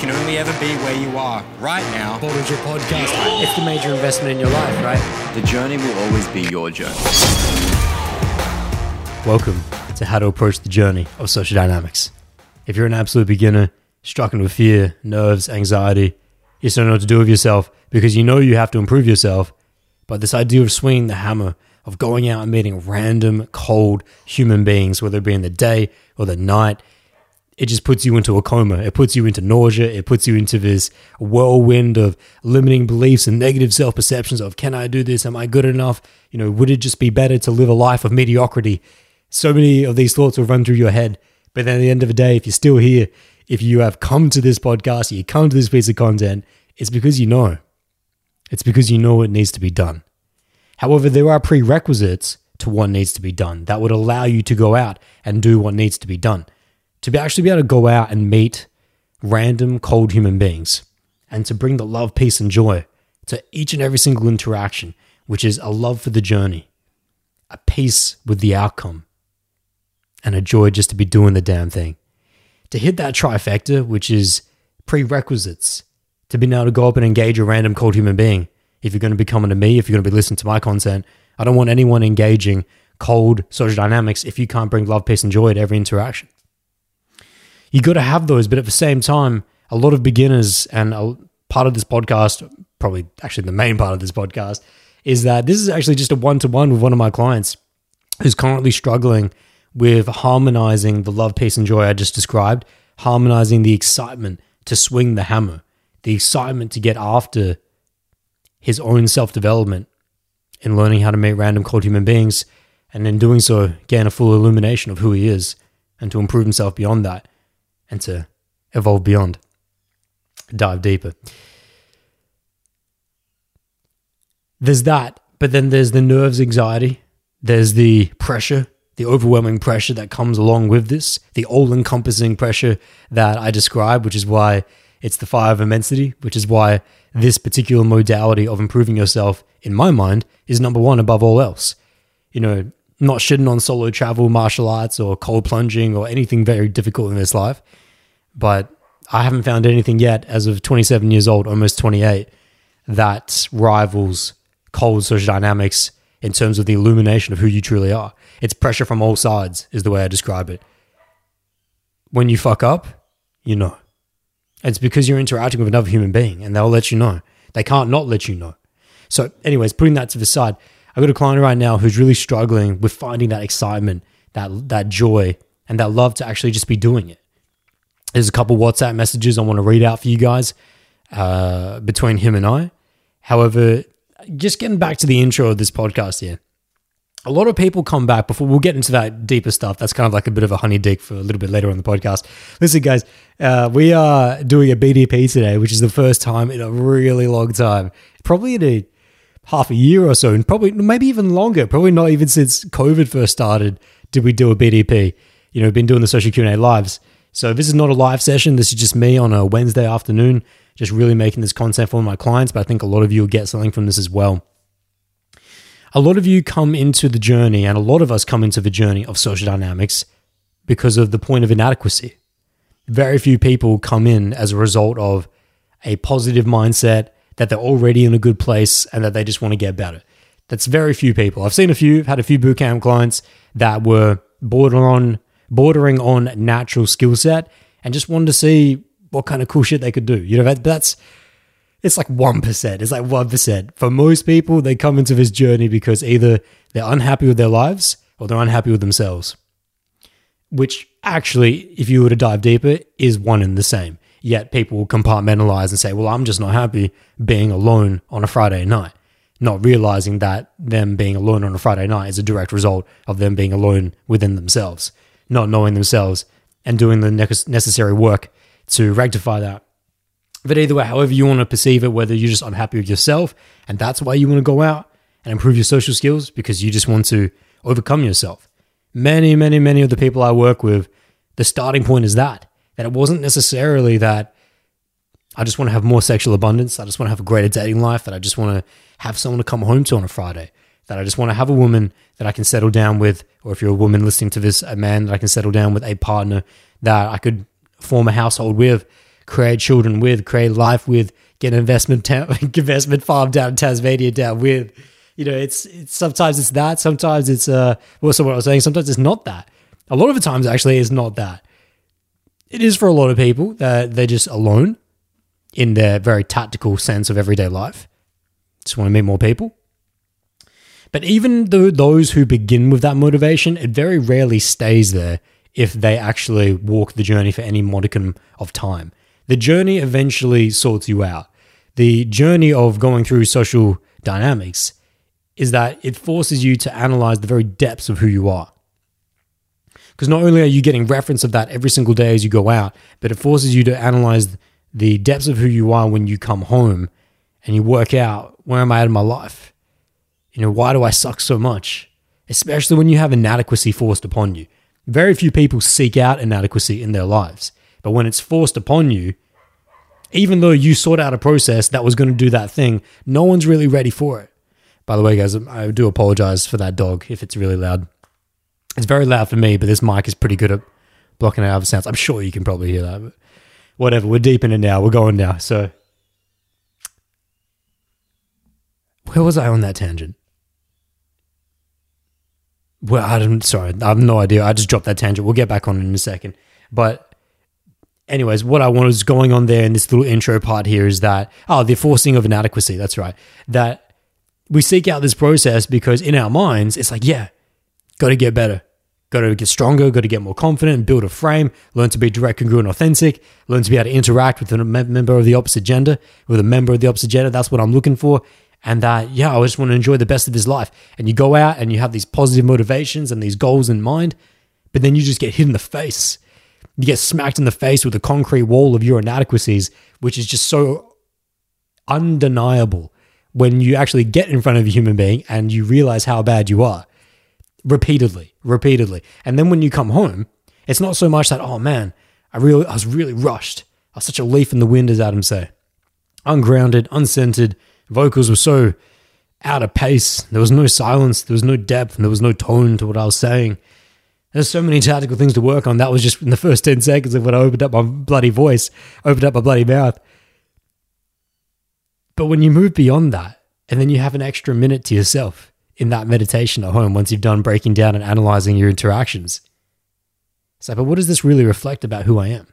can only ever be where you are right now. Bowl Dojo Podcast. It's the major investment in your life, right? The journey will always be your journey. Welcome to How to Approach the Journey of Social Dynamics. If you're an absolute beginner, struggling with fear, nerves, anxiety, you just don't know what to do with yourself because you know you have to improve yourself, but this idea of swinging the hammer, of going out and meeting random, cold human beings, whether it be in the day or the night, it just puts you into a coma. It puts you into nausea. It puts you into this whirlwind of limiting beliefs and negative self perceptions of can I do this? Am I good enough? You know, would it just be better to live a life of mediocrity? So many of these thoughts will run through your head. But then at the end of the day, if you're still here, if you have come to this podcast, you come to this piece of content, it's because you know. It's because you know what needs to be done. However, there are prerequisites to what needs to be done that would allow you to go out and do what needs to be done to be actually be able to go out and meet random cold human beings and to bring the love, peace, and joy to each and every single interaction, which is a love for the journey, a peace with the outcome, and a joy just to be doing the damn thing. To hit that trifecta, which is prerequisites to being able to go up and engage a random cold human being. If you're going to be coming to me, if you're going to be listening to my content, I don't want anyone engaging cold social dynamics if you can't bring love, peace, and joy to every interaction you got to have those. But at the same time, a lot of beginners and a part of this podcast, probably actually the main part of this podcast, is that this is actually just a one to one with one of my clients who's currently struggling with harmonizing the love, peace, and joy I just described, harmonizing the excitement to swing the hammer, the excitement to get after his own self development in learning how to meet random cold human beings, and in doing so, gain a full illumination of who he is and to improve himself beyond that and to evolve beyond, dive deeper. There's that, but then there's the nerves anxiety, there's the pressure, the overwhelming pressure that comes along with this, the all encompassing pressure that I describe, which is why it's the fire of immensity, which is why this particular modality of improving yourself, in my mind, is number one above all else. You know, not shitting on solo travel, martial arts, or cold plunging, or anything very difficult in this life but I haven't found anything yet as of 27 years old, almost 28, that rivals cold social dynamics in terms of the illumination of who you truly are. It's pressure from all sides, is the way I describe it. When you fuck up, you know. It's because you're interacting with another human being and they'll let you know. They can't not let you know. So, anyways, putting that to the side, I've got a client right now who's really struggling with finding that excitement, that that joy, and that love to actually just be doing it. There's a couple WhatsApp messages I want to read out for you guys uh, between him and I. However, just getting back to the intro of this podcast here, a lot of people come back before we'll get into that deeper stuff. That's kind of like a bit of a honey dick for a little bit later on the podcast. Listen, guys, uh, we are doing a BDP today, which is the first time in a really long time, probably in a half a year or so, and probably maybe even longer. Probably not even since COVID first started did we do a BDP. You know, we've been doing the social Q and A lives. So this is not a live session. This is just me on a Wednesday afternoon, just really making this content for my clients. But I think a lot of you will get something from this as well. A lot of you come into the journey, and a lot of us come into the journey of social dynamics because of the point of inadequacy. Very few people come in as a result of a positive mindset that they're already in a good place and that they just want to get better. That's very few people. I've seen a few, I've had a few bootcamp clients that were borderline bordering on natural skill set and just wanted to see what kind of cool shit they could do. You know, that, that's it's like 1%. It's like 1%. For most people, they come into this journey because either they're unhappy with their lives or they're unhappy with themselves. Which actually, if you were to dive deeper, is one and the same. Yet people will compartmentalize and say, well, I'm just not happy being alone on a Friday night, not realizing that them being alone on a Friday night is a direct result of them being alone within themselves not knowing themselves and doing the necessary work to rectify that. But either way, however you want to perceive it, whether you're just unhappy with yourself and that's why you want to go out and improve your social skills because you just want to overcome yourself. Many, many, many of the people I work with, the starting point is that, that it wasn't necessarily that I just want to have more sexual abundance. I just want to have a greater dating life. That I just want to have someone to come home to on a Friday that I just want to have a woman that I can settle down with, or if you're a woman listening to this, a man that I can settle down with, a partner that I could form a household with. create children with, create life with, get an investment ta- investment farm down in Tasmania down with. You know, it's, it's sometimes it's that, sometimes it's uh, what's what I was saying. Sometimes it's not that. A lot of the times, actually, it's not that. It is for a lot of people that they're just alone in their very tactical sense of everyday life. Just want to meet more people. But even though those who begin with that motivation, it very rarely stays there if they actually walk the journey for any modicum of time. The journey eventually sorts you out. The journey of going through social dynamics is that it forces you to analyze the very depths of who you are. Because not only are you getting reference of that every single day as you go out, but it forces you to analyze the depths of who you are when you come home and you work out where am I at in my life? You know, why do I suck so much? Especially when you have inadequacy forced upon you. Very few people seek out inadequacy in their lives. But when it's forced upon you, even though you sort out a process that was going to do that thing, no one's really ready for it. By the way, guys, um, I do apologize for that dog if it's really loud. It's very loud for me, but this mic is pretty good at blocking out other sounds. I'm sure you can probably hear that. But whatever, we're deep in it now. We're going now. So, where was I on that tangent? Well, I don't. Sorry, I have no idea. I just dropped that tangent. We'll get back on it in a second. But, anyways, what I was going on there in this little intro part here is that oh, the forcing of inadequacy. That's right. That we seek out this process because in our minds, it's like, yeah, got to get better, got to get stronger, got to get more confident, build a frame, learn to be direct, congruent, authentic, learn to be able to interact with a member of the opposite gender, with a member of the opposite gender. That's what I'm looking for and that yeah, I just want to enjoy the best of his life. And you go out and you have these positive motivations and these goals in mind, but then you just get hit in the face. You get smacked in the face with a concrete wall of your inadequacies, which is just so undeniable when you actually get in front of a human being and you realize how bad you are repeatedly, repeatedly. And then when you come home, it's not so much that, oh man, I really I was really rushed. I was such a leaf in the wind, as Adam say. Ungrounded, uncentered, vocals were so out of pace. There was no silence, there was no depth, and there was no tone to what I was saying. There's so many tactical things to work on. That was just in the first 10 seconds of when I opened up my bloody voice, opened up my bloody mouth. But when you move beyond that, and then you have an extra minute to yourself in that meditation at home once you've done breaking down and analyzing your interactions, it's like, but what does this really reflect about who I am?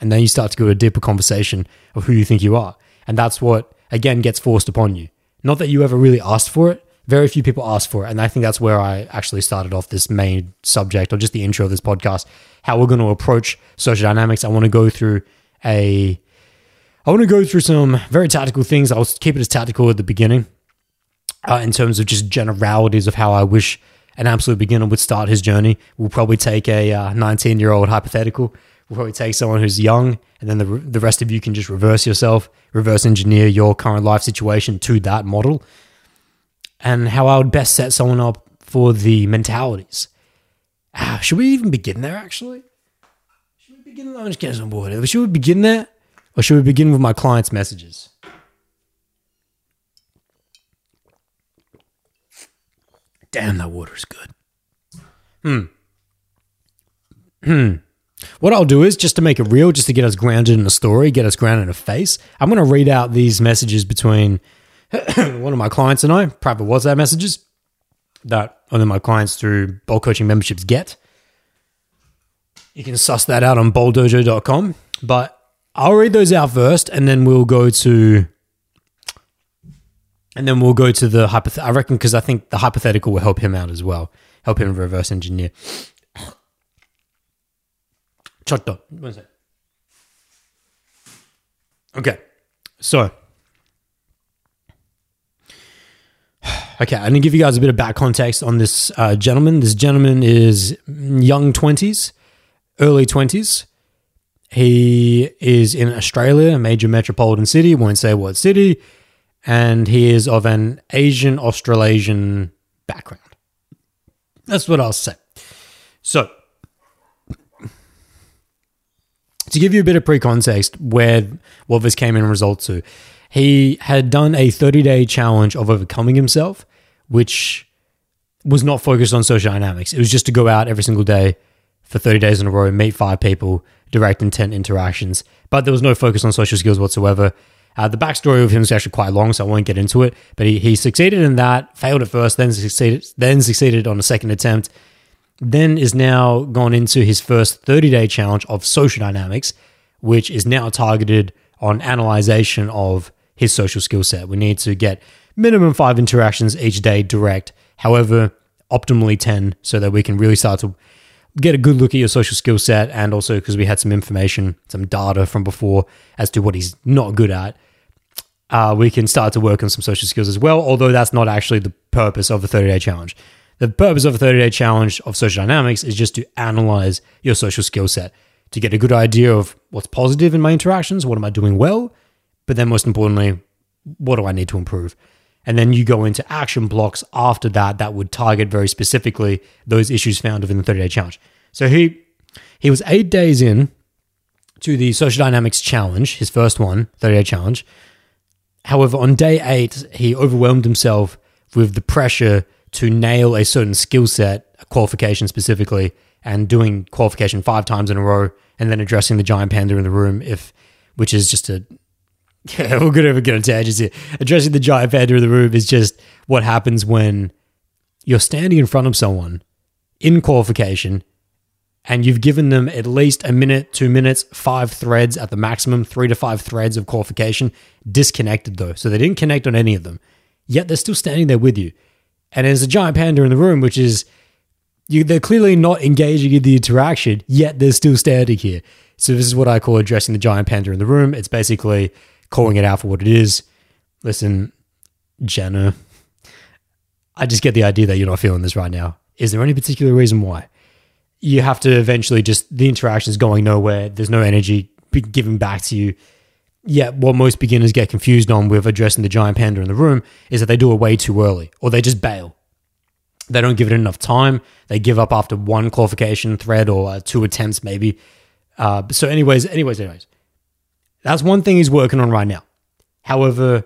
And then you start to go to a deeper conversation of who you think you are. And that's what again gets forced upon you. Not that you ever really asked for it. Very few people ask for it. And I think that's where I actually started off this main subject or just the intro of this podcast, how we're going to approach social dynamics. I want to go through a I want to go through some very tactical things. I'll keep it as tactical at the beginning uh, in terms of just generalities of how I wish an absolute beginner would start his journey. We'll probably take a 19 uh, year old hypothetical We'll probably take someone who's young, and then the, the rest of you can just reverse yourself, reverse engineer your current life situation to that model, and how I would best set someone up for the mentalities. Ah, should we even begin there, actually? Should we begin? I'm just getting on board. Should we begin there? Or should we begin with my client's messages? Damn, that water is good. Hmm. Hmm. What I'll do is just to make it real, just to get us grounded in a story, get us grounded in a face, I'm going to read out these messages between one of my clients and I, private WhatsApp messages that only my clients through bulk coaching memberships get. You can suss that out on bowldojo.com, but I'll read those out first and then we'll go to and then we'll go to the hypothetical. I reckon because I think the hypothetical will help him out as well, help him reverse engineer chopped up. One sec. Okay, so okay, I'm gonna give you guys a bit of back context on this uh, gentleman. This gentleman is young twenties, early twenties. He is in Australia, a major metropolitan city. Won't say what city, and he is of an Asian Australasian background. That's what I'll say. So to give you a bit of pre-context where what this came in result to, he had done a 30-day challenge of overcoming himself, which was not focused on social dynamics. It was just to go out every single day for 30 days in a row, meet five people, direct intent interactions, but there was no focus on social skills whatsoever. Uh, the backstory of him is actually quite long, so I won't get into it. But he, he succeeded in that, failed at first, then succeeded, then succeeded on a second attempt, then is now gone into his first 30 day challenge of social dynamics, which is now targeted on analyzation of his social skill set. We need to get minimum five interactions each day direct, however, optimally 10, so that we can really start to get a good look at your social skill set and also because we had some information, some data from before as to what he's not good at. Uh, we can start to work on some social skills as well, although that's not actually the purpose of the 30 day challenge. The purpose of a 30 day challenge of social dynamics is just to analyze your social skill set, to get a good idea of what's positive in my interactions, what am I doing well, but then most importantly, what do I need to improve? And then you go into action blocks after that that would target very specifically those issues found within the 30 day challenge. So he he was eight days in to the social dynamics challenge, his first one, 30 day challenge. However, on day eight, he overwhelmed himself with the pressure to nail a certain skill set, a qualification specifically, and doing qualification five times in a row, and then addressing the giant panda in the room, if which is just a yeah, we're gonna get a tangent here. Addressing the giant panda in the room is just what happens when you're standing in front of someone in qualification and you've given them at least a minute, two minutes, five threads at the maximum, three to five threads of qualification, disconnected though. So they didn't connect on any of them. Yet they're still standing there with you. And there's a giant panda in the room, which is you, they're clearly not engaging in the interaction, yet they're still standing here. So this is what I call addressing the giant panda in the room. It's basically calling it out for what it is. Listen, Jenna, I just get the idea that you're not feeling this right now. Is there any particular reason why? You have to eventually just, the interaction is going nowhere. There's no energy being given back to you. Yet, what most beginners get confused on with addressing the giant panda in the room is that they do it way too early or they just bail. They don't give it enough time. They give up after one qualification thread or uh, two attempts, maybe. Uh, so, anyways, anyways, anyways, that's one thing he's working on right now. However,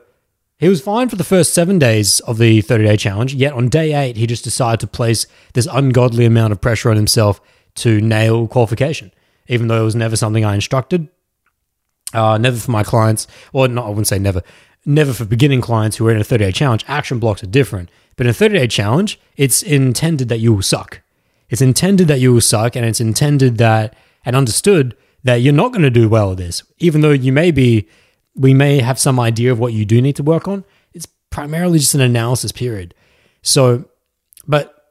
he was fine for the first seven days of the 30 day challenge, yet on day eight, he just decided to place this ungodly amount of pressure on himself to nail qualification, even though it was never something I instructed. Uh, never for my clients, or not, I wouldn't say never, never for beginning clients who are in a 30 day challenge. Action blocks are different. But in a 30 day challenge, it's intended that you will suck. It's intended that you will suck, and it's intended that, and understood that you're not going to do well at this, even though you may be, we may have some idea of what you do need to work on. It's primarily just an analysis period. So, but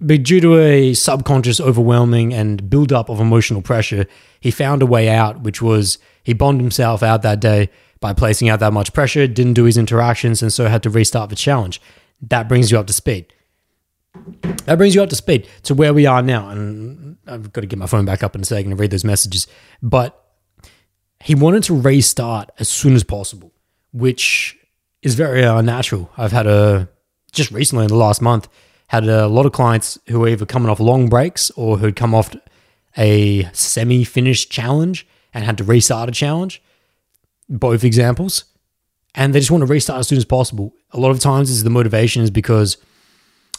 but due to a subconscious overwhelming and build up of emotional pressure, he found a way out, which was he bombed himself out that day by placing out that much pressure, didn't do his interactions, and so had to restart the challenge. That brings you up to speed. That brings you up to speed to where we are now. And I've got to get my phone back up in a second and read those messages. But he wanted to restart as soon as possible, which is very unnatural. I've had a, just recently in the last month, had a lot of clients who were either coming off long breaks or who'd come off a semi finished challenge and had to restart a challenge. Both examples. And they just want to restart as soon as possible. A lot of times, is the motivation is because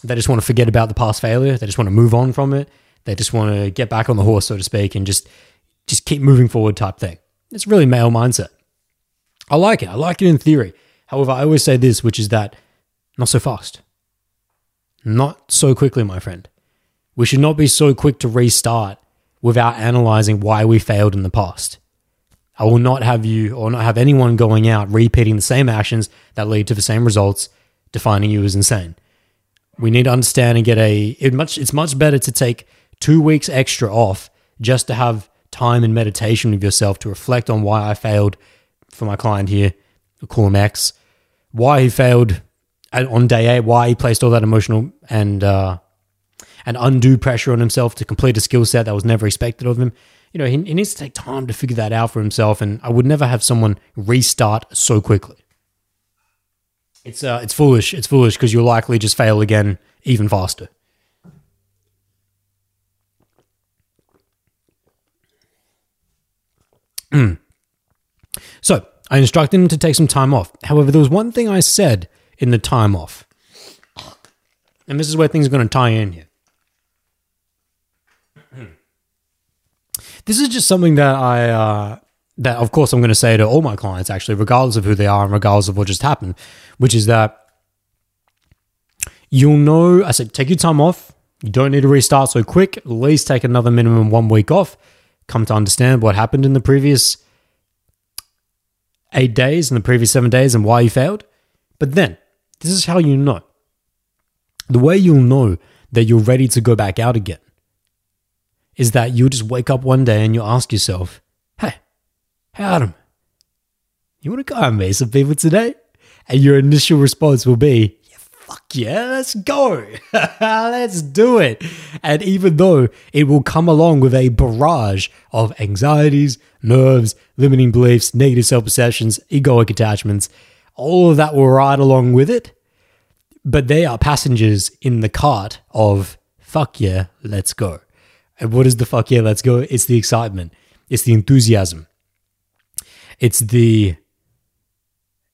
they just want to forget about the past failure. They just want to move on from it. They just want to get back on the horse, so to speak, and just just keep moving forward type thing. It's really male mindset. I like it. I like it in theory. However, I always say this, which is that not so fast. Not so quickly, my friend. We should not be so quick to restart without analyzing why we failed in the past. I will not have you or not have anyone going out repeating the same actions that lead to the same results, defining you as insane. We need to understand and get a it much it's much better to take 2 weeks extra off just to have time and meditation with yourself to reflect on why I failed for my client here, call him X, why he failed on day 8, why he placed all that emotional and uh and undue pressure on himself to complete a skill set that was never expected of him. You know, he, he needs to take time to figure that out for himself. And I would never have someone restart so quickly. It's uh, it's foolish. It's foolish because you'll likely just fail again even faster. so I instructed him to take some time off. However, there was one thing I said in the time off, and this is where things are going to tie in here. This is just something that I, uh, that of course I'm going to say to all my clients, actually, regardless of who they are and regardless of what just happened, which is that you'll know. I said, take your time off. You don't need to restart so quick. At least take another minimum one week off. Come to understand what happened in the previous eight days and the previous seven days and why you failed. But then, this is how you know. The way you'll know that you're ready to go back out again is that you'll just wake up one day and you'll ask yourself, hey, hey, Adam, you want to go out and meet some people today? And your initial response will be, yeah, fuck yeah, let's go. let's do it. And even though it will come along with a barrage of anxieties, nerves, limiting beliefs, negative self perceptions, egoic attachments, all of that will ride along with it. But they are passengers in the cart of fuck yeah, let's go. And what is the fuck yeah, let's go? It's the excitement, it's the enthusiasm, it's the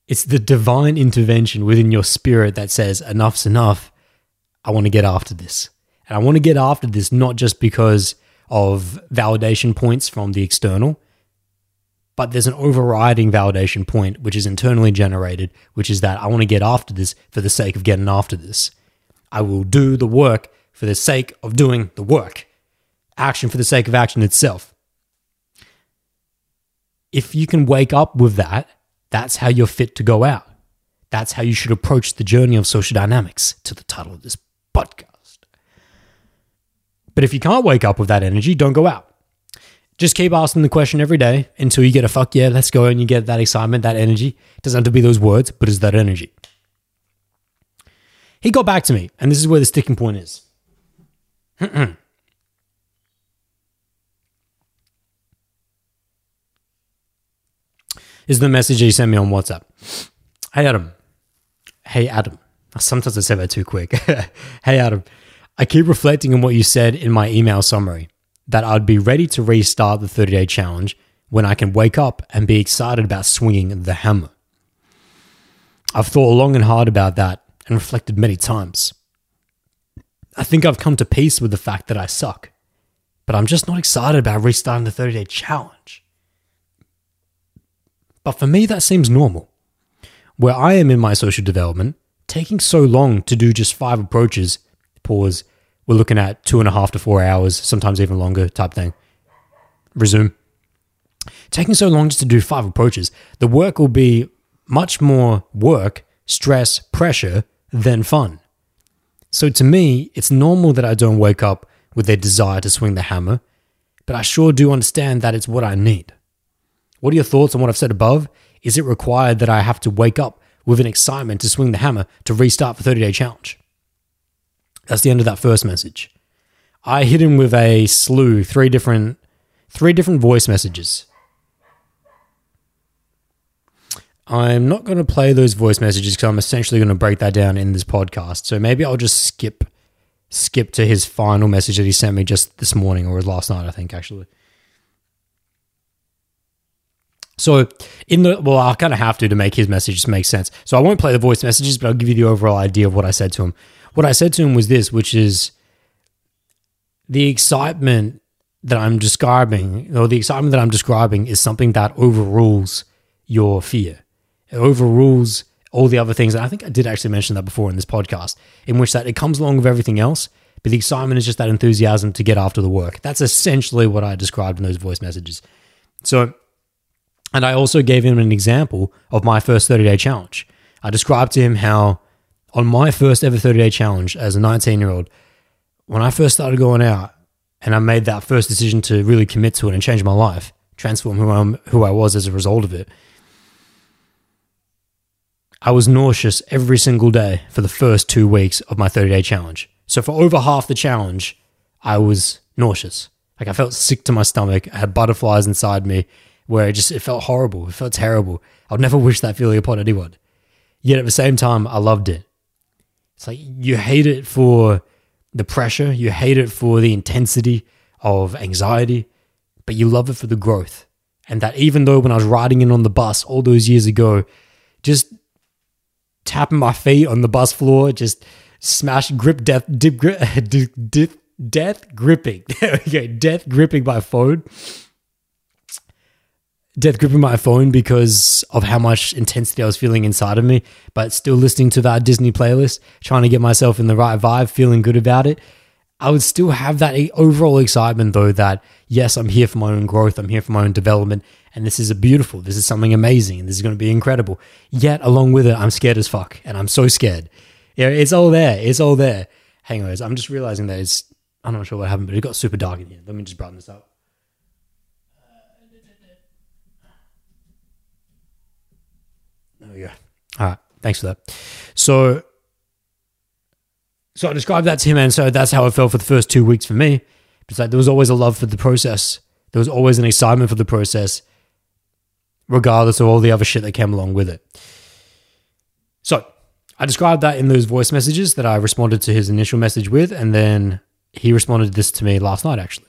it's the divine intervention within your spirit that says enough's enough. I want to get after this. And I want to get after this not just because of validation points from the external, but there's an overriding validation point which is internally generated, which is that I want to get after this for the sake of getting after this. I will do the work for the sake of doing the work. Action for the sake of action itself. If you can wake up with that, that's how you're fit to go out. That's how you should approach the journey of social dynamics, to the title of this podcast. But if you can't wake up with that energy, don't go out. Just keep asking the question every day until you get a fuck yeah, let's go, and you get that excitement, that energy. It doesn't have to be those words, but it's that energy. He got back to me, and this is where the sticking point is. is the message he sent me on WhatsApp. Hey, Adam. Hey, Adam. Sometimes I say that too quick. hey, Adam. I keep reflecting on what you said in my email summary that I'd be ready to restart the 30 day challenge when I can wake up and be excited about swinging the hammer. I've thought long and hard about that and reflected many times. I think I've come to peace with the fact that I suck, but I'm just not excited about restarting the 30 day challenge. But for me, that seems normal. Where I am in my social development, taking so long to do just five approaches, pause, we're looking at two and a half to four hours, sometimes even longer type thing. Resume. Taking so long just to do five approaches, the work will be much more work, stress, pressure than fun. So to me, it's normal that I don't wake up with a desire to swing the hammer, but I sure do understand that it's what I need. What are your thoughts on what I've said above? Is it required that I have to wake up with an excitement to swing the hammer to restart the 30 day challenge? That's the end of that first message. I hit him with a slew, three different, three different voice messages. I'm not going to play those voice messages because I'm essentially going to break that down in this podcast. So maybe I'll just skip, skip to his final message that he sent me just this morning or last night, I think actually. So in the well, I kind of have to to make his message make sense. So I won't play the voice messages, but I'll give you the overall idea of what I said to him. What I said to him was this, which is the excitement that I'm describing, or the excitement that I'm describing, is something that overrules your fear. It overrules all the other things. And I think I did actually mention that before in this podcast, in which that it comes along with everything else, but the excitement is just that enthusiasm to get after the work. That's essentially what I described in those voice messages. So and I also gave him an example of my first 30 day challenge. I described to him how, on my first ever 30 day challenge as a 19 year old, when I first started going out and I made that first decision to really commit to it and change my life, transform who, I'm, who I was as a result of it, I was nauseous every single day for the first two weeks of my 30 day challenge. So, for over half the challenge, I was nauseous. Like, I felt sick to my stomach. I had butterflies inside me where it just it felt horrible. It felt terrible. I'd never wish that feeling upon anyone. Yet at the same time, I loved it. It's like you hate it for the pressure, you hate it for the intensity of anxiety, but you love it for the growth. And that even though when I was riding in on the bus all those years ago, just tapping my feet on the bus floor, just smash grip death dip grip dip, dip death gripping. There we go. Death gripping my phone. Death gripping my phone because of how much intensity I was feeling inside of me, but still listening to that Disney playlist, trying to get myself in the right vibe, feeling good about it. I would still have that overall excitement though that yes, I'm here for my own growth, I'm here for my own development, and this is a beautiful, this is something amazing, and this is going to be incredible. Yet along with it, I'm scared as fuck, and I'm so scared. Yeah, it's all there. It's all there. Hang on, I'm just realizing that it's I'm not sure what happened, but it got super dark in here. Let me just brighten this up. Go. All right, thanks for that. So so I described that to him, and so that's how it felt for the first two weeks for me. It's like there was always a love for the process. There was always an excitement for the process, regardless of all the other shit that came along with it. So I described that in those voice messages that I responded to his initial message with, and then he responded this to me last night, actually.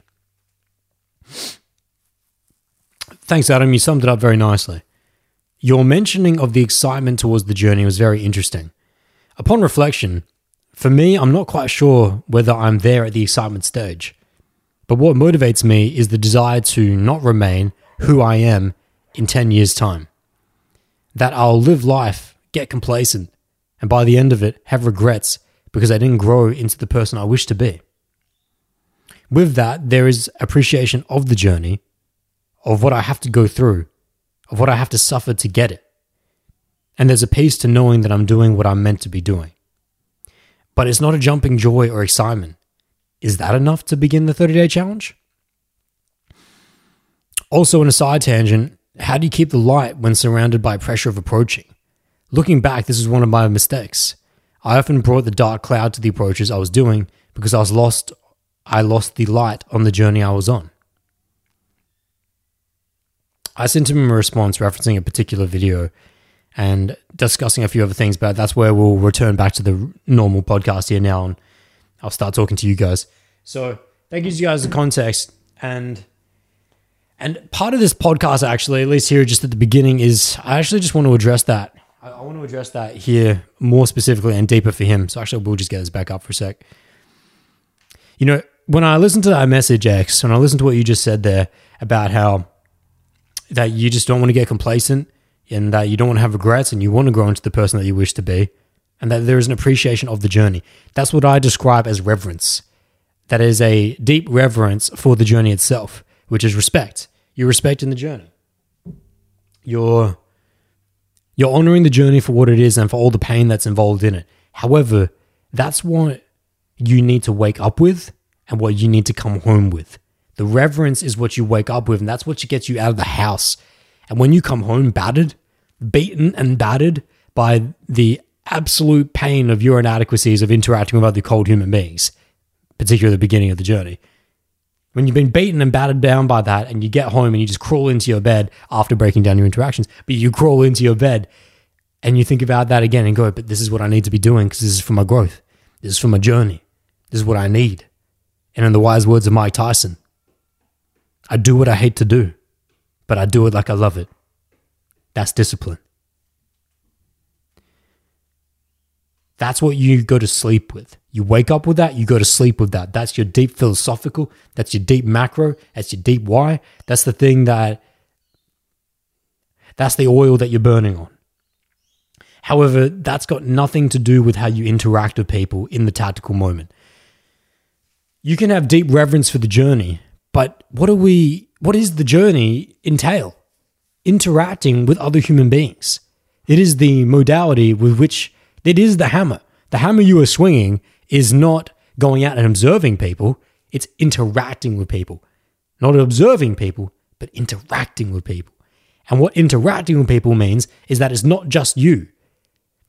Thanks, Adam. You summed it up very nicely. Your mentioning of the excitement towards the journey was very interesting. Upon reflection, for me, I'm not quite sure whether I'm there at the excitement stage. But what motivates me is the desire to not remain who I am in 10 years' time. That I'll live life, get complacent, and by the end of it, have regrets because I didn't grow into the person I wish to be. With that, there is appreciation of the journey, of what I have to go through, of what I have to suffer to get it. And there's a peace to knowing that I'm doing what I'm meant to be doing but it's not a jumping joy or excitement. Is that enough to begin the 30 day challenge? Also, in a side tangent, how do you keep the light when surrounded by pressure of approaching? Looking back, this is one of my mistakes. I often brought the dark cloud to the approaches I was doing because I was lost I lost the light on the journey I was on. I sent him a response referencing a particular video and discussing a few other things. But that's where we'll return back to the normal podcast here now, and I'll start talking to you guys. So that gives you guys the context, and and part of this podcast, actually, at least here, just at the beginning, is I actually just want to address that. I, I want to address that here more specifically and deeper for him. So actually, we'll just get this back up for a sec. You know, when I listen to that message, X, and I listen to what you just said there about how that you just don't want to get complacent and that you don't want to have regrets and you want to grow into the person that you wish to be, and that there is an appreciation of the journey. That's what I describe as reverence. That is a deep reverence for the journey itself, which is respect. You're respecting the journey. You're you're honoring the journey for what it is and for all the pain that's involved in it. However, that's what you need to wake up with and what you need to come home with. The reverence is what you wake up with, and that's what gets you out of the house and when you come home battered, beaten and battered by the absolute pain of your inadequacies of interacting with other cold human beings, particularly the beginning of the journey, when you've been beaten and battered down by that and you get home and you just crawl into your bed after breaking down your interactions, but you crawl into your bed and you think about that again and go, but this is what I need to be doing because this is for my growth. This is for my journey. This is what I need. And in the wise words of Mike Tyson, I do what I hate to do but I do it like I love it. That's discipline. That's what you go to sleep with. You wake up with that, you go to sleep with that. That's your deep philosophical, that's your deep macro, that's your deep why. That's the thing that, that's the oil that you're burning on. However, that's got nothing to do with how you interact with people in the tactical moment. You can have deep reverence for the journey, but what are we what is the journey entail? Interacting with other human beings. It is the modality with which it is the hammer. The hammer you are swinging is not going out and observing people, it's interacting with people. Not observing people, but interacting with people. And what interacting with people means is that it's not just you.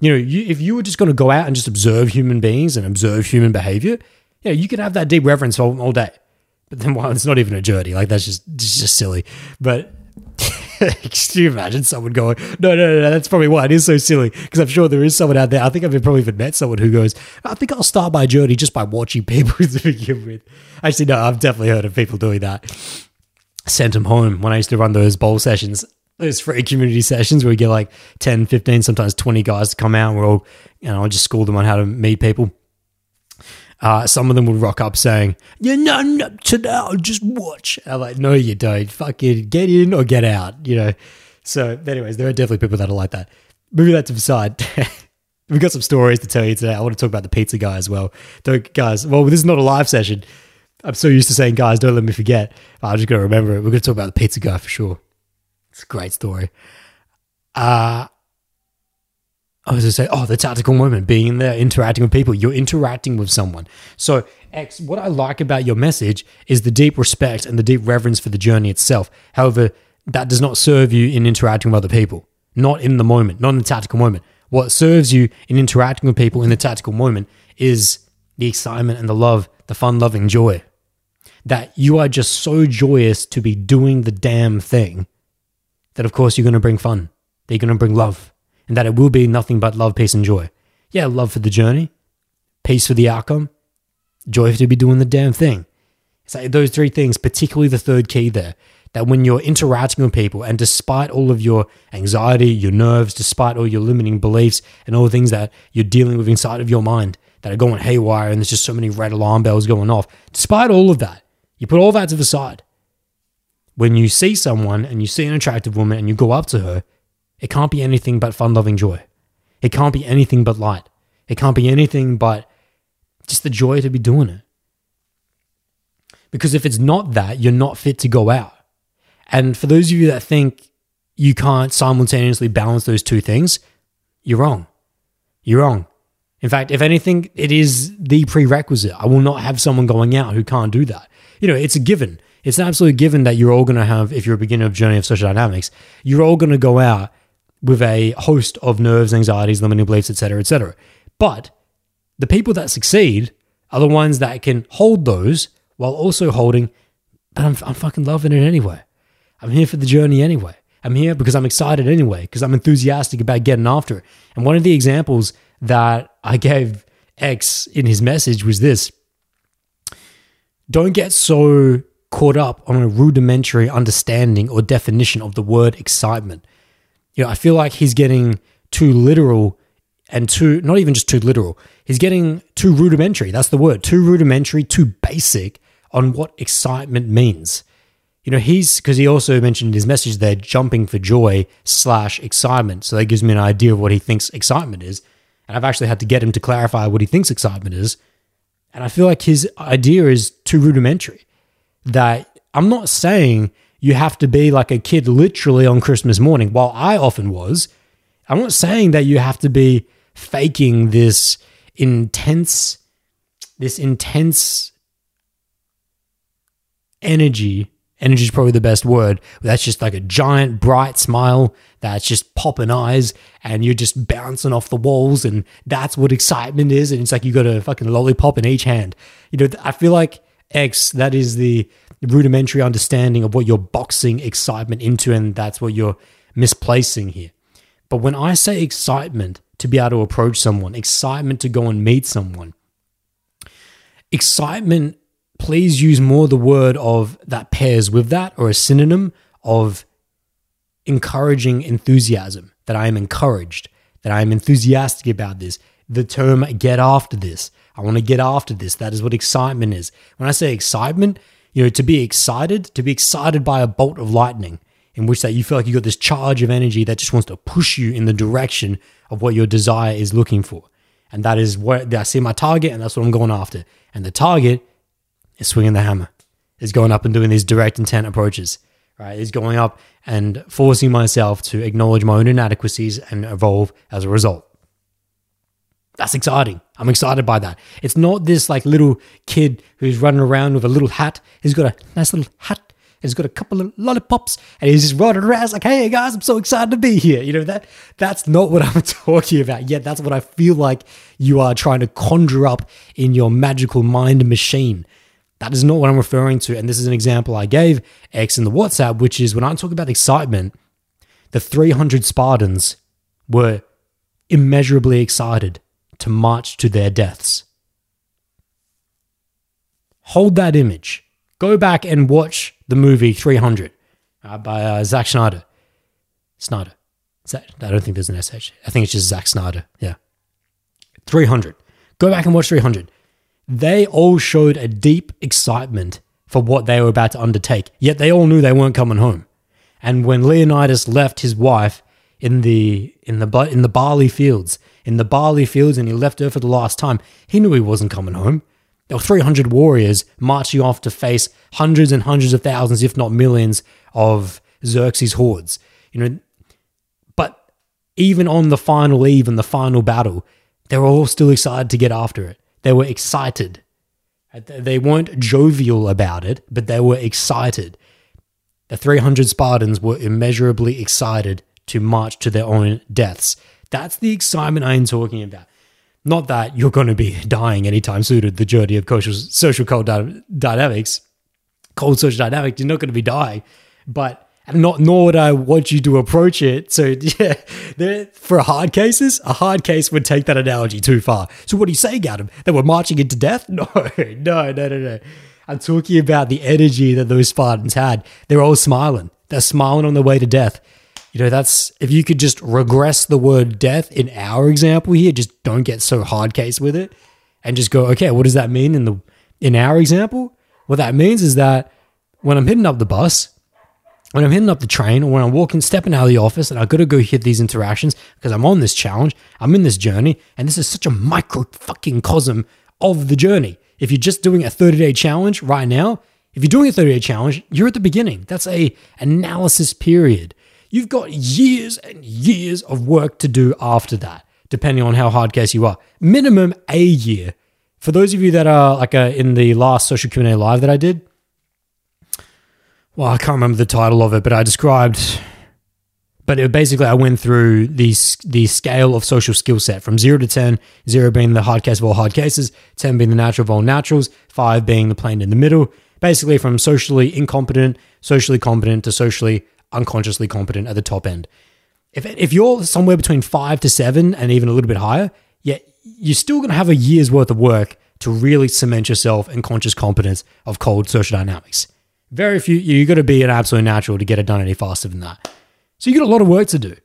You know, you, if you were just going to go out and just observe human beings and observe human behavior, yeah, you could have that deep reverence all, all day. But then, well, it's not even a journey. Like that's just just silly. But can you imagine someone going, no, no, no, no that's probably why it is so silly. Because I'm sure there is someone out there. I think I've probably even met someone who goes, I think I'll start my journey just by watching people to begin with. Actually, no, I've definitely heard of people doing that. Sent them home when I used to run those bowl sessions, those free community sessions where we get like 10, 15, sometimes 20 guys to come out. And we're all, you know, I just school them on how to meet people. Uh, some of them would rock up saying, You're not up to now, just watch. I'm like, No, you don't. Fucking get in or get out, you know? So, anyways, there are definitely people that are like that. Moving that to the side. We've got some stories to tell you today. I want to talk about the pizza guy as well. Don't, guys, well, this is not a live session. I'm so used to saying, guys, don't let me forget. I'm just going to remember it. We're going to talk about the pizza guy for sure. It's a great story. Uh, I was to say, oh, the tactical moment, being in there, interacting with people. You're interacting with someone. So, X, what I like about your message is the deep respect and the deep reverence for the journey itself. However, that does not serve you in interacting with other people, not in the moment, not in the tactical moment. What serves you in interacting with people in the tactical moment is the excitement and the love, the fun loving joy. That you are just so joyous to be doing the damn thing that, of course, you're going to bring fun, that you're going to bring love, and that it will be nothing but love, peace, and joy. Yeah, love for the journey, peace for the outcome, joy to be doing the damn thing. It's like those three things, particularly the third key there, that when you're interacting with people and despite all of your anxiety, your nerves, despite all your limiting beliefs and all the things that you're dealing with inside of your mind that are going haywire and there's just so many red alarm bells going off, despite all of that, you put all that to the side. When you see someone and you see an attractive woman and you go up to her, it can't be anything but fun loving joy. It can't be anything but light. It can't be anything but just the joy to be doing it. Because if it's not that, you're not fit to go out. And for those of you that think you can't simultaneously balance those two things, you're wrong. You're wrong. In fact, if anything, it is the prerequisite. I will not have someone going out who can't do that. You know, it's a given. It's an absolute given that you're all going to have, if you're a beginner of journey of social dynamics, you're all going to go out with a host of nerves, anxieties, limiting beliefs, etc., etc. But the people that succeed are the ones that can hold those while also holding, but I'm, I'm fucking loving it anyway. I'm here for the journey anyway. I'm here because I'm excited anyway, because I'm enthusiastic about getting after it. And one of the examples that I gave X in his message was this Don't get so caught up on a rudimentary understanding or definition of the word excitement. You know, I feel like he's getting too literal and too, not even just too literal, he's getting too rudimentary. That's the word, too rudimentary, too basic on what excitement means. You know, he's because he also mentioned his message there jumping for joy slash excitement. So that gives me an idea of what he thinks excitement is. And I've actually had to get him to clarify what he thinks excitement is. And I feel like his idea is too rudimentary. That I'm not saying you have to be like a kid literally on Christmas morning, while I often was. I'm not saying that you have to be faking this intense, this intense energy energy is probably the best word. That's just like a giant bright smile that's just popping eyes and you're just bouncing off the walls and that's what excitement is. And it's like you got a fucking lollipop in each hand. You know, I feel like X, that is the rudimentary understanding of what you're boxing excitement into and that's what you're misplacing here. But when I say excitement to be able to approach someone, excitement to go and meet someone, excitement please use more the word of that pairs with that or a synonym of encouraging enthusiasm, that I am encouraged, that I am enthusiastic about this. The term get after this. I want to get after this. That is what excitement is. When I say excitement, you know, to be excited, to be excited by a bolt of lightning, in which that you feel like you got this charge of energy that just wants to push you in the direction of what your desire is looking for. And that is where I see my target, and that's what I'm going after. And the target is swinging the hammer, is going up and doing these direct intent approaches, right? Is going up and forcing myself to acknowledge my own inadequacies and evolve as a result. That's exciting. I'm excited by that. It's not this like little kid who's running around with a little hat. He's got a nice little hat. He's got a couple of lollipops, and he's just running around like, "Hey guys, I'm so excited to be here." You know that that's not what I'm talking about. Yet that's what I feel like you are trying to conjure up in your magical mind machine. That is not what I'm referring to. And this is an example I gave X in the WhatsApp, which is when I talk about excitement, the 300 Spartans were immeasurably excited to march to their deaths. Hold that image. Go back and watch the movie 300 uh, by uh, Zack. Snyder. Zack, I don't think there's an SH. I think it's just Zack Snyder. Yeah. 300. Go back and watch 300 they all showed a deep excitement for what they were about to undertake, yet they all knew they weren't coming home. And when Leonidas left his wife in the in the in the barley fields, in the barley fields, and he left her for the last time, he knew he wasn't coming home. There were 300 warriors marching off to face hundreds and hundreds of thousands, if not millions, of Xerxes' hordes. You know, but even on the final eve and the final battle, they were all still excited to get after it. They were excited. They weren't jovial about it, but they were excited. The 300 Spartans were immeasurably excited to march to their own deaths. That's the excitement I am talking about. Not that you're going to be dying anytime soon. The journey of social, social cold dy- dynamics, cold social dynamics, you're not going to be dying. But not nor would I want you to approach it. So yeah, for hard cases, a hard case would take that analogy too far. So what are you saying, Adam? That we're marching into death? No, no, no, no, no. I'm talking about the energy that those Spartans had. They're all smiling. They're smiling on the way to death. You know, that's if you could just regress the word death in our example here, just don't get so hard case with it and just go, okay, what does that mean in the in our example? What that means is that when I'm hitting up the bus, when I'm hitting up the train, or when I'm walking, stepping out of the office, and I've got to go hit these interactions because I'm on this challenge, I'm in this journey, and this is such a micro fucking cosm of the journey. If you're just doing a 30 day challenge right now, if you're doing a 30 day challenge, you're at the beginning. That's a analysis period. You've got years and years of work to do after that, depending on how hard case you are. Minimum a year. For those of you that are like uh, in the last social Q&A live that I did, well, I can't remember the title of it, but I described but it, basically I went through the the scale of social skill set from zero to 10, zero being the hard case of all hard cases, 10 being the natural of all naturals, five being the plane in the middle. Basically, from socially incompetent, socially competent to socially unconsciously competent at the top end. If, if you're somewhere between five to seven and even a little bit higher, yeah, you're still going to have a year's worth of work to really cement yourself in conscious competence of cold social dynamics. Very few, you got to be an absolute natural to get it done any faster than that. So you've got a lot of work to do.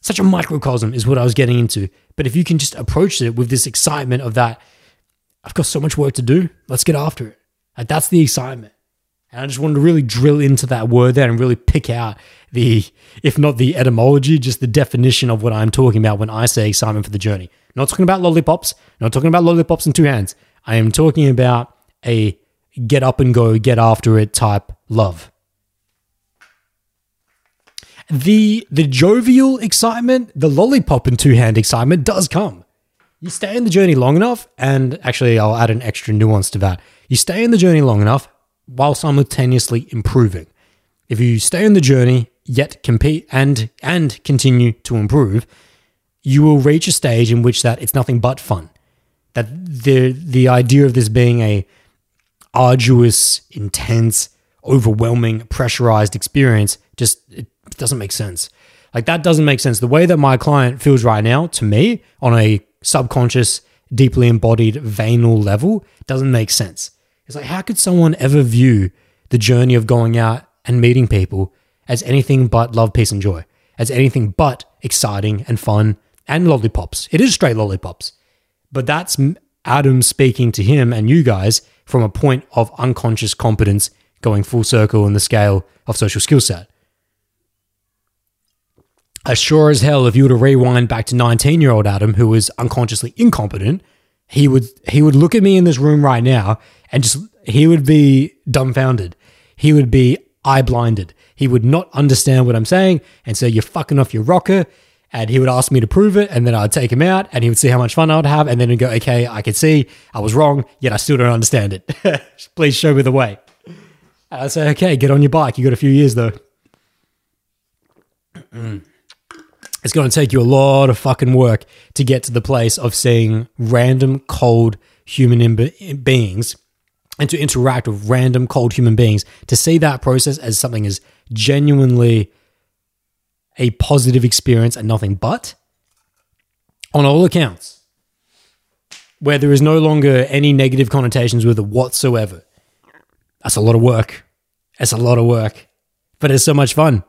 Such a microcosm is what I was getting into. But if you can just approach it with this excitement of that, I've got so much work to do. Let's get after it. Like that's the excitement. And I just wanted to really drill into that word there and really pick out the, if not the etymology, just the definition of what I'm talking about when I say excitement for the journey. Not talking about lollipops, not talking about lollipops in two hands. I am talking about a get up and go, get after it type love the the jovial excitement, the lollipop and two hand excitement does come. You stay in the journey long enough, and actually, I'll add an extra nuance to that. You stay in the journey long enough while simultaneously improving. If you stay on the journey yet compete and and continue to improve, you will reach a stage in which that it's nothing but fun. That the the idea of this being a arduous, intense, overwhelming, pressurized experience just it doesn't make sense. Like that doesn't make sense. The way that my client feels right now to me on a subconscious, deeply embodied venal level doesn't make sense. It's like, how could someone ever view the journey of going out and meeting people as anything but love, peace, and joy, as anything but exciting and fun and lollipops? It is straight lollipops. But that's Adam speaking to him and you guys from a point of unconscious competence going full circle in the scale of social skill set as sure as hell, if you were to rewind back to 19 year old Adam, who was unconsciously incompetent, he would he would look at me in this room right now and just he would be dumbfounded. He would be eye blinded. He would not understand what I'm saying and say, You're fucking off your rocker. And he would ask me to prove it, and then I'd take him out, and he would see how much fun I would have, and then he'd go, "Okay, I can see I was wrong, yet I still don't understand it. Please show me the way." And I'd say, "Okay, get on your bike. You got a few years though." It's going to take you a lot of fucking work to get to the place of seeing random cold human beings and to interact with random cold human beings. To see that process as something as genuinely a positive experience and nothing but on all accounts where there is no longer any negative connotations with it whatsoever. That's a lot of work. That's a lot of work. But it's so much fun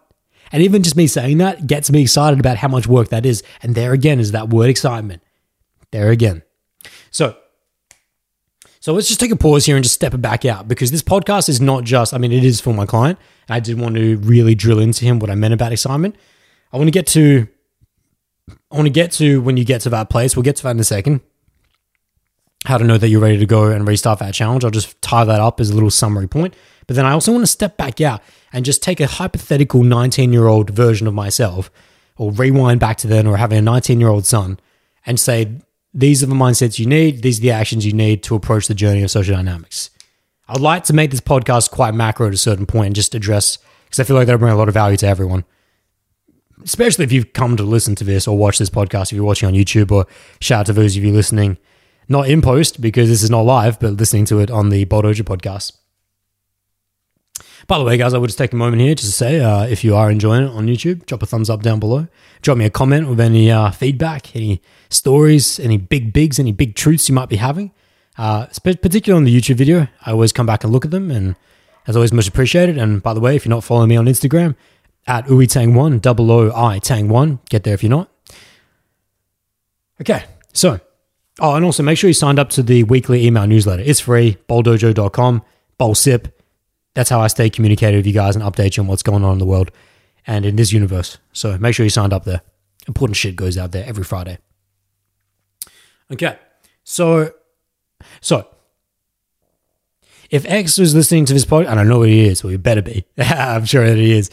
and even just me saying that gets me excited about how much work that is. And there again is that word excitement. There again. So, So let's just take a pause here and just step it back out because this podcast is not just, I mean, it is for my client. I did want to really drill into him what I meant about excitement. I want to get to, I want to get to when you get to that place. We'll get to that in a second. How to know that you're ready to go and restart that challenge. I'll just tie that up as a little summary point. But then I also want to step back out and just take a hypothetical 19 year old version of myself or rewind back to then or having a 19 year old son and say, these are the mindsets you need. These are the actions you need to approach the journey of social dynamics. I'd like to make this podcast quite macro at a certain point and just address, because I feel like that'll bring a lot of value to everyone. Especially if you've come to listen to this or watch this podcast, if you're watching on YouTube, or shout out to those of you listening, not in post because this is not live, but listening to it on the Bowl Dojo podcast. By the way, guys, I would just take a moment here just to say uh, if you are enjoying it on YouTube, drop a thumbs up down below. Drop me a comment with any uh, feedback, any stories, any big bigs, any big truths you might be having. Uh, particularly on the YouTube video, I always come back and look at them, and as always, much appreciated. And by the way, if you're not following me on Instagram, at ooitang1, double O I Tang1, get there if you're not. Okay, so, oh, and also make sure you signed up to the weekly email newsletter. It's free, bowldojo.com, bolsip that's how I stay communicated with you guys and update you on what's going on in the world and in this universe. So make sure you signed up there. Important shit goes out there every Friday. Okay. So, so if X was listening to this podcast, I know he is, well, he better be. I'm sure that he is.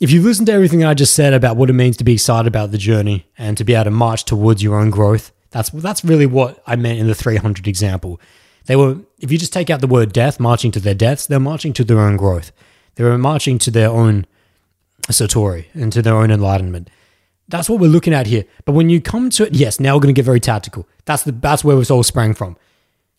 If you've listened to everything I just said about what it means to be excited about the journey and to be able to march towards your own growth, that's that's really what I meant in the 300 example. They were, if you just take out the word death, marching to their deaths, they're marching to their own growth. They were marching to their own satori and to their own enlightenment. That's what we're looking at here. But when you come to it, yes, now we're going to get very tactical. That's the that's where it's all sprang from.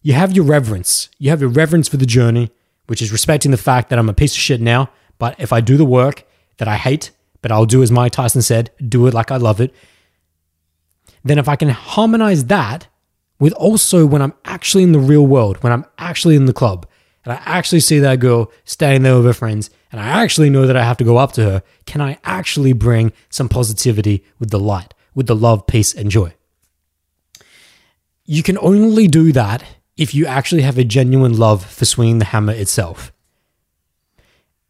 You have your reverence. You have your reverence for the journey, which is respecting the fact that I'm a piece of shit now. But if I do the work that I hate, but I'll do as Mike Tyson said, do it like I love it. Then if I can harmonize that with also when I'm actually in the real world, when I'm actually in the club, and I actually see that girl standing there with her friends, and I actually know that I have to go up to her, can I actually bring some positivity with the light, with the love, peace, and joy? You can only do that if you actually have a genuine love for swinging the hammer itself.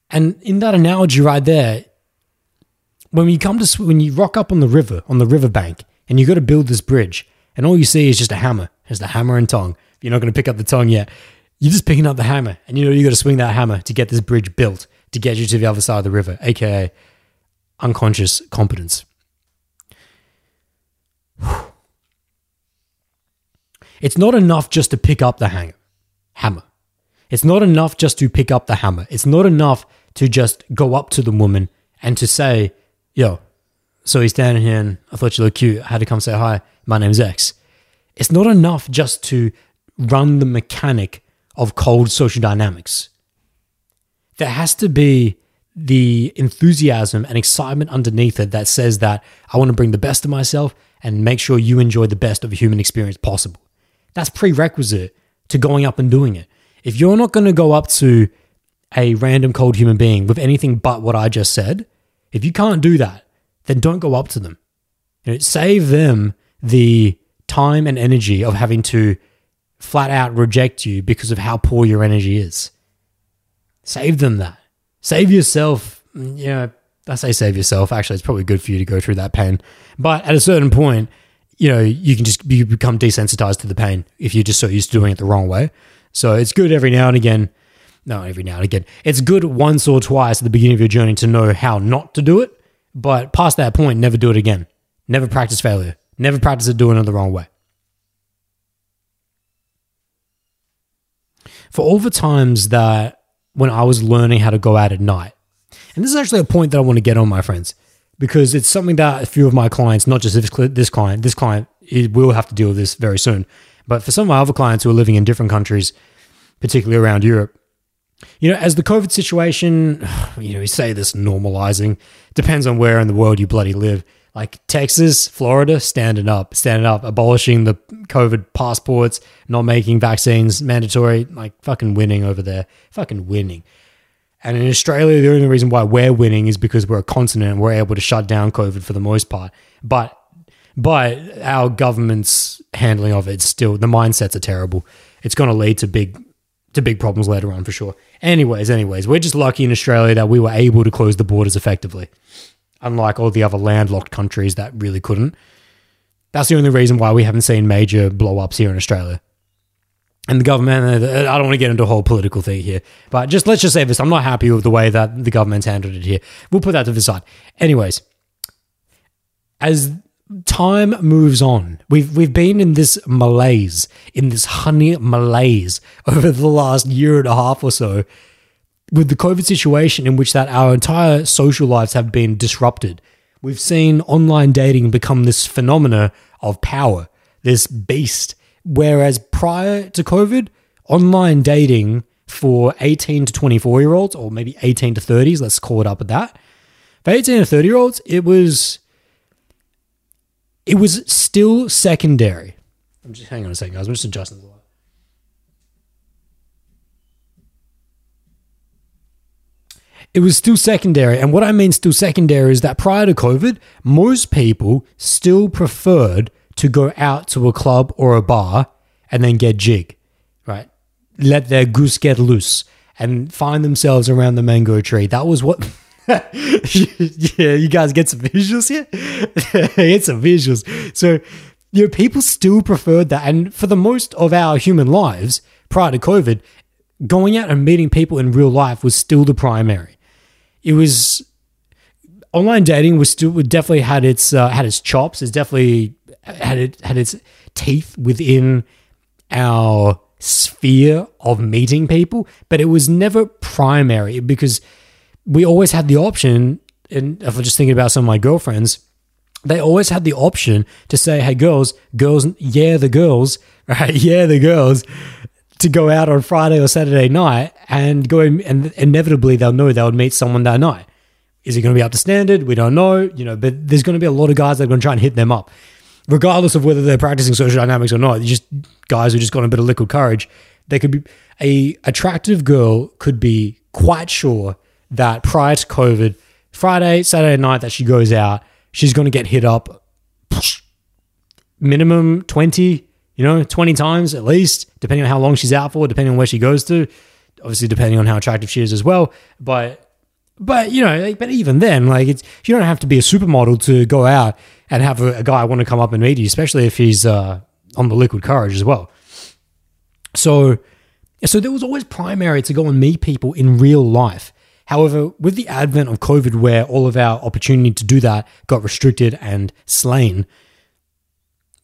And in that analogy right there, when you come to when you rock up on the river, on the riverbank, and you got to build this bridge, and all you see is just a hammer. It's the hammer and tong. You're not going to pick up the tong yet. You're just picking up the hammer, and you know you got to swing that hammer to get this bridge built to get you to the other side of the river, aka unconscious competence. It's not enough just to pick up the hammer. It's not enough just to pick up the hammer. It's not enough to just go up to the woman and to say, yo, so he's standing here and I thought you looked cute. I had to come say hi. My name's X. It's not enough just to run the mechanic of cold social dynamics. There has to be the enthusiasm and excitement underneath it that says that I want to bring the best of myself and make sure you enjoy the best of a human experience possible. That's prerequisite to going up and doing it. If you're not going to go up to a random cold human being with anything but what I just said, if you can't do that, then don't go up to them. You know, save them the time and energy of having to flat out reject you because of how poor your energy is. Save them that. Save yourself. Mm, you know, I say save yourself. Actually, it's probably good for you to go through that pain. But at a certain point, you know, you can just you become desensitized to the pain if you're just so used to doing it the wrong way. So it's good every now and again. No, every now and again. It's good once or twice at the beginning of your journey to know how not to do it but past that point, never do it again. Never practice failure. Never practice it doing it the wrong way. For all the times that when I was learning how to go out at night, and this is actually a point that I want to get on, my friends, because it's something that a few of my clients, not just this, client, this client will have to deal with this very soon, but for some of my other clients who are living in different countries, particularly around Europe, you know, as the COVID situation, you know, we say this normalizing, depends on where in the world you bloody live. Like Texas, Florida, standing up, standing up, abolishing the COVID passports, not making vaccines mandatory, like fucking winning over there, fucking winning. And in Australia, the only reason why we're winning is because we're a continent and we're able to shut down COVID for the most part. But but our government's handling of it still the mindsets are terrible. It's going to lead to big to big problems later on for sure. Anyways, anyways, we're just lucky in Australia that we were able to close the borders effectively, unlike all the other landlocked countries that really couldn't. That's the only reason why we haven't seen major blow ups here in Australia. And the government, uh, I don't want to get into a whole political thing here, but just let's just say this. I'm not happy with the way that the government's handled it here. We'll put that to the side. Anyways, as time moves on, we've we've been in this malaise, in this honey malaise over the last year and a half or so, with the COVID situation in which that our entire social lives have been disrupted. We've seen online dating become this phenomena of power, this beast. Whereas prior to COVID, online dating for 18 to 24 year olds, or maybe 18 to 30s, let's call it up at that. For 18 to 30 year olds, it was it was still secondary. I'm just hang on a second, guys. I'm just adjusting the light. It was still secondary. And what I mean still secondary is that prior to COVID, most people still preferred to go out to a club or a bar and then get jig, right? Let their goose get loose and find themselves around the mango tree. That was what. yeah, you guys get some visuals here. get some visuals. So, you know, people still preferred that, and for the most of our human lives prior to COVID, going out and meeting people in real life was still the primary. It was online dating was still definitely had its uh, had its chops. It's definitely had it had its teeth within our sphere of meeting people, but it was never primary because we always had the option. And if I'm just thinking about some of my girlfriends, they always had the option to say, "Hey, girls, girls, yeah, the girls, right, yeah, the girls." To go out on Friday or Saturday night and go and, and inevitably they'll know they'll meet someone that night. Is it going to be up to standard? We don't know, you know, but there's going to be a lot of guys that are going to try and hit them up regardless of whether they're practicing social dynamics or not. Just guys who just got a bit of liquid courage. They could be a attractive girl could be quite sure that prior to COVID, Friday, Saturday night that she goes out, she's going to get hit up minimum 20, you know, 20 times at least, depending on how long she's out for, depending on where she goes to. Obviously, depending on how attractive she is as well. But but you know, like, but even then, like it's you don't have to be a supermodel to go out and have a, a guy want to come up and meet you, especially if he's uh, on the liquid courage as well. So, so there was always primary to go and meet people in real life. However, with the advent of COVID, where all of our opportunity to do that got restricted and slain,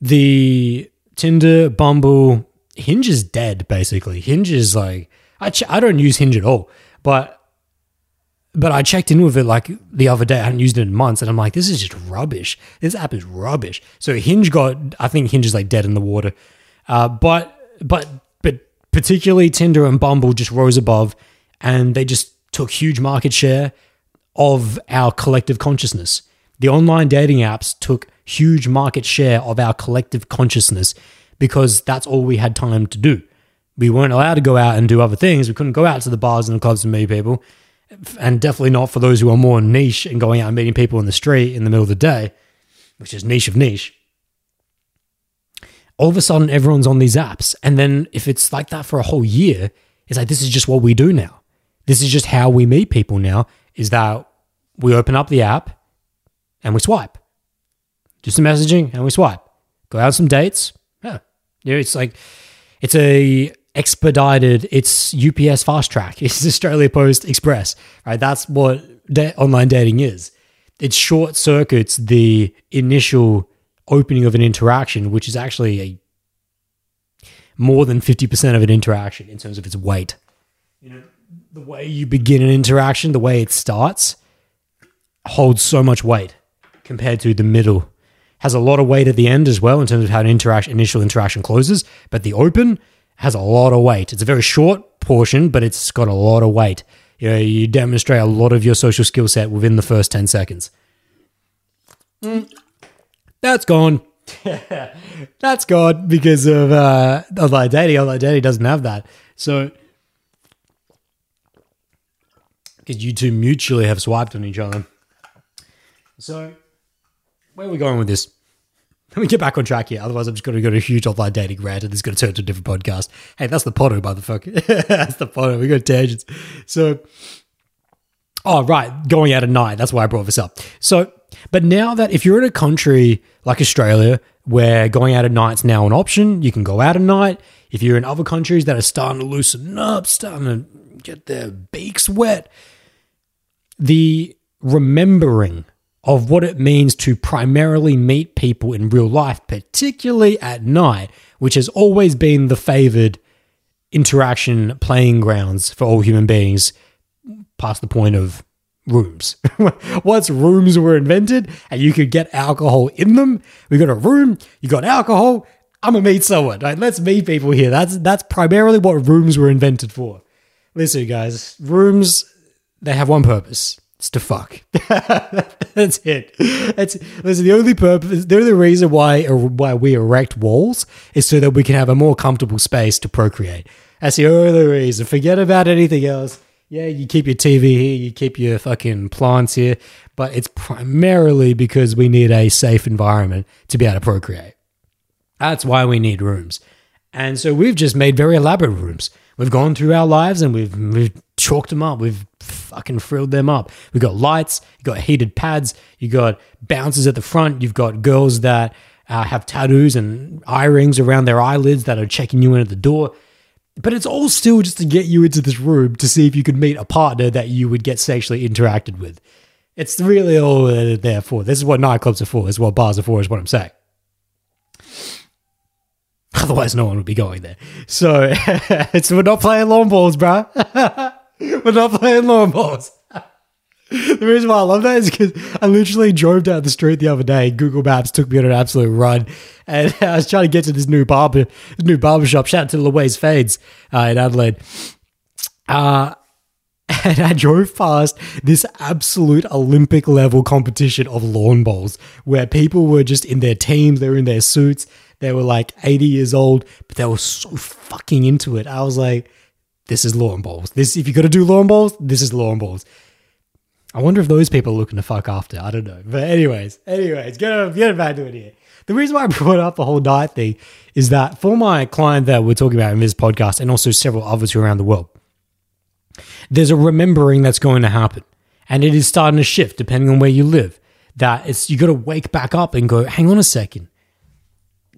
the Tinder, Bumble, Hinge is dead. Basically, Hinge is like I ch- I don't use Hinge at all, but but I checked in with it like the other day. I hadn't used it in months, and I'm like, this is just rubbish. This app is rubbish. So Hinge got, I think Hinge is like dead in the water. Uh, but but but particularly Tinder and Bumble just rose above, and they just took huge market share of our collective consciousness. The online dating apps took huge market share of our collective consciousness because that's all we had time to do. We weren't allowed to go out and do other things. We couldn't go out to the bars and the clubs and meet people and definitely not for those who are more niche and going out and meeting people in the street in the middle of the day, which is niche of niche. All of a sudden, everyone's on these apps. And then if it's like that for a whole year, it's like, this is just what we do now. This is just how we meet people now, is that we open up the app and we swipe. Do some messaging and we swipe. Go out some dates. Yeah. It's like, it's a expedited. It's UPS fast track. It's Australia Post Express, right? That's what da- online dating is. It short circuits the initial opening of an interaction, which is actually a more than 50% of an interaction in terms of its weight. You know, the way you begin an interaction, the way it starts, holds so much weight compared to the middle. Has a lot of weight at the end as well in terms of how an interaction initial interaction closes, but the open has a lot of weight. It's a very short portion, but it's got a lot of weight. You know, you demonstrate a lot of your social skill set within the first 10 seconds. Mm, that's gone. that's gone because of uh, online dating. Online dating doesn't have that. So, because you two mutually have swiped on each other. So, where are we going with this? let me get back on track here. Otherwise, I'm just going to go to a huge offline dating rant and it's going to turn to a different podcast. Hey, that's the Potto, motherfucker. that's the Potto. We got tangents. So, oh, right. Going out at night. That's why I brought this up. So, but now that if you're in a country like Australia where going out at night's now an option, you can go out at night. If you're in other countries that are starting to loosen up, starting to get their beaks wet, the remembering of what it means to primarily meet people in real life, particularly at night, which has always been the favored interaction playing grounds for all human beings, past the point of rooms. Once rooms were invented and you could get alcohol in them, we got a room, you got alcohol. I'm gonna meet someone. Right? Let's meet people here. That's that's primarily what rooms were invented for. Listen, guys, rooms they have one purpose. It's to fuck. That's it. That's listen. The only purpose, the only reason why why we erect walls is so that we can have a more comfortable space to procreate. That's the only reason. Forget about anything else. Yeah, you keep your TV here, you keep your fucking plants here, but it's primarily because we need a safe environment to be able to procreate. That's why we need rooms. And so we've just made very elaborate rooms. We've gone through our lives and we've, we've chalked them up. We've fucking frilled them up. We've got lights, you've got heated pads, you got bouncers at the front, you've got girls that uh, have tattoos and eye rings around their eyelids that are checking you in at the door. But it's all still just to get you into this room to see if you could meet a partner that you would get sexually interacted with. It's really all there for. This is what nightclubs are for. This is what bars are for, is what I'm saying. Otherwise, no one would be going there. So it's we're not playing lawn balls, bro. we're not playing lawn balls. the reason why I love that is because I literally drove down the street the other day. Google Maps took me on an absolute run, and I was trying to get to this new barber, new barber shop. Shout out to Louise Fades uh, in Adelaide. Uh, and I drove past this absolute Olympic level competition of lawn bowls where people were just in their teams, they were in their suits, they were like 80 years old, but they were so fucking into it. I was like, this is lawn bowls. This if you're gonna do lawn bowls, this is lawn bowls. I wonder if those people are looking to fuck after. I don't know. But anyways, anyways, get, get back to it here. The reason why I brought up the whole diet thing is that for my client that we're talking about in this podcast and also several others who are around the world, there's a remembering that's going to happen. And it is starting to shift depending on where you live. That it's you got to wake back up and go, hang on a second.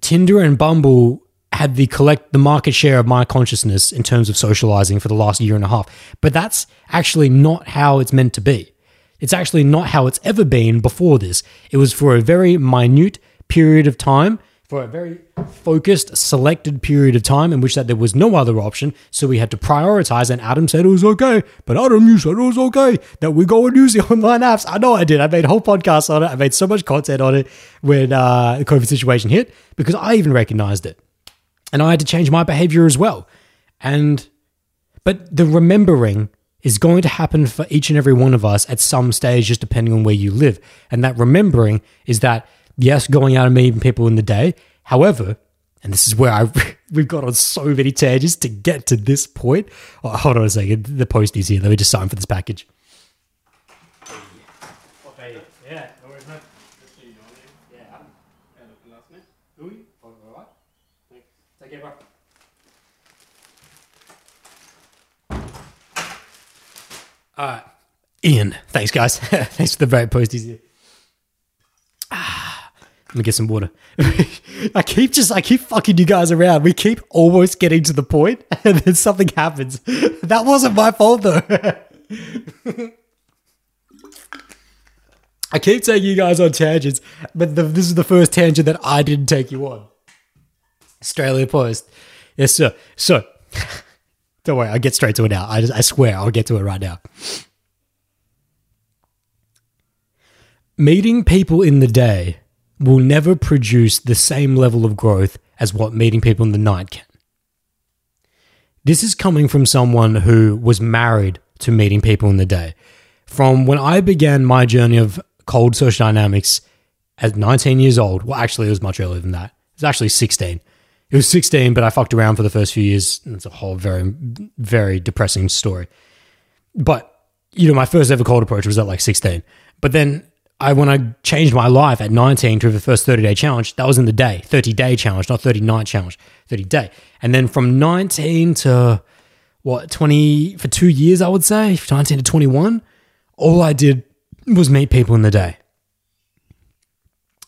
Tinder and Bumble had the collect the market share of my consciousness in terms of socializing for the last year and a half. But that's actually not how it's meant to be. It's actually not how it's ever been before this. It was for a very minute period of time, for a very focused, selected period of time in which that there was no other option. So we had to prioritize. And Adam said it was okay, but Adam, you said it was okay that we go and use the online apps. I know I did. I made whole podcasts on it. I made so much content on it when uh, the COVID situation hit because I even recognized it, and I had to change my behavior as well. And but the remembering is going to happen for each and every one of us at some stage, just depending on where you live. And that remembering is that, yes, going out and meeting people in the day. However, and this is where I we've got on so many tangents to get to this point. Oh, hold on a second. The post is here. Let me just sign for this package. Yeah, no worries, man. Yeah. Take care, bro. Right. Ian. Thanks, guys. Thanks for the very posties. Ah, let me get some water. I keep just, I keep fucking you guys around. We keep almost getting to the point, and then something happens. That wasn't my fault, though. I keep taking you guys on tangents, but the, this is the first tangent that I didn't take you on. Australia Post. Yes, sir. So, don't worry, I'll get straight to it now. I, just, I swear I'll get to it right now. Meeting people in the day will never produce the same level of growth as what meeting people in the night can. This is coming from someone who was married to meeting people in the day. From when I began my journey of cold social dynamics at 19 years old, well, actually, it was much earlier than that. It was actually 16. It was 16, but I fucked around for the first few years. It's a whole very, very depressing story. But, you know, my first ever cold approach was at like 16. But then I when I changed my life at 19 to the first 30 day challenge, that was in the day, 30 day challenge, not 30 night challenge, 30 day. And then from 19 to what 20 for two years, I would say, 19 to 21, all I did was meet people in the day.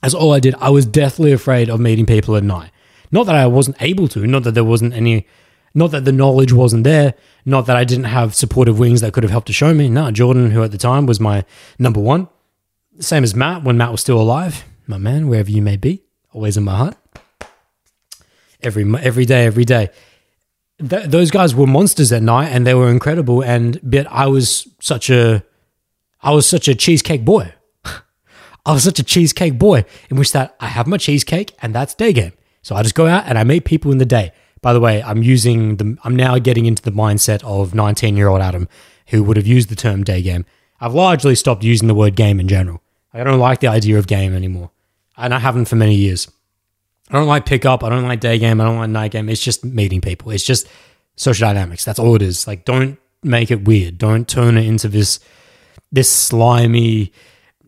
That's all I did. I was deathly afraid of meeting people at night. Not that I wasn't able to, not that there wasn't any, not that the knowledge wasn't there, not that I didn't have supportive wings that could have helped to show me. No, Jordan, who at the time was my number one, same as Matt when Matt was still alive, my man, wherever you may be, always in my heart. Every every day, every day. Th- those guys were monsters at night, and they were incredible. And but I was such a, I was such a cheesecake boy. I was such a cheesecake boy in which that I have my cheesecake and that's day game. So I just go out and I meet people in the day. By the way, I'm using the I'm now getting into the mindset of 19 year old Adam who would have used the term day game. I've largely stopped using the word game in general. I don't like the idea of game anymore. And I haven't for many years. I don't like pickup. I don't like day game. I don't like night game. It's just meeting people. It's just social dynamics. That's all it is. Like, don't make it weird. Don't turn it into this this slimy,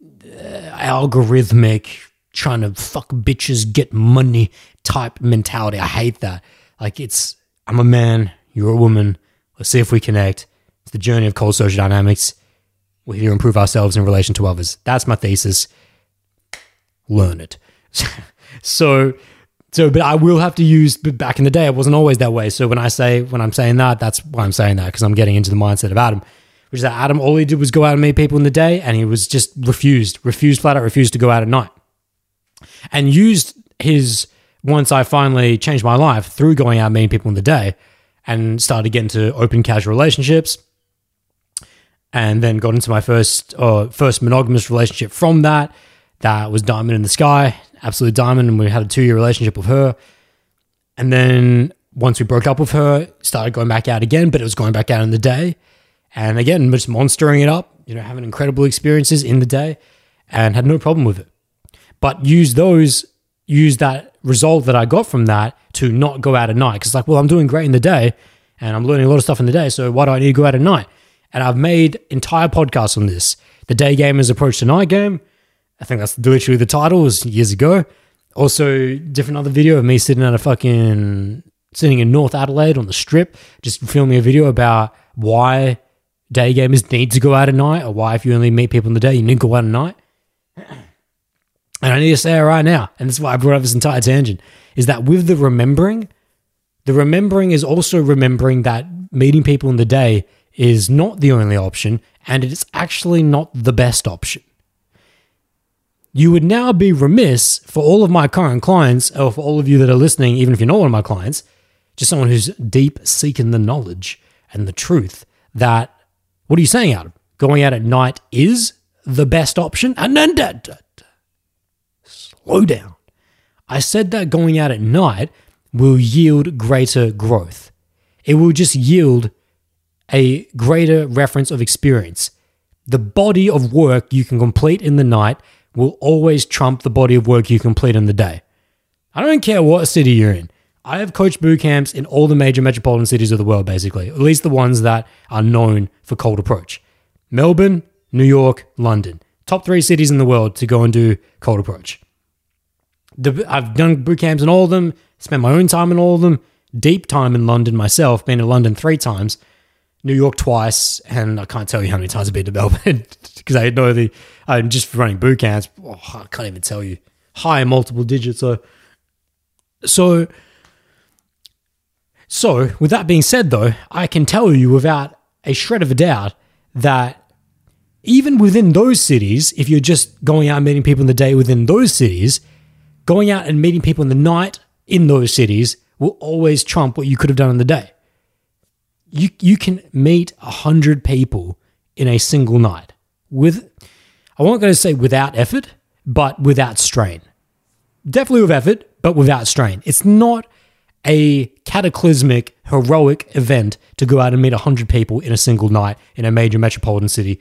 uh, algorithmic, trying to fuck bitches, get money type mentality. I hate that. Like, it's I'm a man. You're a woman. Let's see if we connect. It's the journey of cold social dynamics. We're here to improve ourselves in relation to others. That's my thesis. Learn it. so, so, but I will have to use. But back in the day, it wasn't always that way. So when I say when I'm saying that, that's why I'm saying that because I'm getting into the mindset of Adam, which is that Adam all he did was go out and meet people in the day, and he was just refused, refused flat out, refused to go out at night, and used his once I finally changed my life through going out meeting people in the day, and started getting to open casual relationships and then got into my first uh, first monogamous relationship from that. That was diamond in the sky, absolute diamond, and we had a two year relationship with her. And then once we broke up with her, started going back out again, but it was going back out in the day, and again just monstering it up, you know, having incredible experiences in the day, and had no problem with it. But use those, use that result that I got from that to not go out at night because like, well, I'm doing great in the day, and I'm learning a lot of stuff in the day, so why do I need to go out at night? and I've made entire podcasts on this. The day gamer's approach to night game. I think that's literally the title was years ago. Also, different other video of me sitting at a fucking sitting in North Adelaide on the strip, just filming a video about why day gamers need to go out at night, or why if you only meet people in the day, you need to go out at night. And I need to say it right now, and this is why I brought up this entire tangent, is that with the remembering, the remembering is also remembering that meeting people in the day is not the only option, and it's actually not the best option. You would now be remiss for all of my current clients, or for all of you that are listening, even if you're not one of my clients, just someone who's deep seeking the knowledge and the truth that, what are you saying, Adam? Going out at night is the best option? And then, da, da, da. slow down. I said that going out at night will yield greater growth. It will just yield a greater reference of experience. The body of work you can complete in the night will always trump the body of work you complete in the day. I don't care what city you're in. I have coached boot camps in all the major metropolitan cities of the world, basically, at least the ones that are known for cold approach Melbourne, New York, London. Top three cities in the world to go and do cold approach. The, I've done boot camps in all of them, spent my own time in all of them, deep time in London myself, been to London three times. New York twice, and I can't tell you how many times I've been to Melbourne because I know the I'm just running boot camps. Oh, I can't even tell you high multiple digits. So, so, so with that being said, though, I can tell you without a shred of a doubt that even within those cities, if you're just going out and meeting people in the day within those cities, going out and meeting people in the night in those cities will always trump what you could have done in the day you you can meet a hundred people in a single night with I won't go to say without effort, but without strain. Definitely with effort, but without strain. It's not a cataclysmic, heroic event to go out and meet 100 people in a single night in a major metropolitan city.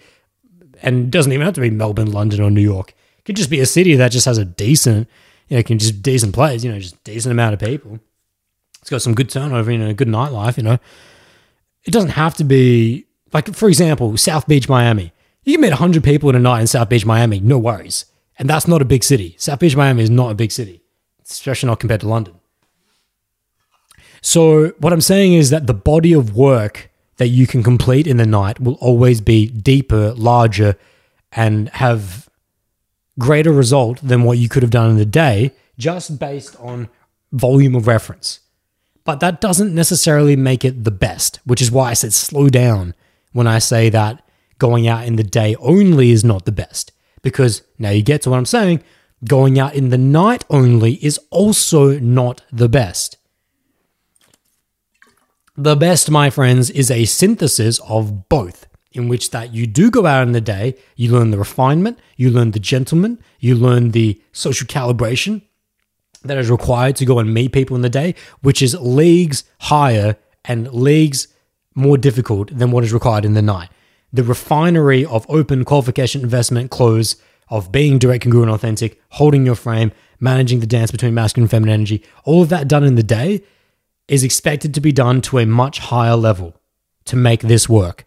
And doesn't even have to be Melbourne, London, or New York. It could just be a city that just has a decent, you know, can just decent players, you know, just decent amount of people. It's got some good turnover, you know, a good nightlife, you know it doesn't have to be like for example south beach miami You can meet 100 people in a night in South Beach, Miami, no worries. And that's not a big city. South Beach, Miami is not a big city, especially not compared to London. So, what I'm saying is that the body of work that you can complete in the night will always be deeper, larger, and have greater result than what you could have done in the day just based on volume of reference. But that doesn't necessarily make it the best, which is why I said slow down when I say that going out in the day only is not the best. Because now you get to what I'm saying, going out in the night only is also not the best. The best, my friends, is a synthesis of both, in which that you do go out in the day, you learn the refinement, you learn the gentleman, you learn the social calibration that is required to go and meet people in the day, which is leagues higher and leagues more difficult than what is required in the night. The refinery of open qualification, investment, close, of being direct, congruent, authentic, holding your frame, managing the dance between masculine and feminine energy, all of that done in the day is expected to be done to a much higher level to make this work.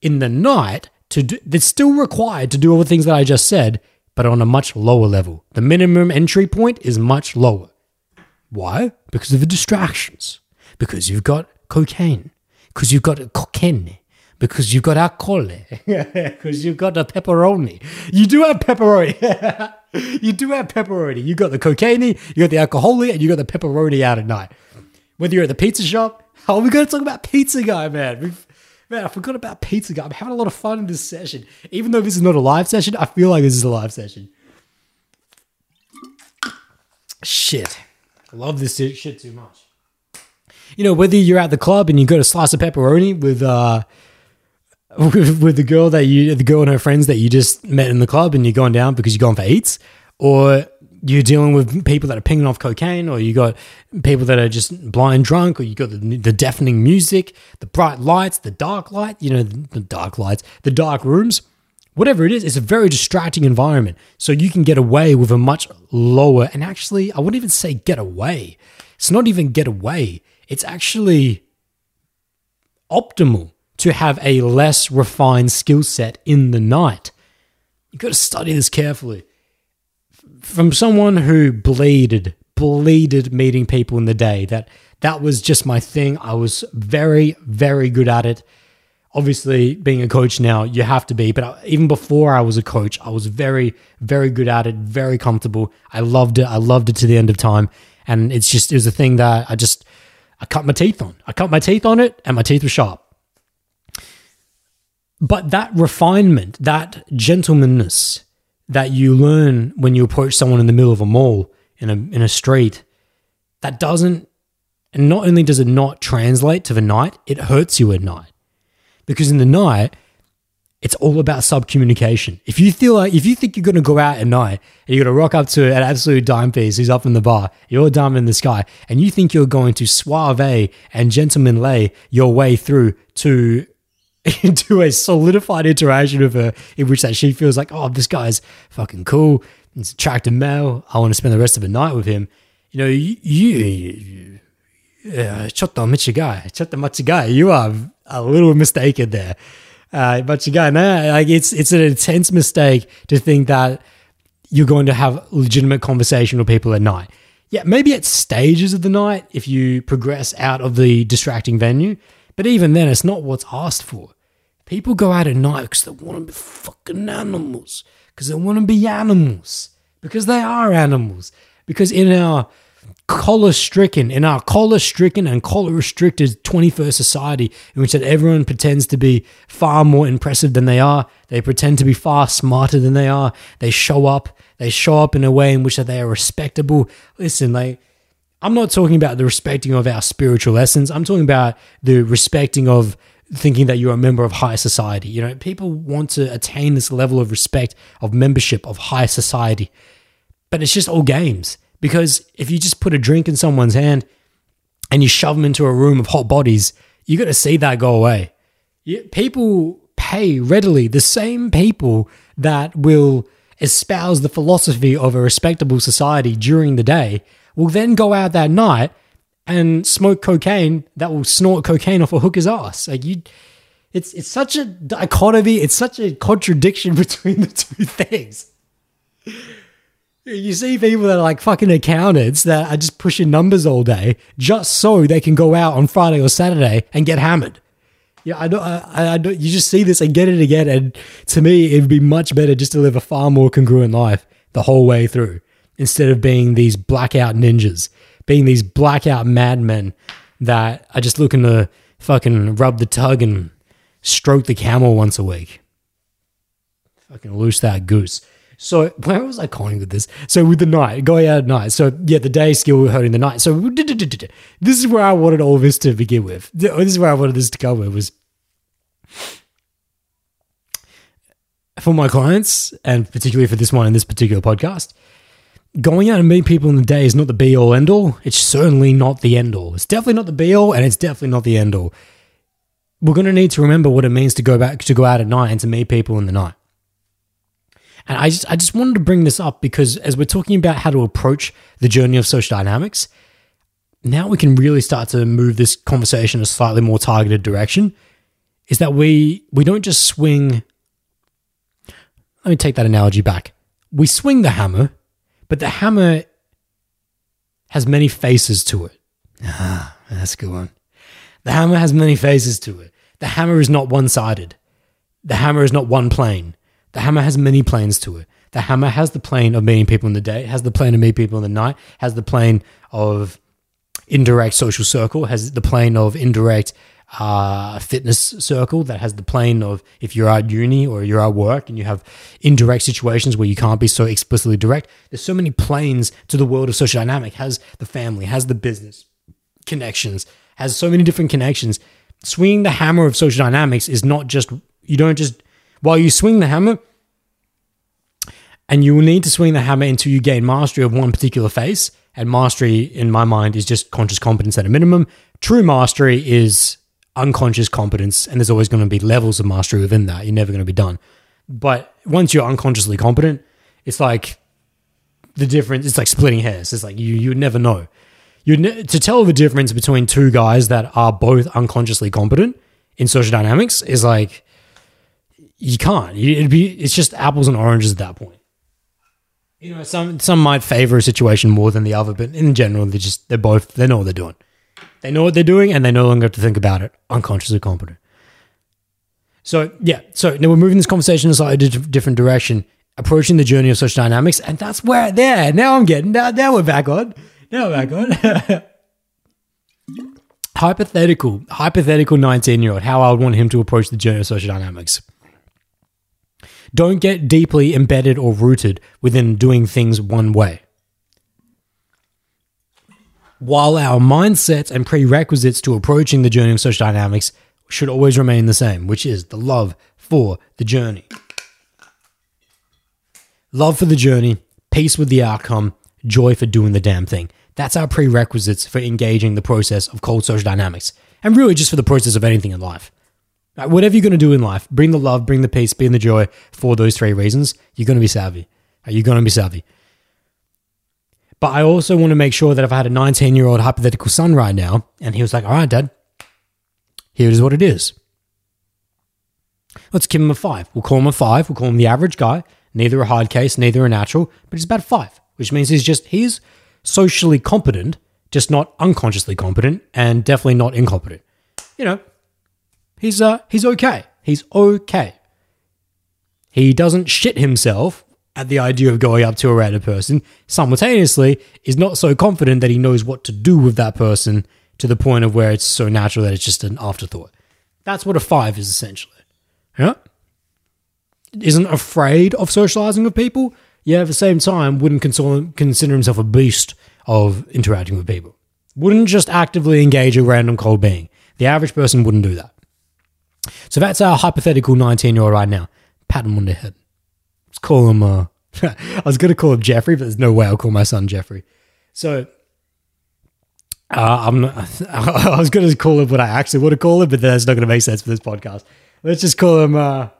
In the night, to do, it's still required to do all the things that I just said, but on a much lower level. The minimum entry point is much lower. Why? Because of the distractions. Because you've got cocaine. Because you've got cocaine. Because you've got alcohol. Because you've got the pepperoni. You do have pepperoni. you do have pepperoni. You got the cocaine, you got the alcohol, and you got the pepperoni out at night. Whether you're at the pizza shop, oh, we got to talk about Pizza Guy, man. We've, man, I forgot about Pizza Guy. I'm having a lot of fun in this session. Even though this is not a live session, I feel like this is a live session. Shit. I love this shit too much. You know, whether you're at the club and you got a slice of pepperoni with uh with, with the girl that you the girl and her friends that you just met in the club and you're going down because you're going for eats, or you're dealing with people that are pinging off cocaine, or you got people that are just blind drunk, or you got the, the deafening music, the bright lights, the dark light, you know, the, dark lights, the dark rooms, whatever it is, it's a very distracting environment. So you can get away with a much lower, and actually, I wouldn't even say get away. It's not even get away. It's actually optimal to have a less refined skill set in the night. You've got to study this carefully from someone who bleeded, bleeded meeting people in the day. That that was just my thing. I was very, very good at it. Obviously, being a coach now, you have to be. But even before I was a coach, I was very, very good at it. Very comfortable. I loved it. I loved it to the end of time. And it's just it was a thing that I just I cut my teeth on. I cut my teeth on it, and my teeth were sharp. But that refinement, that gentlemanness, that you learn when you approach someone in the middle of a mall in a in a street that doesn't and not only does it not translate to the night it hurts you at night. Because in the night it's all about sub communication if you feel like if you think you're going to go out at night and you're going to rock up to an absolute dime piece who's up in the bar you're a diamond in the sky and you think you're going to suave and gentleman lay your way through to into a solidified interaction with her in which that she feels like, oh, this guy's fucking cool. He's attractive male. I want to spend the rest of the night with him. You know, you, you uh, chotto michigai, chotto machigai, you are a little mistaken there. Uh, but you got no, like it's it's an intense mistake to think that you're going to have legitimate conversation with people at night. Yeah, maybe at stages of the night if you progress out of the distracting venue, but even then, it's not what's asked for. People go out at night because they want to be fucking animals. Because they want to be animals. Because they are animals. Because in our collar stricken, in our collar stricken and collar restricted 21st society, in which that everyone pretends to be far more impressive than they are, they pretend to be far smarter than they are, they show up, they show up in a way in which that they are respectable. Listen, like, I'm not talking about the respecting of our spiritual essence. I'm talking about the respecting of thinking that you're a member of high society. You know, people want to attain this level of respect, of membership, of high society. But it's just all games. Because if you just put a drink in someone's hand and you shove them into a room of hot bodies, you got to see that go away. People pay readily, the same people that will espouse the philosophy of a respectable society during the day will then go out that night and smoke cocaine that will snort cocaine off a hooker's ass. Like you, It's it's such a dichotomy. It's such a contradiction between the two things. You see people that are like fucking accountants that are just pushing numbers all day just so they can go out on Friday or Saturday and get hammered. Yeah, I know. I, I know. You just see this and get it again, and to me, it would be much better just to live a far more congruent life the whole way through, instead of being these blackout ninjas, being these blackout madmen that are just looking to fucking rub the tug and stroke the camel once a week. Fucking loose that goose. So where was I going with this? So with the night, going out at night. So yeah, the day skill hurting the night. So this is where I wanted all this to begin with. This is where I wanted this to go with was for my clients and particularly for this one in this particular podcast. Going out and meeting people in the day is not the be all end all. It's certainly not the end all. It's definitely not the be all, and it's definitely not the end all. We're going to need to remember what it means to go back to go out at night and to meet people in the night. And I just I just wanted to bring this up because as we're talking about how to approach the journey of social dynamics, now we can really start to move this conversation in a slightly more targeted direction. Is that we we don't just swing let me take that analogy back. We swing the hammer, but the hammer has many faces to it. Ah, that's a good one. The hammer has many faces to it. The hammer is not one sided. The hammer is not one plane. The hammer has many planes to it. The hammer has the plane of meeting people in the day, has the plane of meeting people in the night, has the plane of indirect social circle, has the plane of indirect uh, fitness circle that has the plane of if you're at uni or you're at work and you have indirect situations where you can't be so explicitly direct. There's so many planes to the world of social dynamic. Has the family, has the business connections, has so many different connections. Swinging the hammer of social dynamics is not just you don't just while you swing the hammer, and you will need to swing the hammer until you gain mastery of one particular face. And mastery, in my mind, is just conscious competence at a minimum. True mastery is unconscious competence, and there's always going to be levels of mastery within that. You're never going to be done. But once you're unconsciously competent, it's like the difference. It's like splitting hairs. It's like you you never know. You ne- to tell the difference between two guys that are both unconsciously competent in social dynamics is like you can't. It'd be it's just apples and oranges at that point. You know, some some might favor a situation more than the other, but in general, they just they're both they know what they're doing. They know what they're doing, and they no longer have to think about it. Unconsciously competent. So yeah, so now we're moving this conversation in a slightly different direction, approaching the journey of social dynamics, and that's where there. Now I'm getting now. Now we're back on. Now we're back on. hypothetical, hypothetical 19 year old. How I would want him to approach the journey of social dynamics. Don't get deeply embedded or rooted within doing things one way. While our mindsets and prerequisites to approaching the journey of social dynamics should always remain the same, which is the love for the journey. Love for the journey, peace with the outcome, joy for doing the damn thing. That's our prerequisites for engaging the process of cold social dynamics, and really just for the process of anything in life. Whatever you're going to do in life, bring the love, bring the peace, bring the joy for those three reasons. You're going to be savvy. You're going to be savvy. But I also want to make sure that if I had a 19 year old hypothetical son right now, and he was like, all right, dad, here is what it is. Let's give him a five. We'll call him a five. We'll call him the average guy. Neither a hard case, neither a natural, but he's about five, which means he's just, he's socially competent, just not unconsciously competent and definitely not incompetent. You know, he's uh he's okay. He's okay. He doesn't shit himself at the idea of going up to a random person. Simultaneously, is not so confident that he knows what to do with that person to the point of where it's so natural that it's just an afterthought. That's what a five is essentially. Yeah. Isn't afraid of socializing with people, yet at the same time wouldn't consider himself a beast of interacting with people. Wouldn't just actively engage a random cold being. The average person wouldn't do that. So that's our hypothetical 19 year old right now. Pat him on the head. Let's call him, uh, I was going to call him Jeffrey, but there's no way I'll call my son Jeffrey. So uh, I'm not, I was going to call him what I actually want to call him, but that's not going to make sense for this podcast. Let's just call him, uh,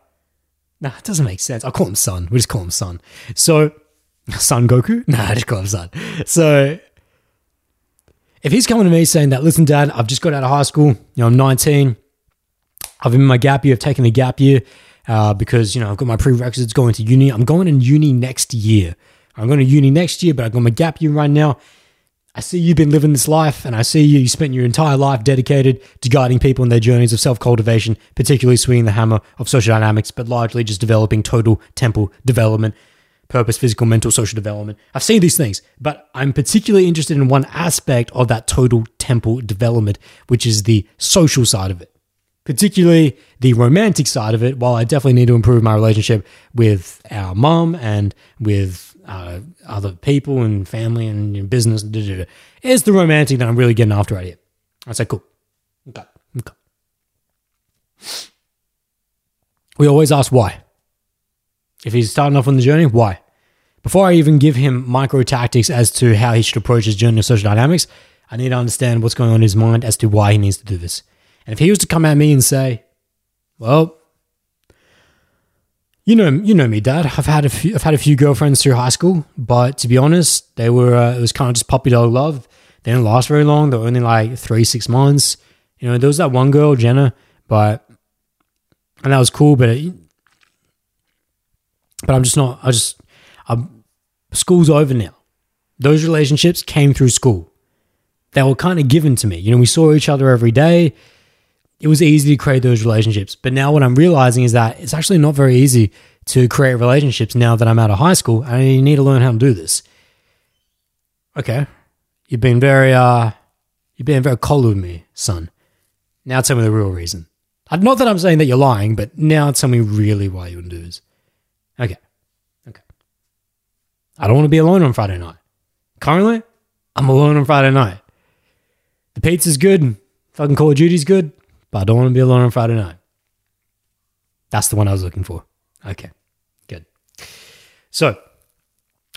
nah, it doesn't make sense. I'll call him Son. We just call him Son. So, Son Goku? Nah, I just call him Son. So, if he's coming to me saying that, listen, Dad, I've just got out of high school, you know, I'm 19, I've been in my gap year. I've taken a gap year uh, because you know I've got my prerequisites going to uni. I'm going in uni next year. I'm going to uni next year, but I've got my gap year right now. I see you've been living this life, and I see you, you spent your entire life dedicated to guiding people in their journeys of self cultivation, particularly swinging the hammer of social dynamics, but largely just developing total temple development, purpose, physical, mental, social development. I've seen these things, but I'm particularly interested in one aspect of that total temple development, which is the social side of it particularly the romantic side of it, while I definitely need to improve my relationship with our mum and with uh, other people and family and you know, business, da, da, da, is the romantic that I'm really getting after right here. I say, cool. Okay. Okay. We always ask why. If he's starting off on the journey, why? Before I even give him micro tactics as to how he should approach his journey of social dynamics, I need to understand what's going on in his mind as to why he needs to do this. And if he was to come at me and say, "Well, you know, you know me, Dad. I've had a few, I've had a few girlfriends through high school, but to be honest, they were uh, it was kind of just puppy dog love. They didn't last very long. They were only like three, six months. You know, there was that one girl, Jenna, but and that was cool. But it, but I'm just not. I just I'm, school's over now. Those relationships came through school. They were kind of given to me. You know, we saw each other every day it was easy to create those relationships. But now what I'm realizing is that it's actually not very easy to create relationships now that I'm out of high school. I need to learn how to do this. Okay. You've been very uh you've been very cold with me, son. Now tell me the real reason. Not that I'm saying that you're lying, but now tell me really why you wouldn't do this. Okay. Okay. I don't want to be alone on Friday night. Currently, I'm alone on Friday night. The pizza's good. Fucking Call of Duty's good but I don't want to be alone on Friday night. That's the one I was looking for. Okay, good. So,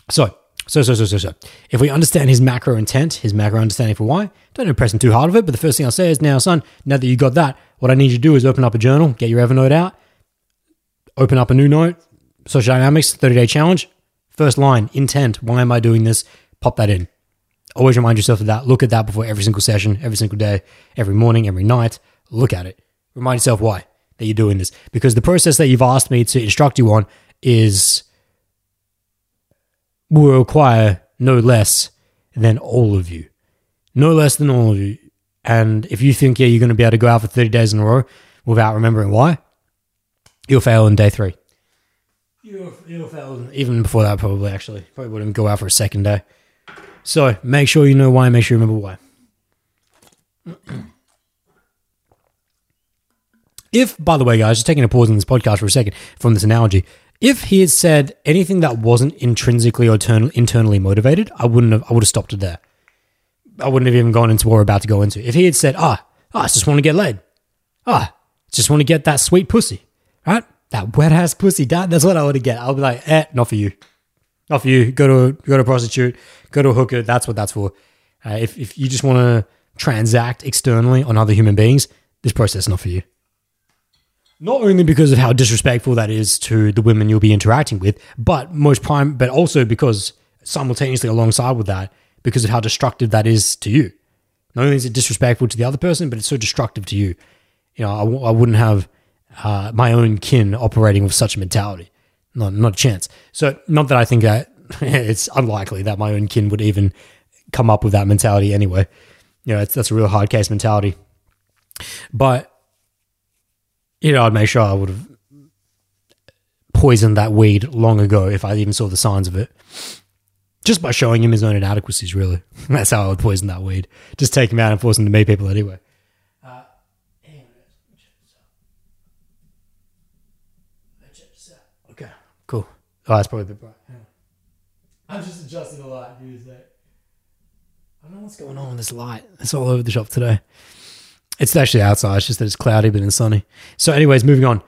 so, so, so, so, so, so. If we understand his macro intent, his macro understanding for why, don't impress him too hard of it. But the first thing I'll say is, now, son, now that you got that, what I need you to do is open up a journal, get your Evernote out, open up a new note, social dynamics, 30 day challenge. First line, intent. Why am I doing this? Pop that in. Always remind yourself of that. Look at that before every single session, every single day, every morning, every night look at it. Remind yourself why that you're doing this. Because the process that you've asked me to instruct you on is will require no less than all of you. No less than all of you. And if you think, yeah, you're going to be able to go out for 30 days in a row without remembering why, you'll fail in day three. You'll, you'll fail even before that, probably, actually. Probably wouldn't go out for a second day. So make sure you know why, make sure you remember why. If, by the way, guys, just taking a pause in this podcast for a second from this analogy, if he had said anything that wasn't intrinsically or internally motivated, I wouldn't have. I would have stopped it there. I wouldn't have even gone into what we're about to go into. If he had said, "Ah, oh, I just want to get laid," ah, just want to get that sweet pussy, right? That wet ass pussy, dad. That's what I want to get. I'll be like, eh, not for you, not for you. Go to go to a prostitute, go to a hooker. That's what that's for. Uh, if if you just want to transact externally on other human beings, this process is not for you. Not only because of how disrespectful that is to the women you'll be interacting with, but most prime, but also because simultaneously alongside with that, because of how destructive that is to you. Not only is it disrespectful to the other person, but it's so destructive to you. You know, I w- I wouldn't have uh, my own kin operating with such a mentality. Not, not a chance. So, not that I think that it's unlikely that my own kin would even come up with that mentality anyway. You know, that's a real hard case mentality. But you know, I'd make sure I would have poisoned that weed long ago if I even saw the signs of it. Just by showing him his own inadequacies, really. That's how I would poison that weed. Just take him out and force him to meet people anyway. Uh, okay, cool. Oh, that's probably a bit bright. I'm just adjusting the light. I don't know what's going on with this light. It's all over the shop today. It's actually outside. It's just that it's cloudy but it's sunny. So, anyways, moving on.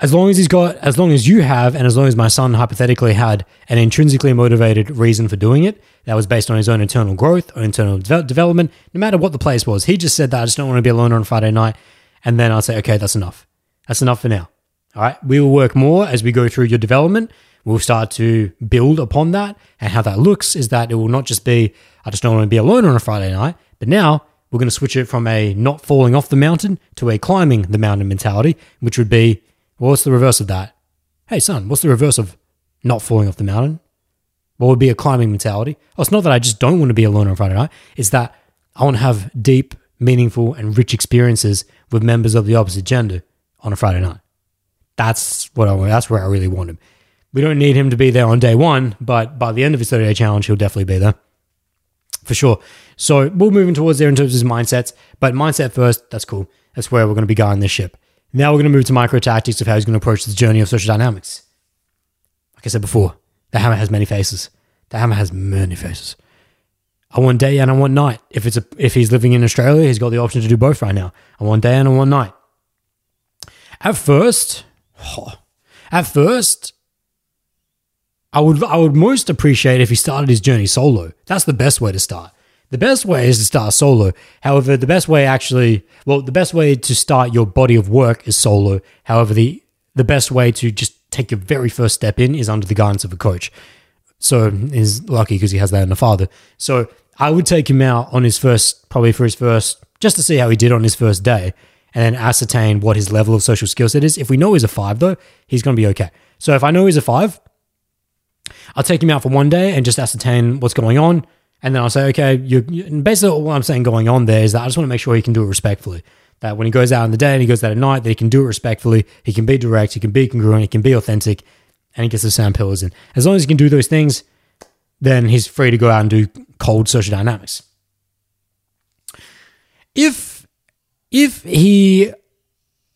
As long as he's got, as long as you have, and as long as my son hypothetically had an intrinsically motivated reason for doing it, that was based on his own internal growth or internal de- development, no matter what the place was. He just said that I just don't want to be alone on Friday night. And then I'll say, okay, that's enough. That's enough for now. All right. We will work more as we go through your development. We'll start to build upon that. And how that looks is that it will not just be, I just don't want to be alone on a Friday night, but now we're going to switch it from a not falling off the mountain to a climbing the mountain mentality, which would be, well, what's the reverse of that? Hey, son, what's the reverse of not falling off the mountain? What would be a climbing mentality? Oh, it's not that I just don't want to be alone on Friday night. It's that I want to have deep, meaningful, and rich experiences with members of the opposite gender on a Friday night. That's what I want. That's where I really want him. We don't need him to be there on day one, but by the end of his 30 day challenge, he'll definitely be there for sure. So we're moving towards there in terms of his mindsets, but mindset first, that's cool. That's where we're going to be guiding this ship. Now we're going to move to micro tactics of how he's going to approach the journey of social dynamics. Like I said before, the hammer has many faces. The hammer has many faces. I want day and I want night. If it's a if he's living in Australia, he's got the option to do both right now. I want day and I want night. At first, oh, at first, I would I would most appreciate if he started his journey solo. That's the best way to start. The best way is to start solo. However, the best way actually, well, the best way to start your body of work is solo. However, the the best way to just take your very first step in is under the guidance of a coach. So he's lucky because he has that in a father. So I would take him out on his first, probably for his first, just to see how he did on his first day, and then ascertain what his level of social skill set is. If we know he's a five, though, he's going to be okay. So if I know he's a five, I'll take him out for one day and just ascertain what's going on. And then I'll say, okay, you, basically what I'm saying going on there is that I just want to make sure he can do it respectfully. That when he goes out in the day and he goes out at night, that he can do it respectfully. He can be direct, he can be congruent, he can be authentic, and he gets the sand pillars in. As long as he can do those things, then he's free to go out and do cold social dynamics. If if he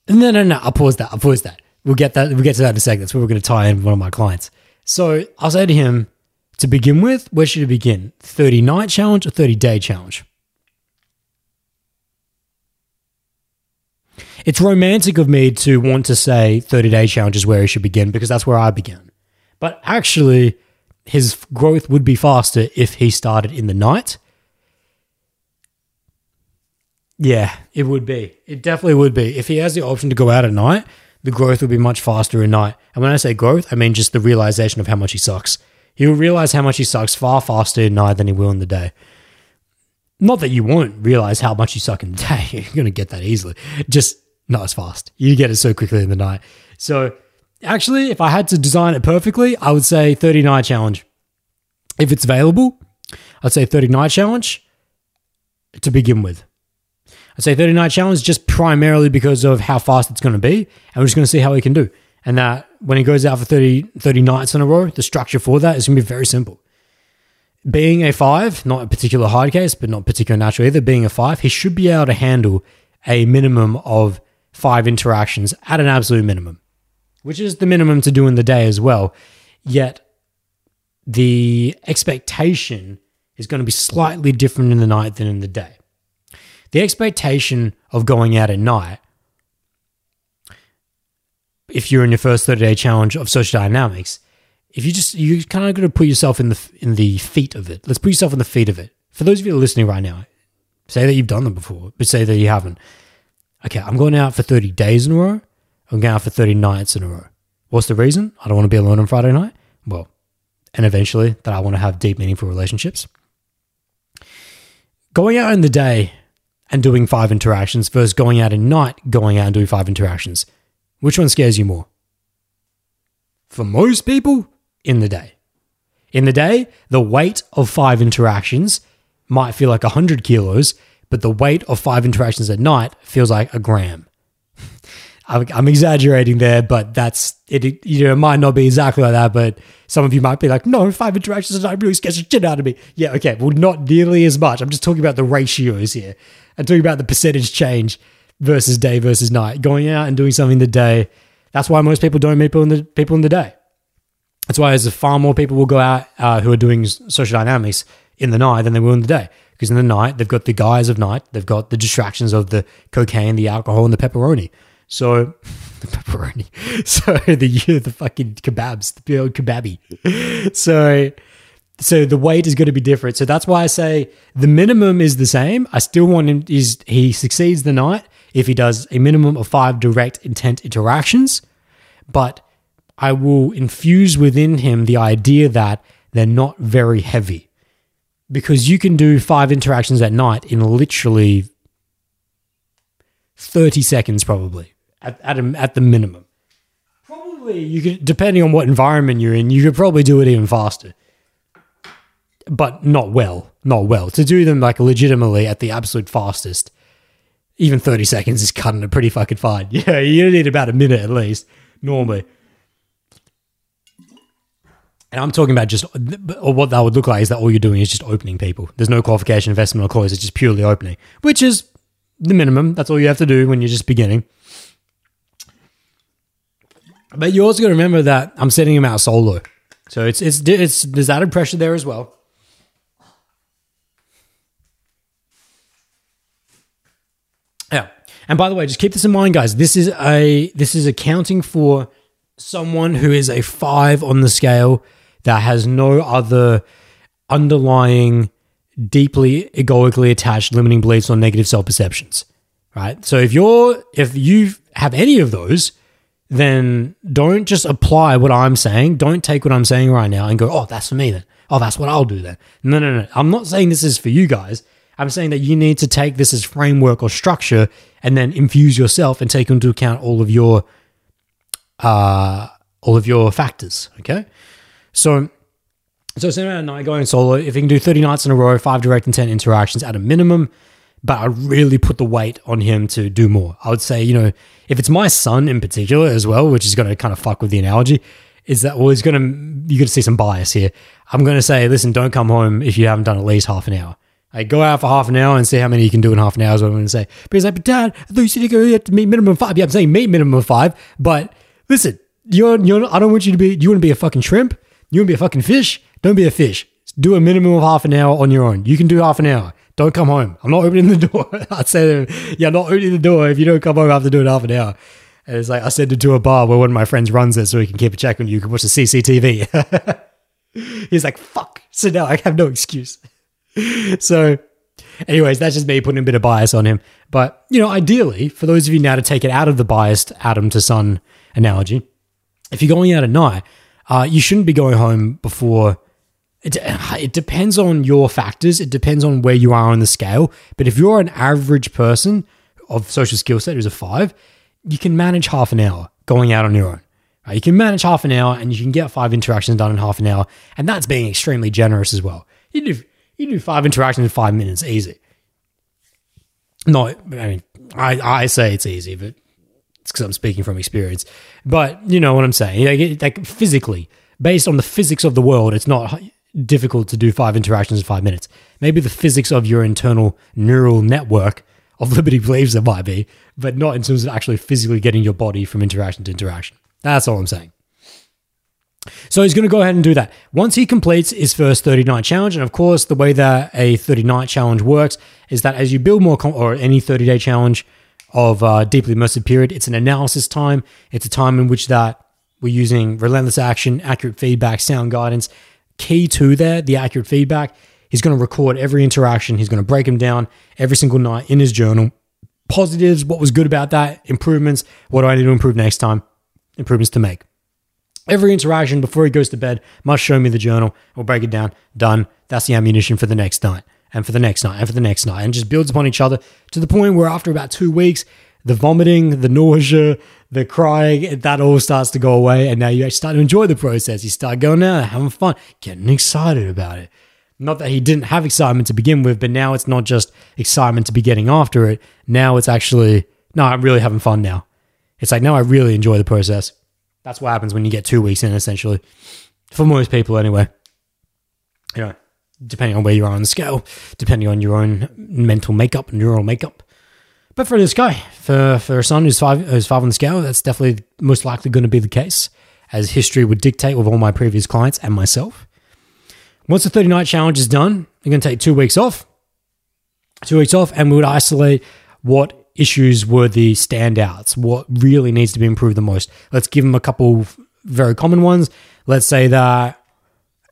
no no no, I'll pause that. I'll pause that. We'll get that. We'll get to that in a second. That's where we're going to tie in one of my clients. So I'll say to him, to begin with, where should he begin? 30 night challenge or 30 day challenge? It's romantic of me to want to say 30 day challenge is where he should begin because that's where I began. But actually, his growth would be faster if he started in the night. Yeah, it would be. It definitely would be. If he has the option to go out at night, the growth would be much faster at night. And when I say growth, I mean just the realization of how much he sucks. He will realize how much he sucks far faster at night than he will in the day. Not that you won't realize how much you suck in the day. You're going to get that easily. Just not as fast. You get it so quickly in the night. So, actually, if I had to design it perfectly, I would say 30 night challenge. If it's available, I'd say 30 night challenge to begin with. I'd say 30 night challenge just primarily because of how fast it's going to be. And we're just going to see how he can do. And that when he goes out for 30, 30 nights in a row, the structure for that is going to be very simple. Being a five, not a particular hard case, but not particular natural either, being a five, he should be able to handle a minimum of five interactions at an absolute minimum, which is the minimum to do in the day as well. Yet the expectation is going to be slightly different in the night than in the day. The expectation of going out at night, if you're in your first 30 day challenge of social dynamics, if you just you kind of got to put yourself in the in the feet of it. Let's put yourself in the feet of it. For those of you listening right now, say that you've done them before, but say that you haven't okay, I'm going out for 30 days in a row. I'm going out for 30 nights in a row. What's the reason? I don't want to be alone on Friday night. Well, and eventually that I want to have deep, meaningful relationships. Going out in the day and doing five interactions versus going out at night, going out and doing five interactions. Which one scares you more? For most people, in the day. In the day, the weight of five interactions might feel like 100 kilos, but the weight of five interactions at night feels like a gram. I'm exaggerating there, but that's it. You know, it might not be exactly like that, but some of you might be like, "No, five interactions at night really scares the shit out of me." Yeah, okay, well, not nearly as much. I'm just talking about the ratios here. I'm talking about the percentage change versus day versus night. Going out and doing something the day. That's why most people don't meet people in the people in the day. That's why there's far more people will go out uh, who are doing social dynamics in the night than they will in the day because in the night they've got the guise of night, they've got the distractions of the cocaine, the alcohol, and the pepperoni. So the pepperoni, so the the fucking kebabs, the old kebabi. So so the weight is going to be different. So that's why I say the minimum is the same. I still want him is he succeeds the night if he does a minimum of five direct intent interactions, but I will infuse within him the idea that they're not very heavy because you can do five interactions at night in literally 30 seconds, probably at, at, a, at the minimum. Probably you could, depending on what environment you're in, you could probably do it even faster. But not well, not well. To do them like legitimately at the absolute fastest, even 30 seconds is cutting it pretty fucking fine. Yeah, you need about a minute at least, normally. And I'm talking about just or what that would look like is that all you're doing is just opening people. There's no qualification, investment, or close. It's just purely opening, which is the minimum. That's all you have to do when you're just beginning. But you also got to remember that I'm setting him out solo, so it's it's it's there's added pressure there as well. Yeah, and by the way, just keep this in mind, guys. This is a this is accounting for someone who is a five on the scale that has no other underlying deeply egoically attached limiting beliefs or negative self-perceptions right? So if you're if you have any of those then don't just apply what i'm saying. Don't take what i'm saying right now and go oh that's for me then. Oh that's what i'll do then. No no no. I'm not saying this is for you guys i'm saying that you need to take this as framework or structure and then infuse yourself and take into account all of your uh all of your factors okay so so Cinema at night going solo, if he can do 30 nights in a row, five direct and 10 interactions at a minimum, but I really put the weight on him to do more. I would say, you know, if it's my son in particular as well, which is going to kind of fuck with the analogy, is that, well, he's going to, you're going to see some bias here. I'm going to say, listen, don't come home if you haven't done at least half an hour. Like, go out for half an hour and see how many you can do in half an hour is what I'm going to say. But he's like, but dad, I thought you said you have to meet minimum five. Yeah, I'm saying meet minimum five, but listen, you're, you're, I don't want you to be, you want to be a fucking shrimp? You want to be a fucking fish? Don't be a fish. Do a minimum of half an hour on your own. You can do half an hour. Don't come home. I'm not opening the door. I said, yeah, not opening the door. If you don't come home after doing half an hour. And it's like, I said it to a bar where one of my friends runs it so he can keep a check on you. You can watch the CCTV. He's like, fuck. So now I have no excuse. so, anyways, that's just me putting a bit of bias on him. But, you know, ideally, for those of you now to take it out of the biased Adam to son analogy, if you're going out at night, uh, you shouldn't be going home before. It, it depends on your factors. It depends on where you are on the scale. But if you're an average person of social skill set who's a five, you can manage half an hour going out on your own. Right? You can manage half an hour and you can get five interactions done in half an hour. And that's being extremely generous as well. You do, you do five interactions in five minutes, easy. No, I mean, I, I say it's easy, but it's because I'm speaking from experience. But you know what I'm saying? Like, like physically, based on the physics of the world, it's not difficult to do five interactions in five minutes. Maybe the physics of your internal neural network of Liberty believes it might be, but not in terms of actually physically getting your body from interaction to interaction. That's all I'm saying. So he's going to go ahead and do that. Once he completes his first 30 night challenge, and of course, the way that a 30 night challenge works is that as you build more, com- or any 30 day challenge, of uh, deeply immersive period. It's an analysis time. It's a time in which that we're using relentless action, accurate feedback, sound guidance. Key to there, the accurate feedback. He's going to record every interaction. He's going to break them down every single night in his journal. Positives, what was good about that, improvements, what do I need to improve next time, improvements to make. Every interaction before he goes to bed must show me the journal. We'll break it down. Done. That's the ammunition for the next night and for the next night and for the next night and just builds upon each other to the point where after about two weeks, the vomiting, the nausea, the crying, that all starts to go away. And now you actually start to enjoy the process. You start going out, having fun, getting excited about it. Not that he didn't have excitement to begin with, but now it's not just excitement to be getting after it. Now it's actually, no, I'm really having fun now. It's like, no, I really enjoy the process. That's what happens when you get two weeks in, essentially. For most people, anyway. You know depending on where you are on the scale, depending on your own mental makeup, neural makeup. But for this guy, for, for a son who's five, who's five on the scale, that's definitely most likely going to be the case, as history would dictate with all my previous clients and myself. Once the 30 night challenge is done, you're going to take two weeks off. Two weeks off, and we would isolate what issues were the standouts, what really needs to be improved the most. Let's give him a couple very common ones. Let's say that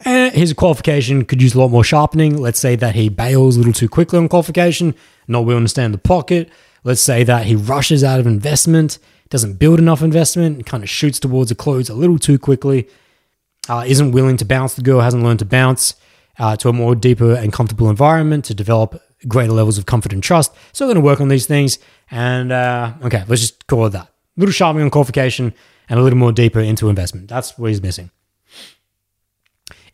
Eh, his qualification could use a lot more sharpening. Let's say that he bails a little too quickly on qualification, not willing to stand the pocket. Let's say that he rushes out of investment, doesn't build enough investment, kind of shoots towards a close a little too quickly, uh, isn't willing to bounce the girl, hasn't learned to bounce, uh, to a more deeper and comfortable environment to develop greater levels of comfort and trust. So we're going to work on these things. And uh, okay, let's just call it that. A little sharpening on qualification and a little more deeper into investment. That's what he's missing.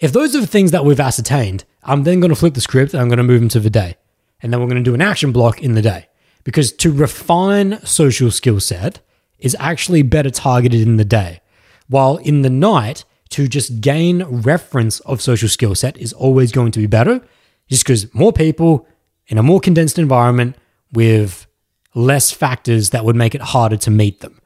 If those are the things that we've ascertained, I'm then going to flip the script and I'm going to move into the day. And then we're going to do an action block in the day. Because to refine social skill set is actually better targeted in the day. While in the night, to just gain reference of social skill set is always going to be better, just because more people in a more condensed environment with less factors that would make it harder to meet them.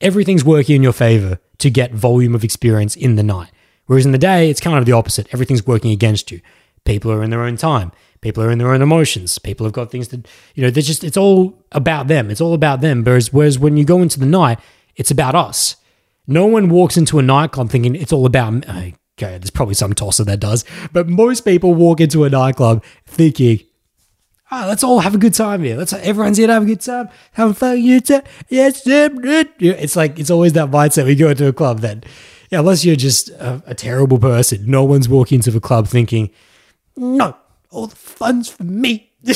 Everything's working in your favor to get volume of experience in the night. Whereas in the day, it's kind of the opposite. Everything's working against you. People are in their own time. People are in their own emotions. People have got things that, you know, they're just, it's all about them. It's all about them. Whereas, whereas when you go into the night, it's about us. No one walks into a nightclub thinking it's all about me. Okay, there's probably some tosser that does, but most people walk into a nightclub thinking, oh, let's all have a good time here. Let's everyone's here to have a good time. Have a fun good time. Yes, it's like it's always that mindset we go into a club that yeah, unless you're just a, a terrible person, no one's walking into the club thinking, no, all the fun's for me.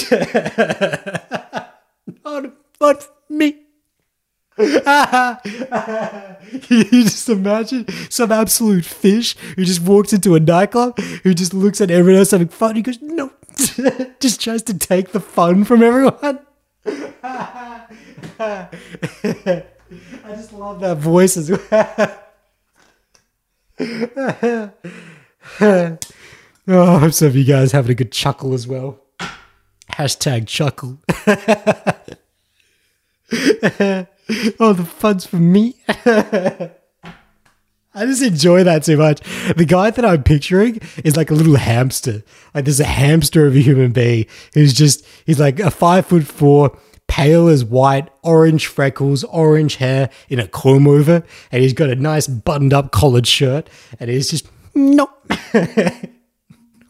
all the fun for me. you just imagine some absolute fish who just walks into a nightclub who just looks at everyone else having fun. He goes, no, just tries to take the fun from everyone. I just love that voice as well. oh, I hope some of you guys having a good chuckle as well. Hashtag chuckle. oh, the fun's for me. I just enjoy that too much. The guy that I'm picturing is like a little hamster. Like there's a hamster of a human being who's just he's like a five foot four, pale as white, orange freckles, orange hair in a comb over, and he's got a nice buttoned up collared shirt, and he's just no,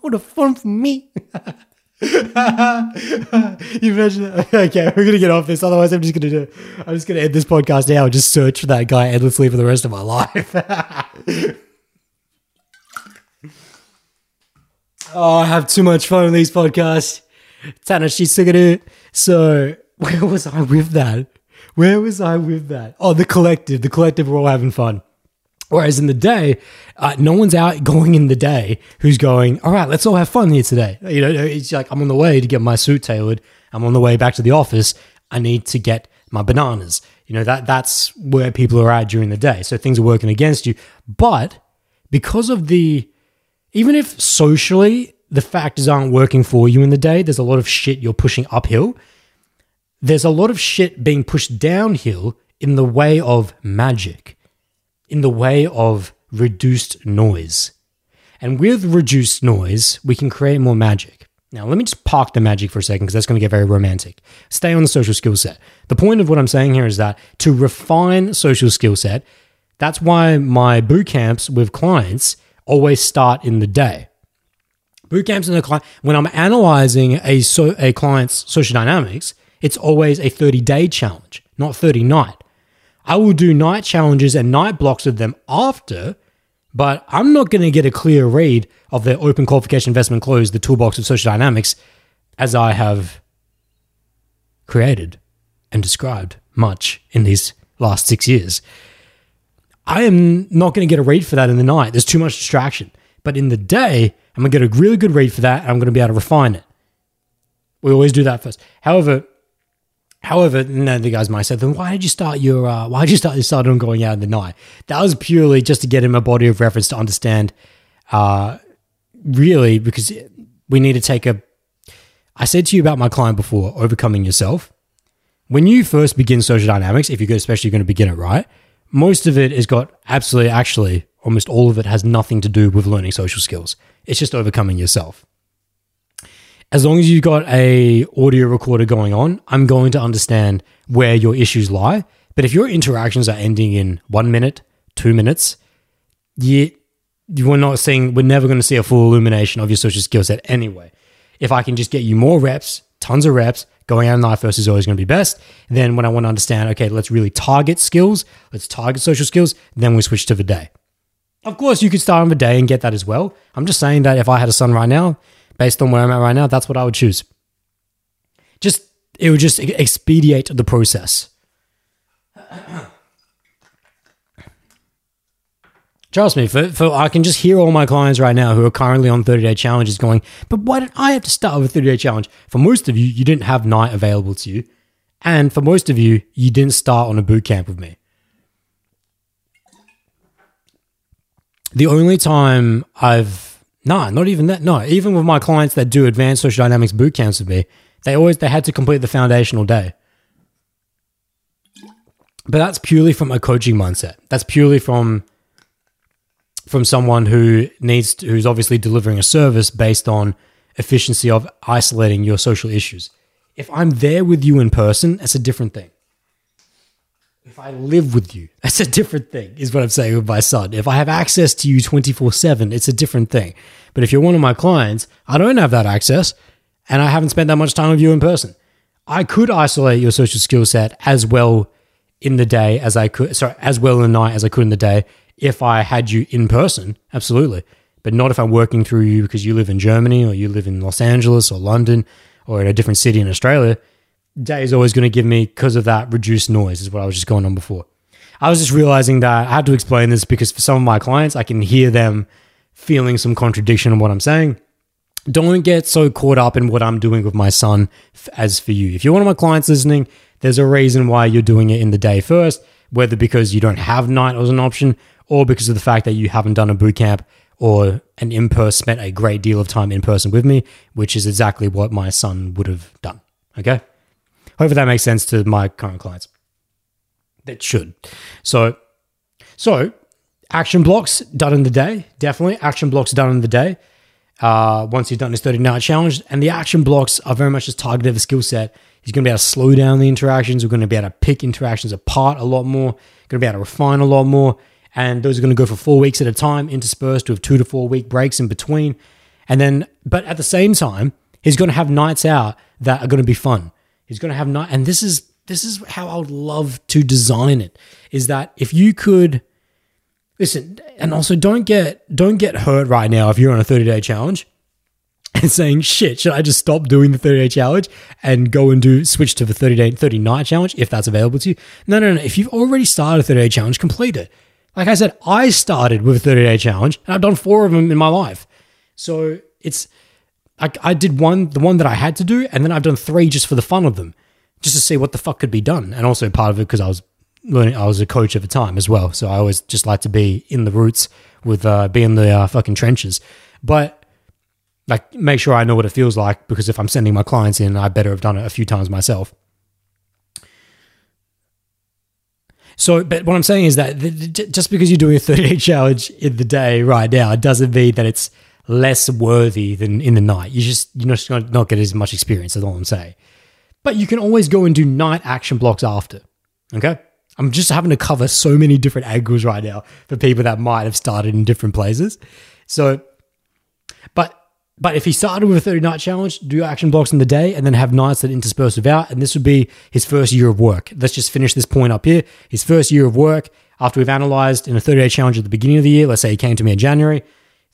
what a fun for me. imagine? Okay, we're gonna get off this. Otherwise, I'm just gonna do. I'm just gonna end this podcast now and just search for that guy endlessly for the rest of my life. oh, I have too much fun with these podcasts. Tanashi Suguru. So where was I with that? Where was I with that? Oh, the collective. The collective We're all having fun. Whereas in the day, uh, no one's out going in the day who's going, all right, let's all have fun here today. You know, it's like I'm on the way to get my suit tailored. I'm on the way back to the office. I need to get my bananas. You know, that that's where people are at during the day. So things are working against you. But because of the, even if socially the factors aren't working for you in the day, there's a lot of shit you're pushing uphill there's a lot of shit being pushed downhill in the way of magic, in the way of reduced noise. And with reduced noise, we can create more magic. Now, let me just park the magic for a second because that's going to get very romantic. Stay on the social skill set. The point of what I'm saying here is that to refine social skill set, that's why my boot camps with clients always start in the day. Boot camps in the client, when I'm analyzing a, so, a client's social dynamics, it's always a 30 day challenge, not 30 night. I will do night challenges and night blocks of them after, but I'm not going to get a clear read of the open qualification investment close, the toolbox of social dynamics, as I have created and described much in these last six years. I am not going to get a read for that in the night. There's too much distraction. But in the day, I'm going to get a really good read for that and I'm going to be able to refine it. We always do that first. However, However, then the guys might say, then why did you start your, uh, why did you start, you started on going out in the night? That was purely just to get him a body of reference to understand, uh, really, because we need to take a, I said to you about my client before, overcoming yourself. When you first begin social dynamics, if you're especially going to begin it right, most of it has got absolutely, actually, almost all of it has nothing to do with learning social skills. It's just overcoming yourself as long as you've got a audio recorder going on, I'm going to understand where your issues lie. But if your interactions are ending in one minute, two minutes, you we're not seeing we're never going to see a full illumination of your social skill set anyway. If I can just get you more reps, tons of reps, going out night first is always going to be best. Then when I want to understand, okay, let's really target skills, let's target social skills, then we switch to the day. Of course, you could start on the day and get that as well. I'm just saying that if I had a son right now, based on where I'm at right now, that's what I would choose. Just it would just expedite the process. Trust me, for, for I can just hear all my clients right now who are currently on 30 day challenges going, but why did I have to start with a 30 day challenge? For most of you, you didn't have night available to you. And for most of you, you didn't start on a boot camp with me. The only time I've no, not even that. No, even with my clients that do advanced social dynamics boot camps with me, they always they had to complete the foundational day. But that's purely from a coaching mindset. That's purely from from someone who needs to, who's obviously delivering a service based on efficiency of isolating your social issues. If I'm there with you in person, that's a different thing. If I live with you, that's a different thing, is what I'm saying with my son. If I have access to you 24 7, it's a different thing. But if you're one of my clients, I don't have that access and I haven't spent that much time with you in person. I could isolate your social skill set as well in the day as I could, sorry, as well in the night as I could in the day if I had you in person, absolutely. But not if I'm working through you because you live in Germany or you live in Los Angeles or London or in a different city in Australia. Day is always going to give me because of that reduced noise, is what I was just going on before. I was just realizing that I had to explain this because for some of my clients, I can hear them feeling some contradiction in what I'm saying. Don't get so caught up in what I'm doing with my son as for you. If you're one of my clients listening, there's a reason why you're doing it in the day first, whether because you don't have night as an option or because of the fact that you haven't done a boot camp or an in person, spent a great deal of time in person with me, which is exactly what my son would have done. Okay. Hopefully that makes sense to my current clients. That should. So, so action blocks done in the day, definitely action blocks done in the day. Uh, once he's done his 30 night challenge, and the action blocks are very much just targeted of a skill set. He's going to be able to slow down the interactions. We're going to be able to pick interactions apart a lot more. Going to be able to refine a lot more and those are going to go for four weeks at a time, interspersed with two to four week breaks in between. And then, but at the same time, he's going to have nights out that are going to be fun. He's going to have night, and this is this is how I would love to design it. Is that if you could listen, and also don't get don't get hurt right now if you're on a 30 day challenge and saying shit should i just stop doing the 30 day challenge and go and do switch to the 30 day 30 night challenge if that's available to you no no no if you've already started a 30 day challenge complete it like I said, I started with a 30 day challenge and I've done four of them in my life. So it's like I did one, the one that I had to do, and then I've done three just for the fun of them, just to see what the fuck could be done. And also part of it because I was learning, I was a coach at the time as well. So I always just like to be in the roots with uh, be in the uh, fucking trenches. But like make sure I know what it feels like because if I'm sending my clients in, I better have done it a few times myself. So, but what I'm saying is that just because you're doing a 30 day challenge in the day right now, it doesn't mean that it's less worthy than in the night. You just you're just to not get as much experience. That's all I'm saying. But you can always go and do night action blocks after. Okay. I'm just having to cover so many different angles right now for people that might have started in different places. So, but but if he started with a 30 night challenge, do action blocks in the day and then have nights that intersperse without, and this would be his first year of work. Let's just finish this point up here. His first year of work after we've analyzed in a 30 day challenge at the beginning of the year. Let's say he came to me in January.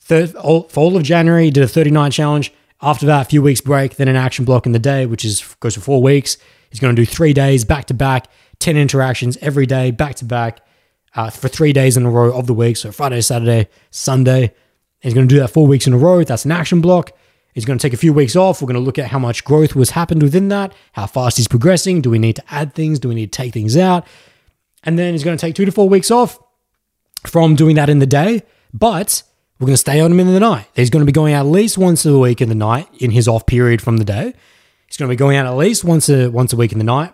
Third, all, for all of January, did a 39 challenge. After that, a few weeks break, then an action block in the day, which is goes for four weeks. He's going to do three days back to back, 10 interactions every day, back to back, uh, for three days in a row of the week. So Friday, Saturday, Sunday. He's going to do that four weeks in a row. That's an action block. He's going to take a few weeks off. We're going to look at how much growth was happened within that, how fast he's progressing. Do we need to add things? Do we need to take things out? And then he's going to take two to four weeks off from doing that in the day, but we're going to stay on him in the night. He's going to be going out at least once a week in the night in his off period from the day. He's going to be going out at least once a once a week in the night,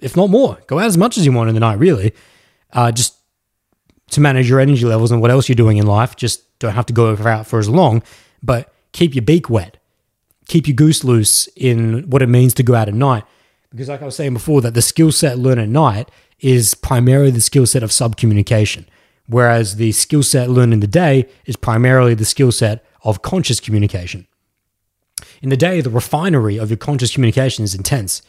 if not more. Go out as much as you want in the night, really. Uh, just to manage your energy levels and what else you're doing in life. Just don't have to go out for as long, but keep your beak wet, keep your goose loose in what it means to go out at night. Because, like I was saying before, that the skill set learned at night is primarily the skill set of sub communication, whereas the skill set learned in the day is primarily the skill set of conscious communication. In the day, the refinery of your conscious communication is intense.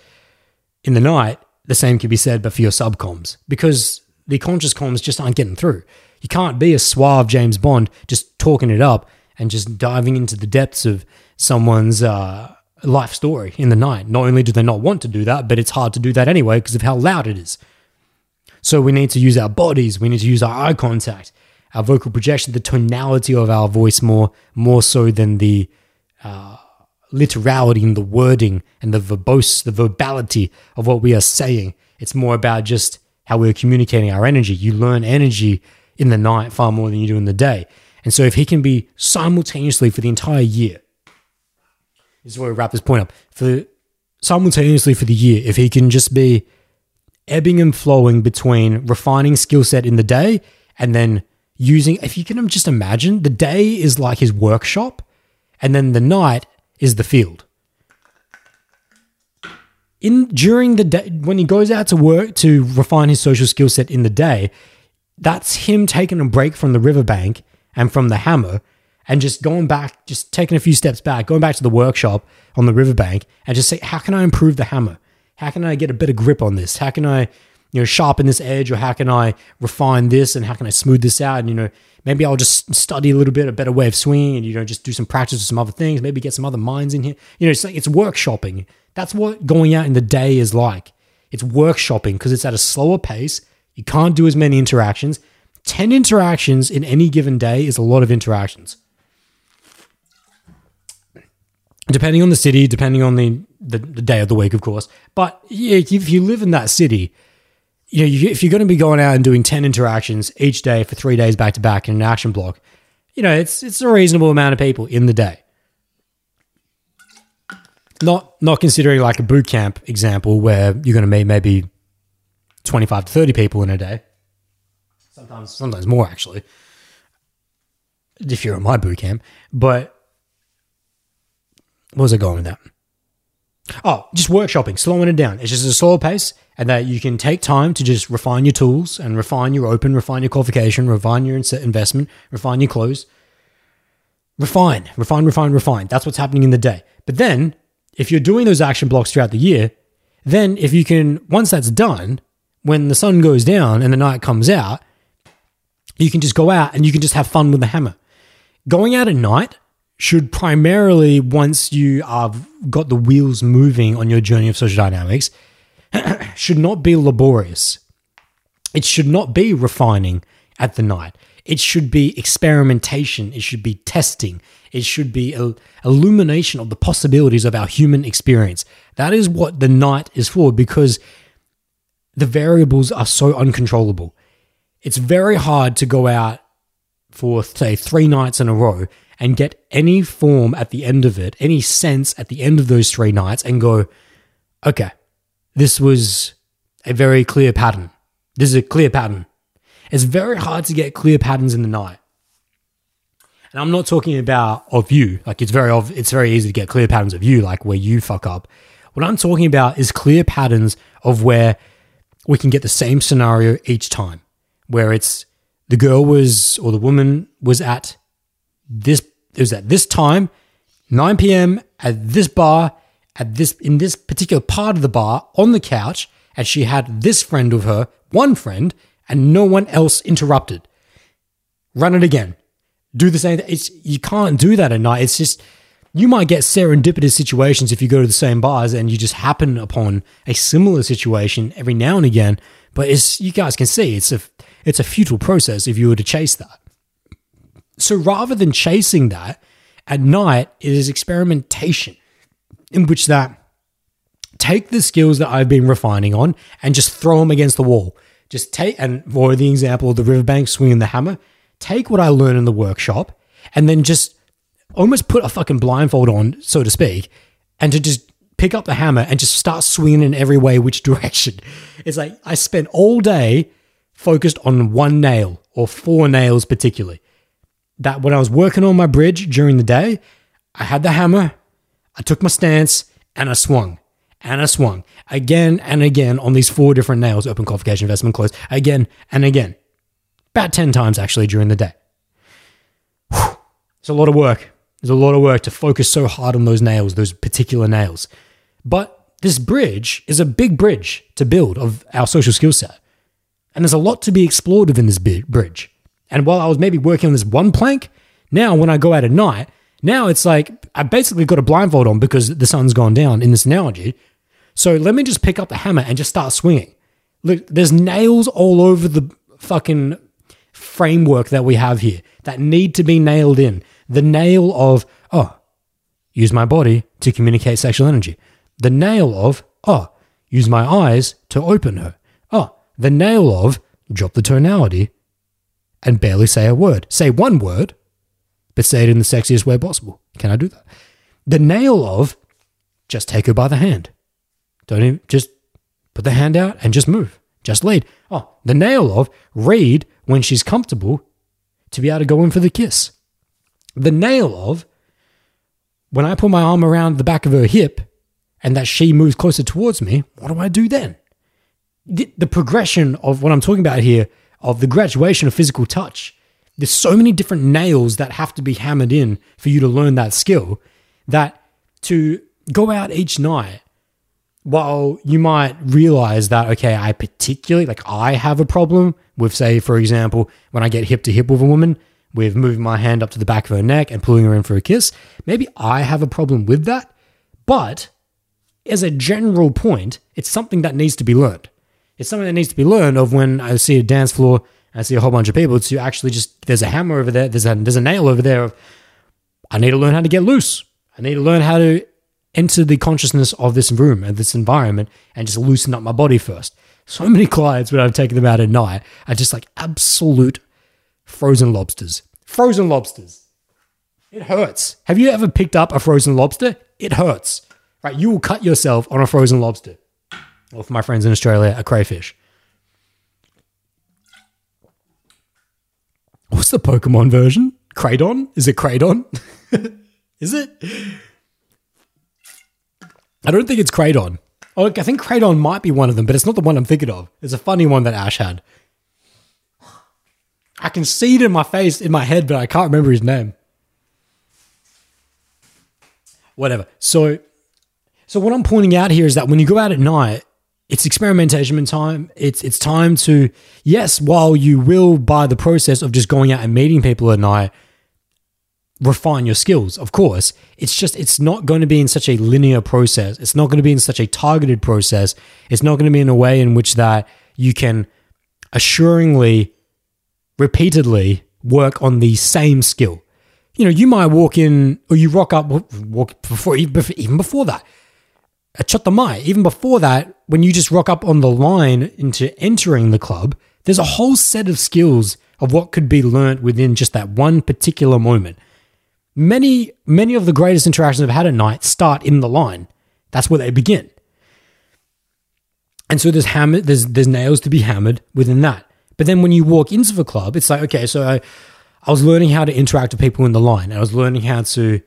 In the night, the same can be said, but for your subcoms, because the conscious comms just aren't getting through. You can't be a suave James Bond just talking it up and just diving into the depths of someone's uh, life story in the night. Not only do they not want to do that, but it's hard to do that anyway because of how loud it is. So we need to use our bodies, we need to use our eye contact, our vocal projection, the tonality of our voice more, more so than the uh, literality and the wording and the verbose, the verbality of what we are saying. It's more about just how we're communicating our energy. You learn energy in the night far more than you do in the day. And so if he can be simultaneously for the entire year, this is where we wrap this point up. For simultaneously for the year, if he can just be ebbing and flowing between refining skill set in the day and then using if you can just imagine the day is like his workshop and then the night is the field. In during the day when he goes out to work to refine his social skill set in the day that's him taking a break from the riverbank and from the hammer and just going back just taking a few steps back going back to the workshop on the riverbank and just say how can i improve the hammer how can I get a better grip on this? How can I, you know, sharpen this edge or how can I refine this and how can I smooth this out? And, you know, maybe I'll just study a little bit, a better way of swinging and, you know, just do some practice with some other things, maybe get some other minds in here. You know, it's like, it's workshopping. That's what going out in the day is like. It's workshopping because it's at a slower pace. You can't do as many interactions. 10 interactions in any given day is a lot of interactions. Depending on the city, depending on the the, the day of the week, of course. But yeah, if you live in that city, you know, if you're going to be going out and doing 10 interactions each day for three days back to back in an action block, you know, it's, it's a reasonable amount of people in the day. Not, not considering like a boot camp example where you're going to meet maybe 25 to 30 people in a day. Sometimes, sometimes more actually. If you're at my boot camp, but was I going with that? Oh, just workshopping, slowing it down. It's just a slower pace, and that you can take time to just refine your tools and refine your open, refine your qualification, refine your investment, refine your close. Refine, refine, refine, refine. That's what's happening in the day. But then, if you're doing those action blocks throughout the year, then if you can, once that's done, when the sun goes down and the night comes out, you can just go out and you can just have fun with the hammer. Going out at night should primarily, once you have got the wheels moving on your journey of social dynamics, should not be laborious. It should not be refining at the night. It should be experimentation. It should be testing. It should be illumination of the possibilities of our human experience. That is what the night is for because the variables are so uncontrollable. It's very hard to go out for, say, three nights in a row and get any form at the end of it, any sense at the end of those three nights, and go, okay, this was a very clear pattern. This is a clear pattern. It's very hard to get clear patterns in the night. And I'm not talking about of you. Like it's very of it's very easy to get clear patterns of you, like where you fuck up. What I'm talking about is clear patterns of where we can get the same scenario each time, where it's the girl was or the woman was at this it was at this time, 9 p.m. at this bar, at this in this particular part of the bar on the couch, and she had this friend with her, one friend, and no one else interrupted. Run it again. Do the same. It's you can't do that at night. It's just you might get serendipitous situations if you go to the same bars and you just happen upon a similar situation every now and again. But as you guys can see, it's a it's a futile process if you were to chase that. So rather than chasing that at night, it is experimentation in which that take the skills that I've been refining on and just throw them against the wall. Just take, and for the example of the riverbank swinging the hammer, take what I learned in the workshop and then just almost put a fucking blindfold on, so to speak, and to just pick up the hammer and just start swinging in every way, which direction. It's like I spent all day focused on one nail or four nails, particularly that when I was working on my bridge during the day, I had the hammer, I took my stance, and I swung. And I swung again and again on these four different nails open qualification, investment, close, again and again. About 10 times actually during the day. Whew. It's a lot of work. There's a lot of work to focus so hard on those nails, those particular nails. But this bridge is a big bridge to build of our social skill set. And there's a lot to be explored within this bridge. And while I was maybe working on this one plank, now when I go out at night, now it's like I basically got a blindfold on because the sun's gone down in this analogy. So let me just pick up the hammer and just start swinging. Look, there's nails all over the fucking framework that we have here that need to be nailed in. The nail of, oh, use my body to communicate sexual energy. The nail of, oh, use my eyes to open her. The nail of, drop the tonality and barely say a word. Say one word, but say it in the sexiest way possible. Can I do that? The nail of, just take her by the hand. Don't even, just put the hand out and just move. Just lead. Oh, the nail of, read when she's comfortable to be able to go in for the kiss. The nail of, when I put my arm around the back of her hip and that she moves closer towards me, what do I do then? The, progression of what I'm talking about here, of the graduation of physical touch, there's so many different nails that have to be hammered in for you to learn that skill that to go out each night while you might realize that okay i particularly like i have a problem with say for example when i get hip to hip with a woman with moving my hand up to the back of her neck and pulling her in for a kiss maybe i have a problem with that. But as a general point it's something that needs to be learned it's something that needs to be learned of when i see a dance floor and i see a whole bunch of people to actually just there's a hammer over there there's a there's a nail over there of i need to learn how to get loose i need to learn how to enter the consciousness of this room and this environment and just loosen up my body first. So many clients when I've taken them out at night are just like absolute frozen lobsters. Frozen lobsters. It hurts. Have you ever picked up a frozen lobster? It hurts. Right? You will cut yourself on a frozen lobster. Or for my friends in Australia, a crayfish. What's the Pokemon version? Kraydon? Is it Kraydon? Is it? I don't think it's Kraydon. Oh, I think Kraydon might be one of them, but it's not the one I'm thinking of. It's a funny one that Ash had. I can see it in my face, in my head, but I can't remember his name. Whatever. So, so what I'm pointing out here is that when you go out at night, it's experimentation time. It's it's time to yes, while you will by the process of just going out and meeting people at night, refine your skills, of course. It's just, it's not going to be in such a linear process. It's not going to be in such a targeted process. It's not going to be in a way in which that you can assuringly, repeatedly work on the same skill. You know, you might walk in or you rock up, walk before, even before that. At Chotamai, even before that, when you just rock up on the line into entering the club, there's a whole set of skills of what could be learnt within just that one particular moment. Many, many of the greatest interactions I've had at night start in the line. That's where they begin. And so there's hammer, there's there's nails to be hammered within that. But then when you walk into the club, it's like, okay, so I, I was learning how to interact with people in the line. I was learning how to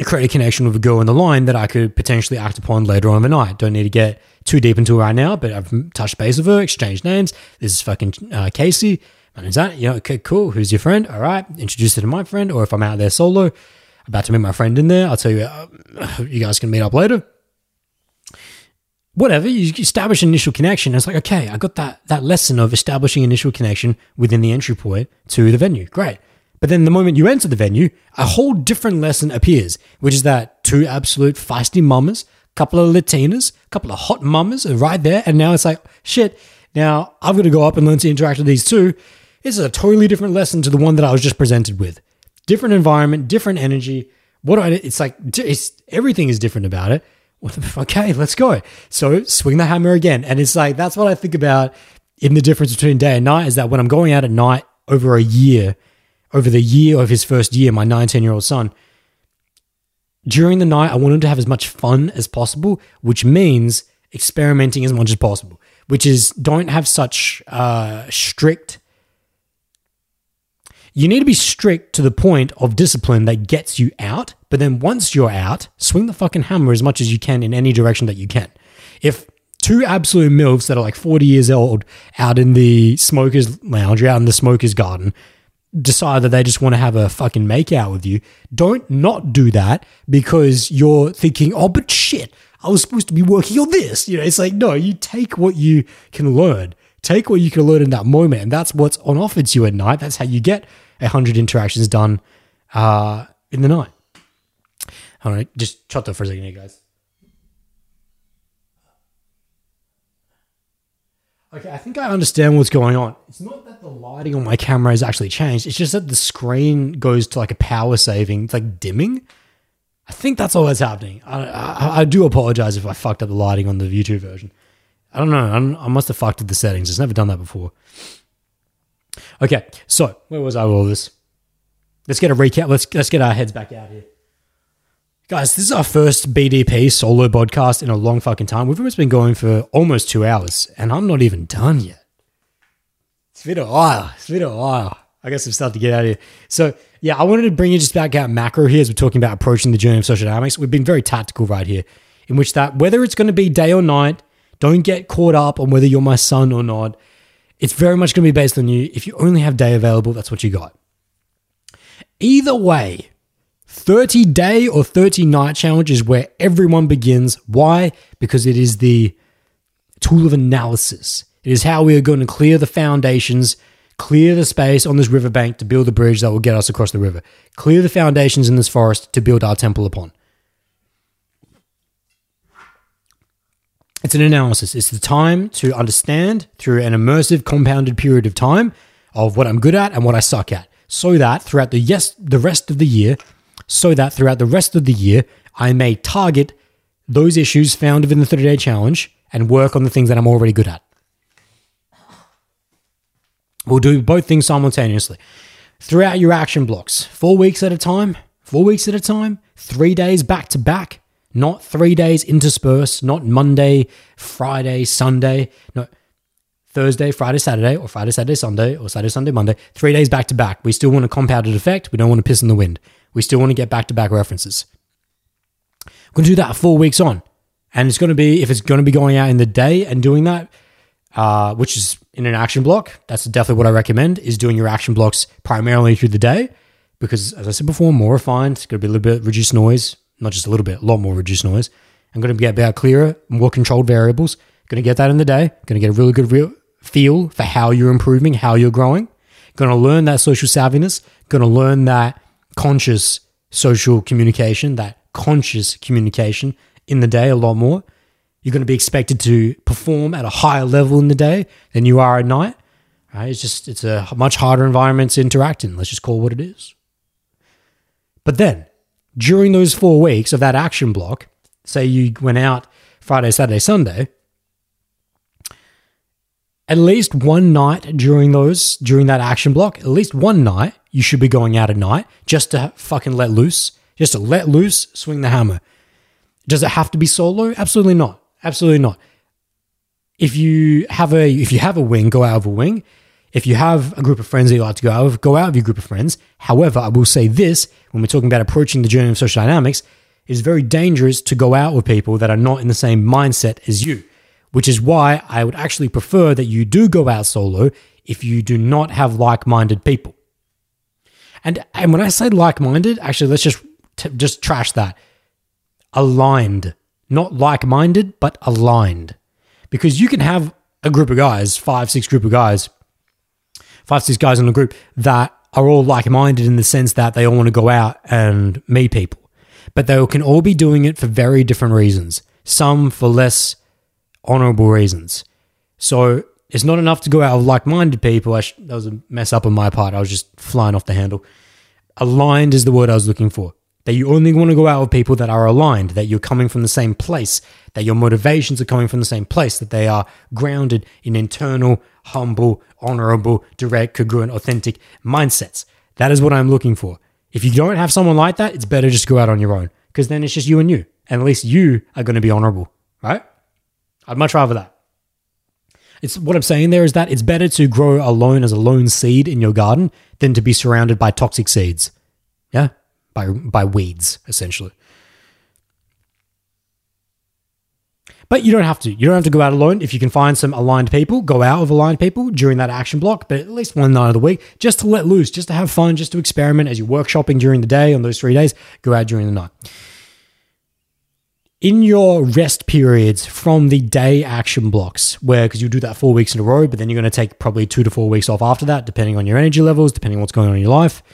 create a connection with a girl in the line that I could potentially act upon later on in the night. Don't need to get too deep into it right now, but I've touched base with her, exchanged names. This is fucking uh, Casey. My name's that. Yeah, okay, cool. Who's your friend? All right. Introduce it to my friend. Or if I'm out there solo, about to meet my friend in there, I'll tell you, uh, you guys can meet up later. Whatever, you establish an initial connection. It's like, okay, I got that that lesson of establishing initial connection within the entry point to the venue. Great. But then the moment you enter the venue, a whole different lesson appears, which is that two absolute feisty mamas, a couple of Latinas, a couple of hot mamas are right there. And now it's like, shit, now I've got to go up and learn to interact with these two. This is a totally different lesson to the one that I was just presented with. Different environment, different energy. What I? It's like it's everything is different about it. Okay, let's go. So swing the hammer again, and it's like that's what I think about in the difference between day and night. Is that when I'm going out at night over a year, over the year of his first year, my 19 year old son. During the night, I want him to have as much fun as possible, which means experimenting as much as possible. Which is don't have such uh, strict you need to be strict to the point of discipline that gets you out. But then once you're out, swing the fucking hammer as much as you can in any direction that you can. If two absolute MILFs that are like 40 years old out in the smoker's lounge, out in the smoker's garden, decide that they just want to have a fucking make out with you, don't not do that because you're thinking, oh, but shit, I was supposed to be working on this. You know, it's like, no, you take what you can learn Take what you can learn in that moment, and that's what's on offer to you at night. That's how you get hundred interactions done uh, in the night. All right, just shut up for a second, here, guys. Okay, I think I understand what's going on. It's not that the lighting on my camera has actually changed. It's just that the screen goes to like a power saving, it's like dimming. I think that's all that's happening. I, I, I do apologize if I fucked up the lighting on the YouTube version. I don't know. I, don't, I must have fucked up the settings. It's never done that before. Okay, so where was I with all this? Let's get a recap. Let's let's get our heads back out here. Guys, this is our first BDP solo podcast in a long fucking time. We've almost been going for almost two hours, and I'm not even done yet. It's been a while. It's been a while. I guess I'm starting to get out of here. So, yeah, I wanted to bring you just back out macro here as we're talking about approaching the journey of social dynamics. We've been very tactical right here, in which that whether it's going to be day or night, don't get caught up on whether you're my son or not. It's very much going to be based on you. If you only have day available, that's what you got. Either way, 30 day or 30 night challenge is where everyone begins. Why? Because it is the tool of analysis. It is how we are going to clear the foundations, clear the space on this riverbank to build the bridge that will get us across the river, clear the foundations in this forest to build our temple upon. It's an analysis. It's the time to understand through an immersive, compounded period of time of what I'm good at and what I suck at, so that throughout the yes, the rest of the year, so that throughout the rest of the year, I may target those issues found within the 30 day challenge and work on the things that I'm already good at. We'll do both things simultaneously. Throughout your action blocks, four weeks at a time, four weeks at a time, three days back to back, not three days interspersed, not Monday, Friday, Sunday, no, Thursday, Friday, Saturday, or Friday, Saturday, Sunday, or Saturday, Sunday, Monday, three days back to back. We still want a compounded effect. We don't want to piss in the wind. We still want to get back to back references. We're going to do that four weeks on. And it's going to be, if it's going to be going out in the day and doing that, uh, which is in an action block, that's definitely what I recommend, is doing your action blocks primarily through the day. Because as I said before, more refined, it's going to be a little bit reduced noise, not just a little bit, a lot more reduced noise. I'm going to get about clearer, more controlled variables. Going to get that in the day. Going to get a really good real feel for how you're improving, how you're growing. Going to learn that social savviness. Going to learn that conscious social communication, that conscious communication in the day a lot more. You're going to be expected to perform at a higher level in the day than you are at night. Right? It's just it's a much harder environment to interact in. Let's just call it what it is. But then, during those four weeks of that action block, say you went out Friday, Saturday, Sunday, at least one night during those during that action block, at least one night, you should be going out at night just to fucking let loose, just to let loose, swing the hammer. Does it have to be solo? Absolutely not. Absolutely not. If you have a if you have a wing, go out of a wing. If you have a group of friends that you like to go out go out with your group of friends. However, I will say this when we're talking about approaching the journey of social dynamics, it is very dangerous to go out with people that are not in the same mindset as you, which is why I would actually prefer that you do go out solo if you do not have like minded people. And, and when I say like minded, actually, let's just, t- just trash that. Aligned, not like minded, but aligned. Because you can have a group of guys, five, six group of guys, five, six guys in a group that are all like minded in the sense that they all want to go out and meet people. But they can all be doing it for very different reasons, some for less honorable reasons. So it's not enough to go out with like minded people. Sh- that was a mess up on my part. I was just flying off the handle. Aligned is the word I was looking for. That you only want to go out with people that are aligned, that you're coming from the same place, that your motivations are coming from the same place, that they are grounded in internal, humble, honorable, direct, congruent, authentic mindsets. That is what I'm looking for. If you don't have someone like that, it's better just go out on your own because then it's just you and you. And at least you are going to be honorable, right? I'd much rather that. It's what I'm saying there is that it's better to grow alone as a lone seed in your garden than to be surrounded by toxic seeds. Yeah? By by weeds, essentially. But you don't have to. You don't have to go out alone. If you can find some aligned people, go out with aligned people during that action block, but at least one night of the week, just to let loose, just to have fun, just to experiment as you're workshopping during the day on those three days, go out during the night. In your rest periods from the day action blocks, where because you do that four weeks in a row, but then you're going to take probably two to four weeks off after that, depending on your energy levels, depending on what's going on in your life.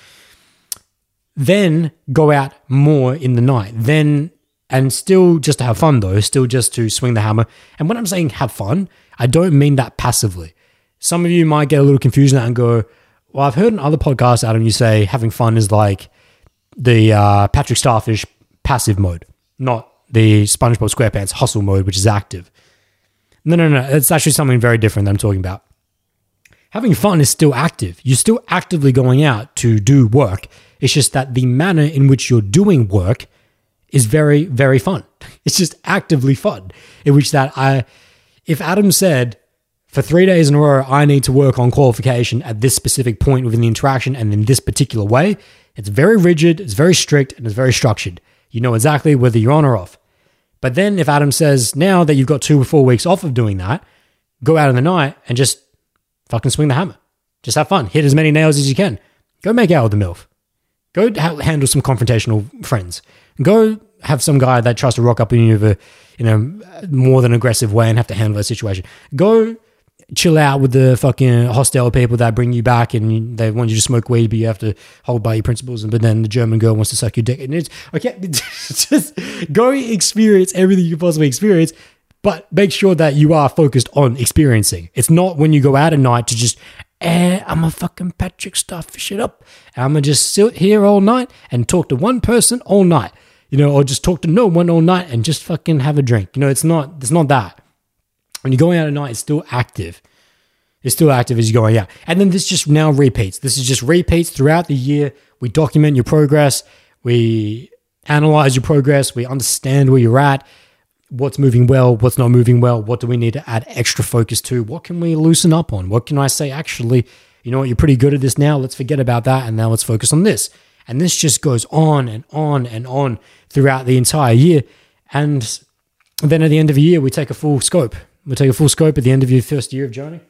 Then go out more in the night. Then and still just to have fun though, still just to swing the hammer. And when I'm saying have fun, I don't mean that passively. Some of you might get a little confused and go, "Well, I've heard in other podcasts, Adam, you say having fun is like the uh, Patrick Starfish passive mode, not the SpongeBob SquarePants hustle mode, which is active." No, no, no. It's actually something very different that I'm talking about. Having fun is still active. You're still actively going out to do work. It's just that the manner in which you're doing work is very, very fun. It's just actively fun. In which that I, if Adam said, for three days in a row, I need to work on qualification at this specific point within the interaction and in this particular way, it's very rigid, it's very strict, and it's very structured. You know exactly whether you're on or off. But then if Adam says, now that you've got two or four weeks off of doing that, go out in the night and just fucking swing the hammer. Just have fun. Hit as many nails as you can. Go make out with the MILF. Go ha- handle some confrontational friends. Go have some guy that tries to rock up on you in a more than aggressive way and have to handle a situation. Go chill out with the fucking hostile people that bring you back and they want you to smoke weed, but you have to hold by your principles. And but then the German girl wants to suck your dick. And it's okay, just go experience everything you possibly experience, but make sure that you are focused on experiencing. It's not when you go out at night to just eh, I'm a fucking Patrick Starfish it up. I'm gonna just sit here all night and talk to one person all night, you know, or just talk to no one all night and just fucking have a drink. You know, it's not it's not that. When you're going out at night, it's still active. It's still active as you're going out. And then this just now repeats. This is just repeats throughout the year. We document your progress. We analyze your progress. We understand where you're at, what's moving well, what's not moving well. What do we need to add extra focus to? What can we loosen up on? What can I say, actually, you know what, you're pretty good at this now. Let's forget about that. And now let's focus on this. And this just goes on and on and on throughout the entire year. And then at the end of the year, we take a full scope. We take a full scope at the end of your first year of journey.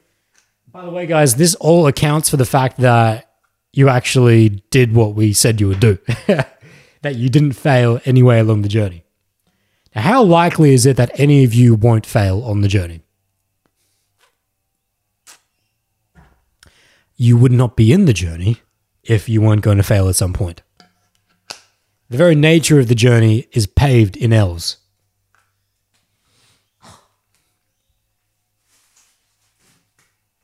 By the way, guys, this all accounts for the fact that you actually did what we said you would do, that you didn't fail anywhere along the journey. Now, how likely is it that any of you won't fail on the journey? You would not be in the journey if you weren't going to fail at some point. The very nature of the journey is paved in L's.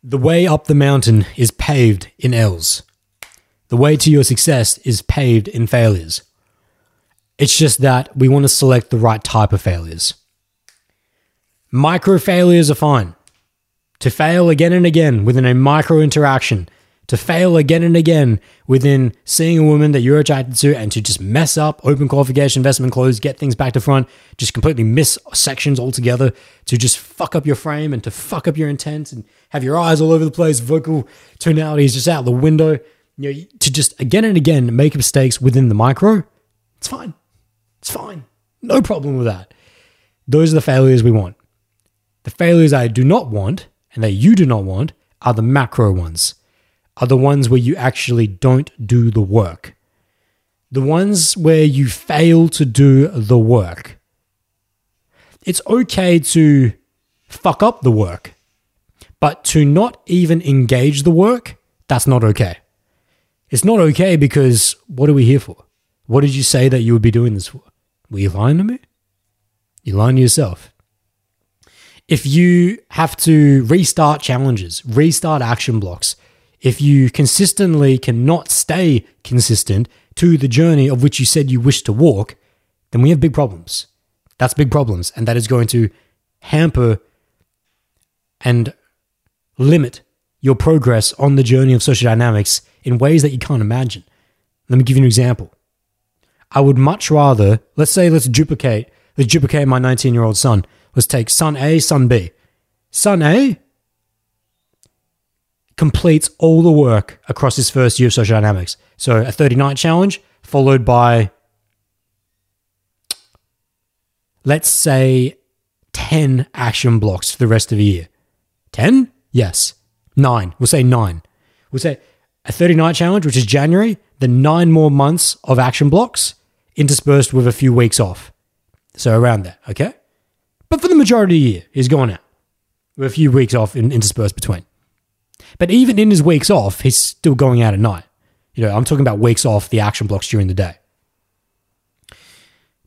The way up the mountain is paved in L's. The way to your success is paved in failures. It's just that we want to select the right type of failures. Micro failures are fine. To fail again and again within a micro interaction, to fail again and again within seeing a woman that you're attracted to and to just mess up, open qualification, investment close, get things back to front, just completely miss sections altogether, to just fuck up your frame and to fuck up your intent and have your eyes all over the place, vocal tonality is just out the window. You know, to just again and again make mistakes within the micro, it's fine. It's fine. No problem with that. Those are the failures we want. The failures I do not want and that you do not want are the macro ones, are the ones where you actually don't do the work. The ones where you fail to do the work. It's okay to fuck up the work, but to not even engage the work, that's not okay. It's not okay because what are we here for? What did you say that you would be doing this for? Were you lying to me? You're lying to yourself. If you have to restart challenges, restart action blocks, if you consistently cannot stay consistent to the journey of which you said you wish to walk, then we have big problems. That's big problems. And that is going to hamper and limit your progress on the journey of social dynamics in ways that you can't imagine. Let me give you an example. I would much rather, let's say, let's duplicate, let's duplicate my 19 year old son. Let's take son A, son B. Son A completes all the work across his first year of social dynamics. So a 30 night challenge followed by, let's say, 10 action blocks for the rest of the year. 10? Yes. Nine. We'll say nine. We'll say a 30 night challenge, which is January, then nine more months of action blocks interspersed with a few weeks off. So around there, okay? But for the majority of the year, he's gone out with a few weeks off in, interspersed between. But even in his weeks off, he's still going out at night. You know, I'm talking about weeks off the action blocks during the day.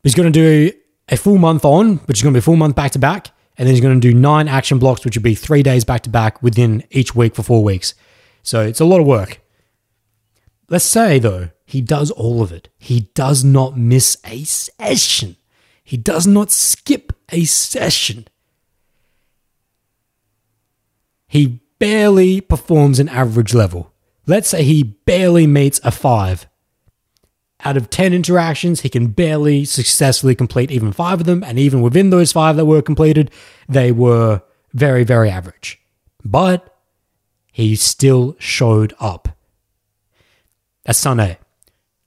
He's going to do a full month on, which is going to be a full month back to back. And then he's going to do nine action blocks, which would be three days back to back within each week for four weeks. So it's a lot of work. Let's say, though, he does all of it. He does not miss a session. He does not skip a session. He barely performs an average level. Let's say he barely meets a five. Out of 10 interactions, he can barely successfully complete even five of them. And even within those five that were completed, they were very, very average. But he still showed up. That's Son A.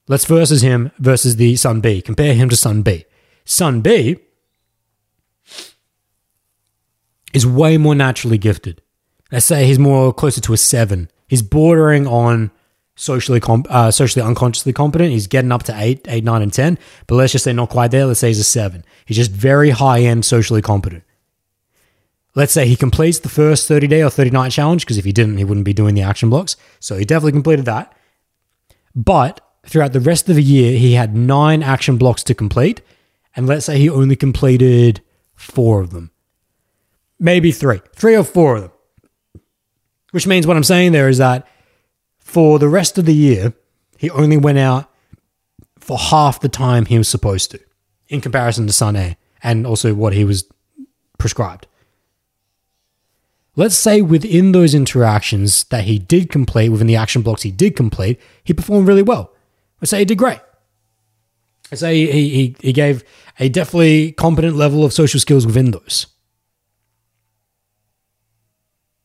Let's versus him versus the Son B. Compare him to Son B. Son B is way more naturally gifted. Let's say he's more closer to a seven. He's bordering on socially uh, socially unconsciously competent. He's getting up to eight, eight, nine, and ten. But let's just say not quite there. Let's say he's a seven. He's just very high end socially competent. Let's say he completes the first 30 day or 30 night challenge, because if he didn't, he wouldn't be doing the action blocks. So he definitely completed that. But throughout the rest of the year, he had nine action blocks to complete. And let's say he only completed four of them. Maybe three, three or four of them. Which means what I'm saying there is that for the rest of the year, he only went out for half the time he was supposed to in comparison to Son and also what he was prescribed. Let's say within those interactions that he did complete, within the action blocks he did complete, he performed really well. Let's say he did great. Let's say he, he, he gave a definitely competent level of social skills within those.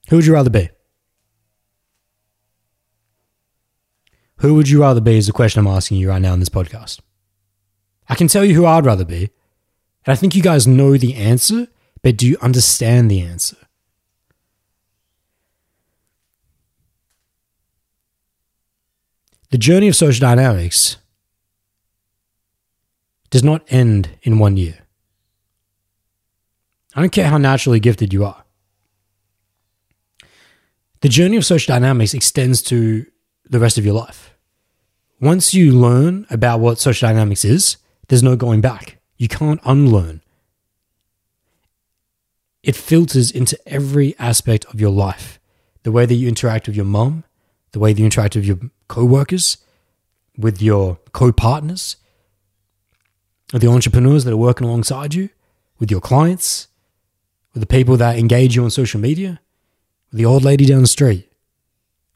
Who would you rather be? Who would you rather be is the question I'm asking you right now in this podcast. I can tell you who I'd rather be. And I think you guys know the answer, but do you understand the answer? The journey of social dynamics does not end in one year. I don't care how naturally gifted you are. The journey of social dynamics extends to the rest of your life. Once you learn about what social dynamics is, there's no going back. You can't unlearn. It filters into every aspect of your life. The way that you interact with your mom, the way that you interact with your co-workers, with your co-partners, with the entrepreneurs that are working alongside you, with your clients, with the people that engage you on social media, with the old lady down the street,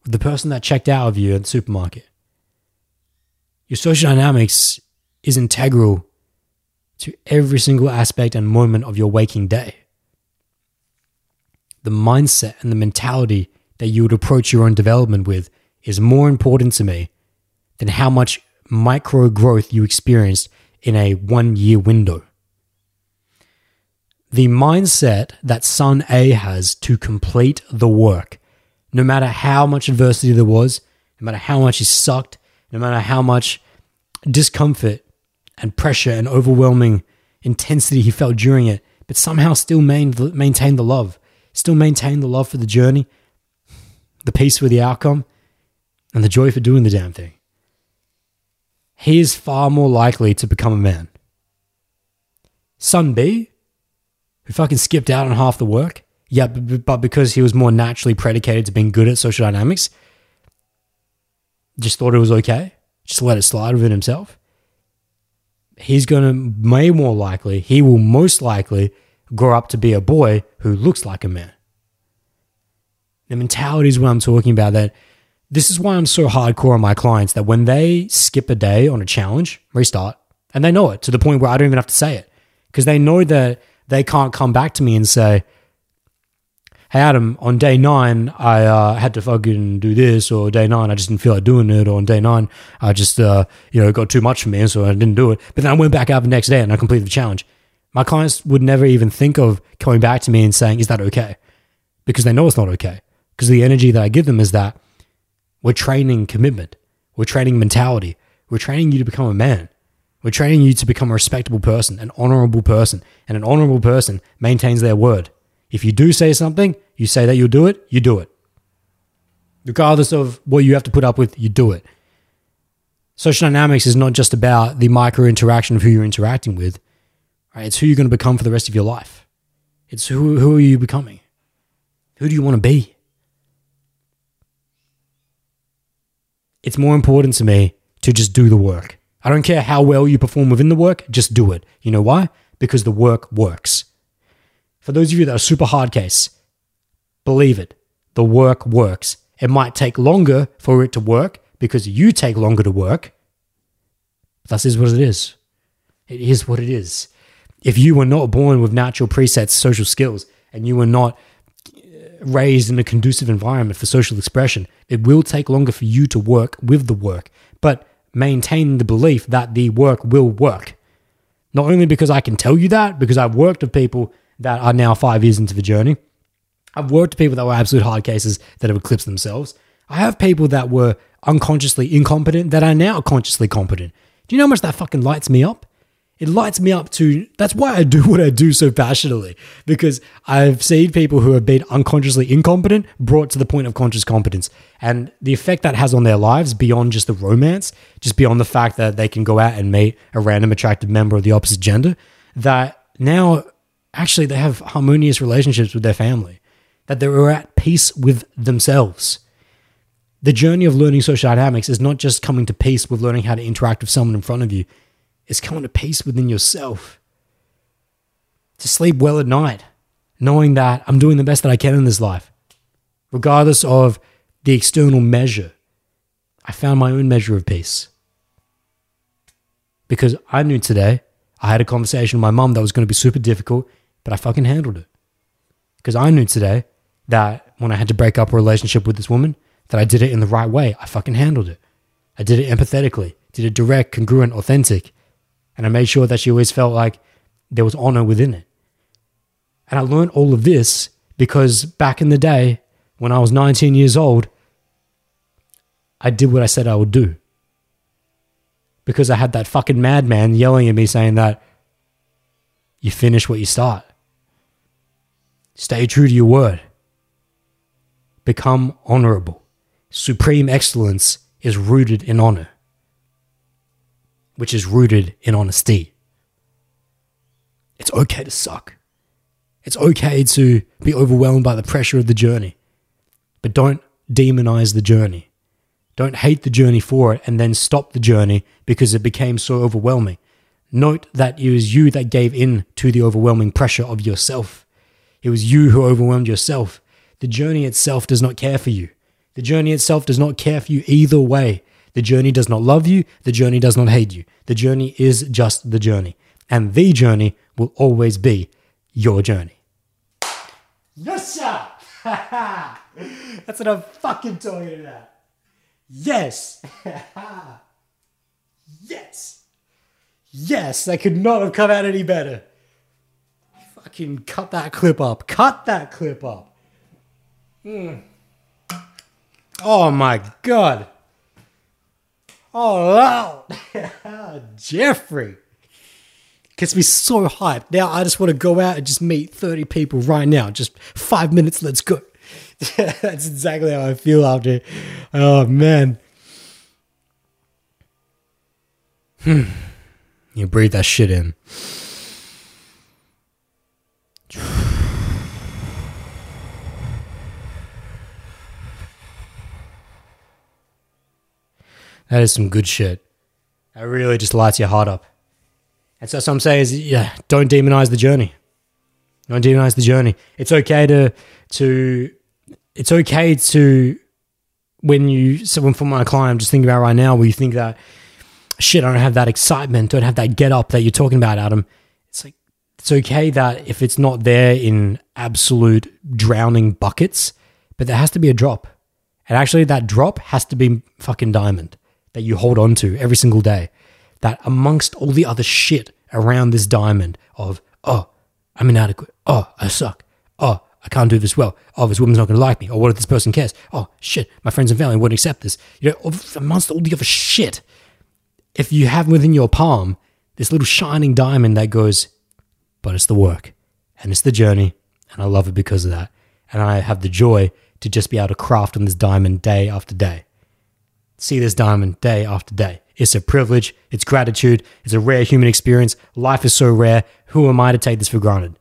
with the person that checked out of you at the supermarket. Your social dynamics is integral to every single aspect and moment of your waking day. The mindset and the mentality that you would approach your own development with is more important to me than how much micro growth you experienced in a one year window. The mindset that Son A has to complete the work, no matter how much adversity there was, no matter how much he sucked, no matter how much discomfort and pressure and overwhelming intensity he felt during it, but somehow still maintained the love, still maintained the love for the journey, the peace for the outcome, and the joy for doing the damn thing. He is far more likely to become a man. Son B, who fucking skipped out on half the work, yeah, but because he was more naturally predicated to being good at social dynamics, just thought it was okay, just let it slide within himself. He's going to, may more likely, he will most likely grow up to be a boy who looks like a man. The mentality is what I'm talking about. That this is why I'm so hardcore on my clients that when they skip a day on a challenge, restart, and they know it to the point where I don't even have to say it because they know that they can't come back to me and say, Hey Adam, on day nine I uh, had to fucking do this, or day nine I just didn't feel like doing it, or on day nine I just uh, you know got too much for me, so I didn't do it. But then I went back out the next day and I completed the challenge. My clients would never even think of coming back to me and saying, "Is that okay?" Because they know it's not okay because the energy that I give them is that we're training commitment, we're training mentality, we're training you to become a man. We're training you to become a respectable person, an honorable person. And an honorable person maintains their word. If you do say something, you say that you'll do it, you do it. Regardless of what you have to put up with, you do it. Social dynamics is not just about the micro interaction of who you're interacting with, right? It's who you're going to become for the rest of your life. It's who, who are you becoming? Who do you want to be? It's more important to me to just do the work. I don't care how well you perform within the work, just do it. You know why? Because the work works. For those of you that are super hard case, believe it, the work works. It might take longer for it to work because you take longer to work. That is what it is. It is what it is. If you were not born with natural presets, social skills, and you were not uh, raised in a conducive environment for social expression, it will take longer for you to work with the work. But maintain the belief that the work will work. Not only because I can tell you that, because I've worked with people that are now five years into the journey. I've worked with people that were absolute hard cases that have eclipsed themselves. I have people that were unconsciously incompetent that are now consciously competent. Do you know how much that fucking lights me up? It lights me up to that's why I do what I do so passionately because I've seen people who have been unconsciously incompetent brought to the point of conscious competence and the effect that has on their lives beyond just the romance, just beyond the fact that they can go out and meet a random attractive member of the opposite gender, that now actually they have harmonious relationships with their family, that they're at peace with themselves the journey of learning social dynamics is not just coming to peace with learning how to interact with someone in front of you, it's coming to peace within yourself. To sleep well at night, knowing that I'm doing the best that I can in this life, regardless of the external measure. I found my own measure of peace. Because I knew today I had a conversation with my mum that was going to be super difficult, but I fucking handled it. Because I knew today that when I had to break up a relationship with this woman, that I did it in the right way. I fucking handled it. I did it empathetically, did it direct, congruent, authentic. And I made sure that she always felt like there was honor within it. And I learned all of this because back in the day, when I was 19 years old, I did what I said I would do. Because I had that fucking madman yelling at me saying that you finish what you start. Stay true to your word. Become honorable supreme excellence is rooted in honor, which is rooted in honesty. It's okay to suck. It's okay to be overwhelmed by the pressure of the journey, but don't demonize the journey. Don't hate the journey for it and then stop the journey because it became so overwhelming. Note that it was you that gave in to the overwhelming pressure of yourself. It was you who overwhelmed yourself. The journey itself does not care for you. The journey itself does not care for you either way. The journey does not love you. The journey does not hate you. The journey is just the journey. And the journey will always be your journey. Yes, sir! That's what I'm fucking talking about. Yes! yes! Yes, that could not have come out any better. Cut that clip up. Cut that clip up. Hmm. Oh my god. Oh wow. Jeffrey. Gets me so hyped. Now I just want to go out and just meet 30 people right now. Just five minutes, let's go. That's exactly how I feel after. Oh man. Hmm. You breathe that shit in. That is some good shit. That really just lights your heart up. And so, what I'm saying is, yeah, don't demonize the journey. Don't demonize the journey. It's okay to to it's okay to when you someone from my client, I'm just thinking about right now, where you think that shit, I don't have that excitement, don't have that get up that you're talking about, Adam. It's okay that if it's not there in absolute drowning buckets, but there has to be a drop. And actually that drop has to be fucking diamond that you hold on to every single day. That amongst all the other shit around this diamond of, oh, I'm inadequate. Oh, I suck. Oh, I can't do this well. Oh, this woman's not going to like me. Or what if this person cares? Oh, shit, my friends and family wouldn't accept this. You know, amongst all the other shit, if you have within your palm this little shining diamond that goes, but it's the work and it's the journey. And I love it because of that. And I have the joy to just be able to craft on this diamond day after day. See this diamond day after day. It's a privilege. It's gratitude. It's a rare human experience. Life is so rare. Who am I to take this for granted?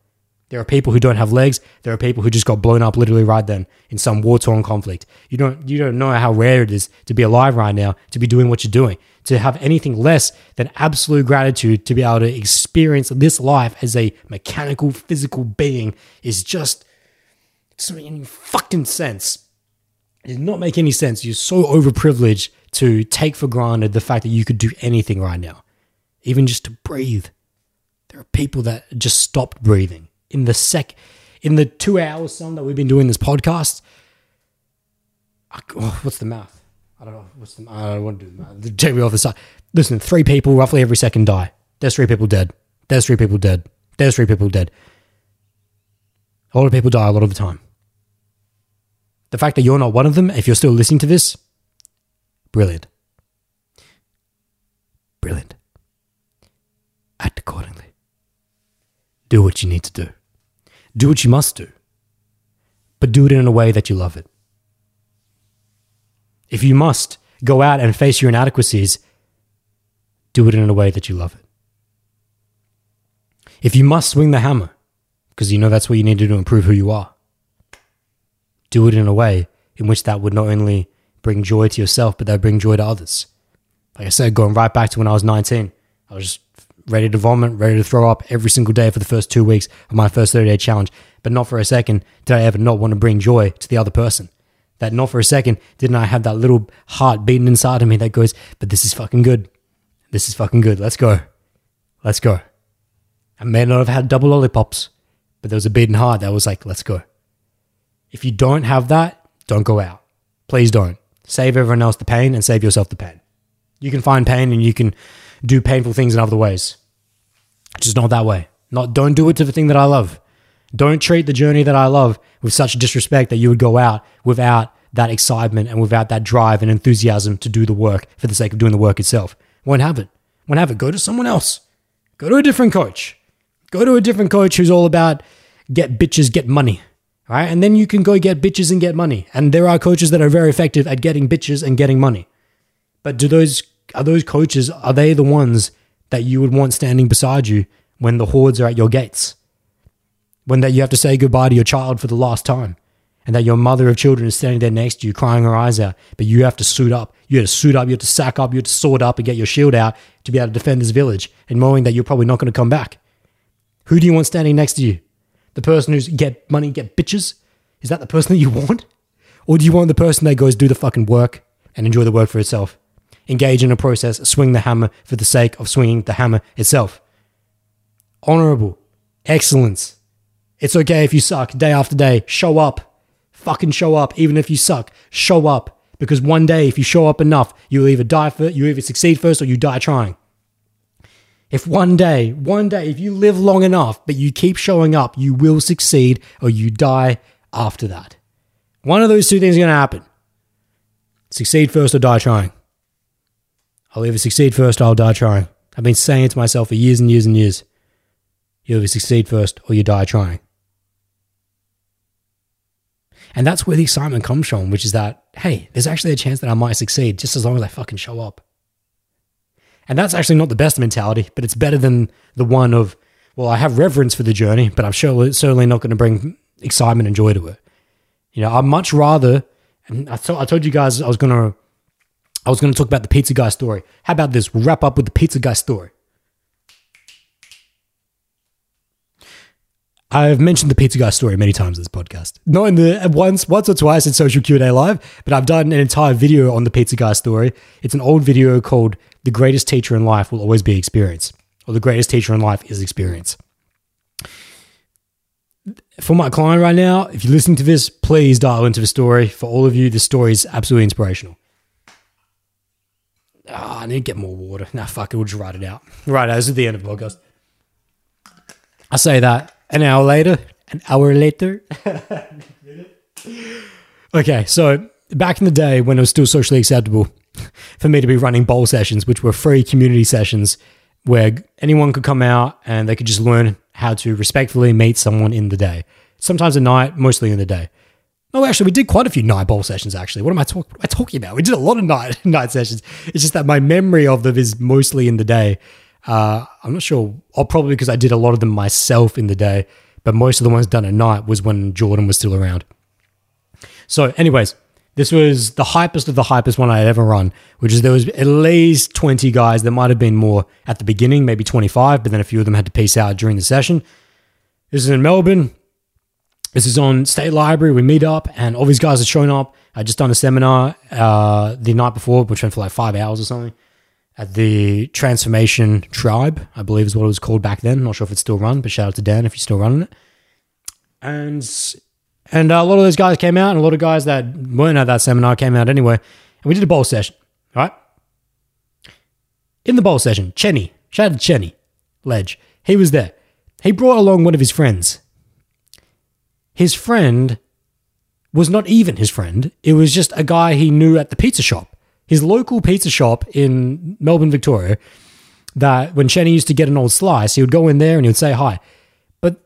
There are people who don't have legs. There are people who just got blown up literally right then in some war torn conflict. You don't you don't know how rare it is to be alive right now, to be doing what you're doing, to have anything less than absolute gratitude to be able to experience this life as a mechanical, physical being is just doesn't make any fucking sense. It does not make any sense. You're so overprivileged to take for granted the fact that you could do anything right now, even just to breathe. There are people that just stopped breathing in the sec, in the two hours some that we've been doing this podcast. I, oh, what's the math? I don't know. What's the? I don't want to do the. Take me off the side. Listen, three people roughly every second die. There's three people dead. There's three people dead. There's three people dead. A lot of people die a lot of the time. The fact that you're not one of them, if you're still listening to this, brilliant. Brilliant. Act accordingly. Do what you need to do. Do what you must do. But do it in a way that you love it. If you must go out and face your inadequacies, do it in a way that you love it. If you must swing the hammer, because you know that's what you need to do to improve who you are, do it in a way in which that would not only bring joy to yourself, but that would bring joy to others. Like I said, going right back to when I was 19, I was ready to vomit, ready to throw up every single day for the first two weeks of my first 30 day challenge. But not for a second did I ever not want to bring joy to the other person. That not for a second didn't I have that little heart beating inside of me that goes, but this is fucking good. This is fucking good. Let's go. Let's go. I may not have had double lollipops, but there was a beating heart that was like, let's go. If you don't have that, don't go out. Please don't. Save everyone else the pain and save yourself the pain. You can find pain and you can do painful things in other ways. Just not that way. Not don't do it to the thing that I love. Don't treat the journey that I love with such disrespect that you would go out without that excitement and without that drive and enthusiasm to do the work for the sake of doing the work itself. Won't have it. Won't have it. Go to someone else. Go to a different coach. Go to a different coach who's all about get bitches, get money. Right? And then you can go get bitches and get money. And there are coaches that are very effective at getting bitches and getting money. But do those are those coaches are they the ones that you would want standing beside you when the hordes are at your gates? When that you have to say goodbye to your child for the last time and that your mother of children is standing there next to you crying her eyes out, but you have to suit up. You have to suit up, you have to sack up, you have to sword up and get your shield out to be able to defend this village and knowing that you're probably not going to come back. Who do you want standing next to you? The person who's get money, get bitches? Is that the person that you want? Or do you want the person that goes do the fucking work and enjoy the work for itself? Engage in a process, swing the hammer for the sake of swinging the hammer itself. Honorable, excellence. It's okay if you suck day after day. Show up. Fucking show up. Even if you suck, show up. Because one day, if you show up enough, you'll either die first, you either succeed first or you die trying. If one day, one day, if you live long enough, but you keep showing up, you will succeed or you die after that. One of those two things is going to happen succeed first or die trying. I'll either succeed first or I'll die trying. I've been saying it to myself for years and years and years. You either succeed first or you die trying. And that's where the excitement comes from, which is that, hey, there's actually a chance that I might succeed just as long as I fucking show up. And that's actually not the best mentality, but it's better than the one of, well, I have reverence for the journey, but I'm sure certainly not going to bring excitement and joy to it. You know, I'd much rather, and I, I told you guys I was going to, I was going to talk about the pizza guy story. How about this? We'll wrap up with the pizza guy story. I've mentioned the pizza guy story many times in this podcast. Not in the once, once or twice in social Q and A live, but I've done an entire video on the pizza guy story. It's an old video called "The Greatest Teacher in Life Will Always Be Experience," or "The Greatest Teacher in Life Is Experience." For my client right now, if you're listening to this, please dial into the story. For all of you, the story is absolutely inspirational. Oh, I need to get more water. Nah, fuck it. We'll just write it out. Right, this is the end of the podcast. I say that an hour later, an hour later. okay, so back in the day when it was still socially acceptable for me to be running bowl sessions, which were free community sessions where anyone could come out and they could just learn how to respectfully meet someone in the day. Sometimes at night, mostly in the day. Oh, actually, we did quite a few night bowl sessions. Actually, what am I, talk- what am I talking about? We did a lot of night night sessions. It's just that my memory of them is mostly in the day. Uh, I'm not sure. Or probably because I did a lot of them myself in the day, but most of the ones done at night was when Jordan was still around. So, anyways, this was the hypest of the hypest one I had ever run, which is there was at least 20 guys. There might have been more at the beginning, maybe 25, but then a few of them had to peace out during the session. This is in Melbourne. This is on State Library. We meet up, and all these guys are showing up. I just done a seminar uh, the night before, which went for like five hours or something, at the Transformation Tribe, I believe is what it was called back then. Not sure if it's still run, but shout out to Dan if you're still running it. And and uh, a lot of those guys came out, and a lot of guys that weren't at that seminar came out anyway. And we did a bowl session, right? In the bowl session, Chenny, shout out to Chenny, Ledge, he was there. He brought along one of his friends. His friend was not even his friend, it was just a guy he knew at the pizza shop, his local pizza shop in Melbourne, Victoria. That when Chenny used to get an old slice, he would go in there and he would say hi but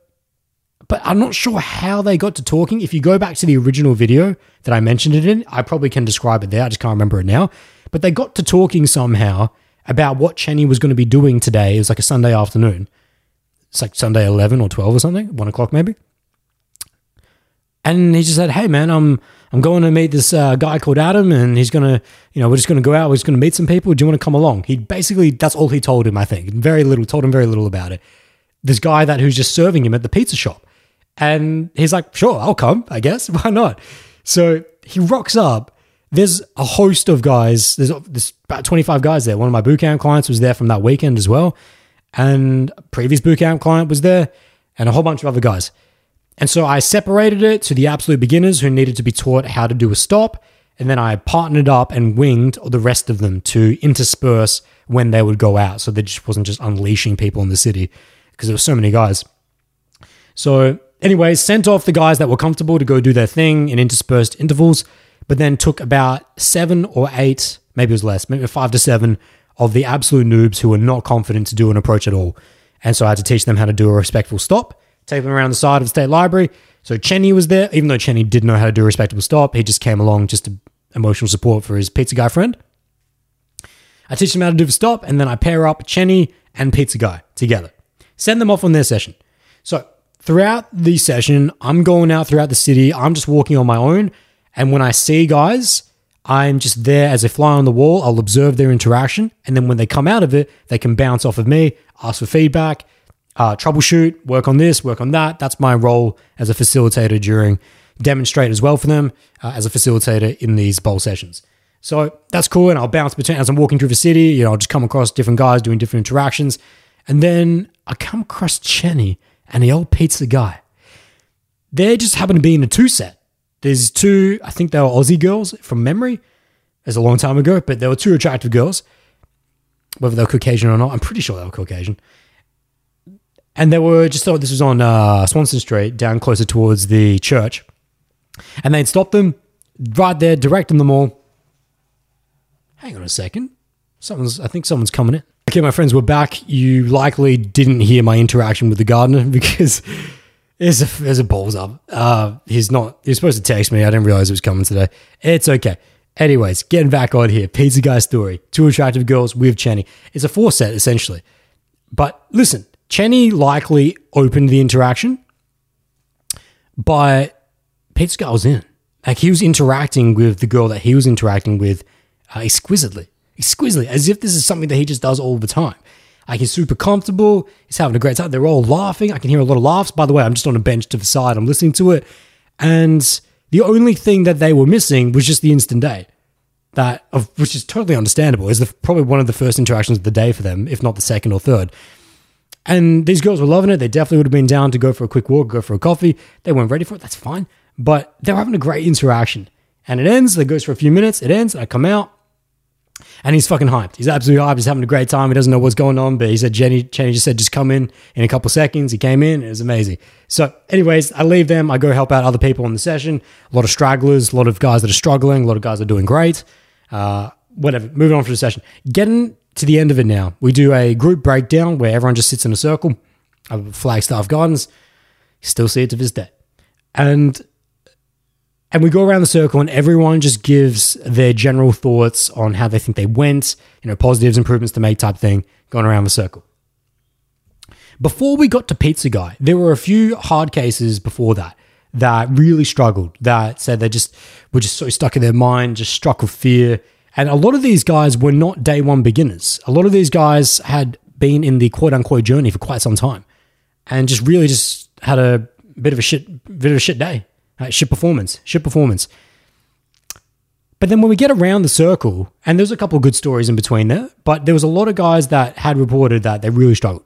but I'm not sure how they got to talking. If you go back to the original video that I mentioned it in, I probably can describe it there. I just can't remember it now. But they got to talking somehow about what Chenny was going to be doing today. It was like a Sunday afternoon. It's like Sunday 11 or 12 or something, one o'clock maybe. And he just said, "Hey man, I'm I'm going to meet this uh, guy called Adam, and he's gonna, you know, we're just gonna go out. We're just gonna meet some people. Do you want to come along?" He basically that's all he told him. I think very little. Told him very little about it. This guy that who's just serving him at the pizza shop. And he's like, sure, I'll come, I guess. Why not? So he rocks up. There's a host of guys. There's, there's about 25 guys there. One of my bootcamp clients was there from that weekend as well. And previous bootcamp client was there and a whole bunch of other guys. And so I separated it to the absolute beginners who needed to be taught how to do a stop. And then I partnered up and winged the rest of them to intersperse when they would go out. So they just wasn't just unleashing people in the city because there were so many guys. So Anyways, sent off the guys that were comfortable to go do their thing in interspersed intervals, but then took about seven or eight, maybe it was less, maybe five to seven of the absolute noobs who were not confident to do an approach at all. And so I had to teach them how to do a respectful stop, take them around the side of the state library. So Chenny was there, even though Chenny did not know how to do a respectable stop, he just came along just to emotional support for his pizza guy friend. I teach them how to do the stop, and then I pair up Chenny and Pizza Guy together. Send them off on their session. So throughout the session, I'm going out throughout the city. I'm just walking on my own. And when I see guys, I'm just there as a fly on the wall. I'll observe their interaction. And then when they come out of it, they can bounce off of me, ask for feedback, uh, troubleshoot, work on this, work on that. That's my role as a facilitator during demonstrate as well for them uh, as a facilitator in these bowl sessions. So that's cool. And I'll bounce between as I'm walking through the city, you know, I'll just come across different guys doing different interactions. And then I come across Chenny and the old pizza guy. They just happen to be in a two set. There's two, I think they were Aussie girls from memory. It's a long time ago, but there were two attractive girls. Whether they were Caucasian or not, I'm pretty sure they were Caucasian. And they were just thought this was on uh, Swanston Street, down closer towards the church. And they'd stop them right there, directing them all. Hang on a second. Someone's, I think someone's coming in. Okay, my friends, we're back. You likely didn't hear my interaction with the gardener because there's a, there's a balls up. Uh, he's not, he's supposed to text me. I didn't realize it was coming today. It's okay. Anyways, getting back on here. Pizza Guy story. Two attractive girls with Chenny. It's a four set, essentially. But listen, Chenny likely opened the interaction, but Pizza Guy was in. Like he was interacting with the girl that he was interacting with uh, exquisitely exquisitely, as if this is something that he just does all the time. Like he's super comfortable. He's having a great time. They're all laughing. I can hear a lot of laughs. By the way, I'm just on a bench to the side. I'm listening to it. And the only thing that they were missing was just the instant date. That, of, which is totally understandable, is probably one of the first interactions of the day for them, if not the second or third. And these girls were loving it. They definitely would have been down to go for a quick walk, go for a coffee. They weren't ready for it. That's fine. But they were having a great interaction. And it ends. It goes for a few minutes. It ends. I come out and he's fucking hyped. He's absolutely hyped. He's having a great time. He doesn't know what's going on, but he said Chenny, Chenny just said just come in in a couple seconds. He came in. It was amazing. So, anyways, I leave them. I go help out other people in the session. A lot of stragglers, a lot of guys that are struggling, a lot of guys that are doing great. Uh, whatever. Moving on from the session. Getting to the end of it now. We do a group breakdown where everyone just sits in a circle Flagstaff Gardens. Still see it to this day. And and we go around the circle and everyone just gives their general thoughts on how they think they went, you know, positives, improvements to make type thing, going around the circle. Before we got to Pizza Guy, there were a few hard cases before that that really struggled, that said they just were just so stuck in their mind, just struck with fear. And a lot of these guys were not day one beginners. A lot of these guys had been in the quote unquote journey for quite some time and just really just had a bit of a shit, bit of a shit day, uh, shit performance, shit performance. But then when we get around the circle, and there's a couple of good stories in between there, but there was a lot of guys that had reported that they really struggled.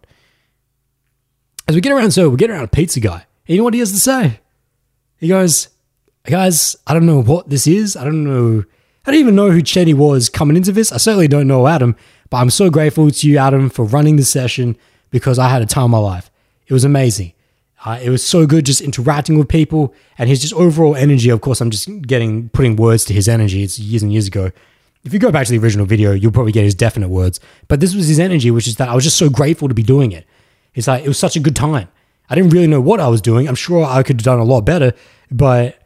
As we get around, so we get around a pizza guy. And you know what he has to say? He goes, guys, I don't know what this is. I don't know. I don't even know who Chenny was coming into this. I certainly don't know Adam, but I'm so grateful to you, Adam, for running the session because I had a time of my life. It was amazing. Uh, it was so good just interacting with people and his just overall energy. Of course, I'm just getting putting words to his energy. It's years and years ago. If you go back to the original video, you'll probably get his definite words. But this was his energy, which is that I was just so grateful to be doing it. It's like it was such a good time. I didn't really know what I was doing. I'm sure I could have done a lot better, but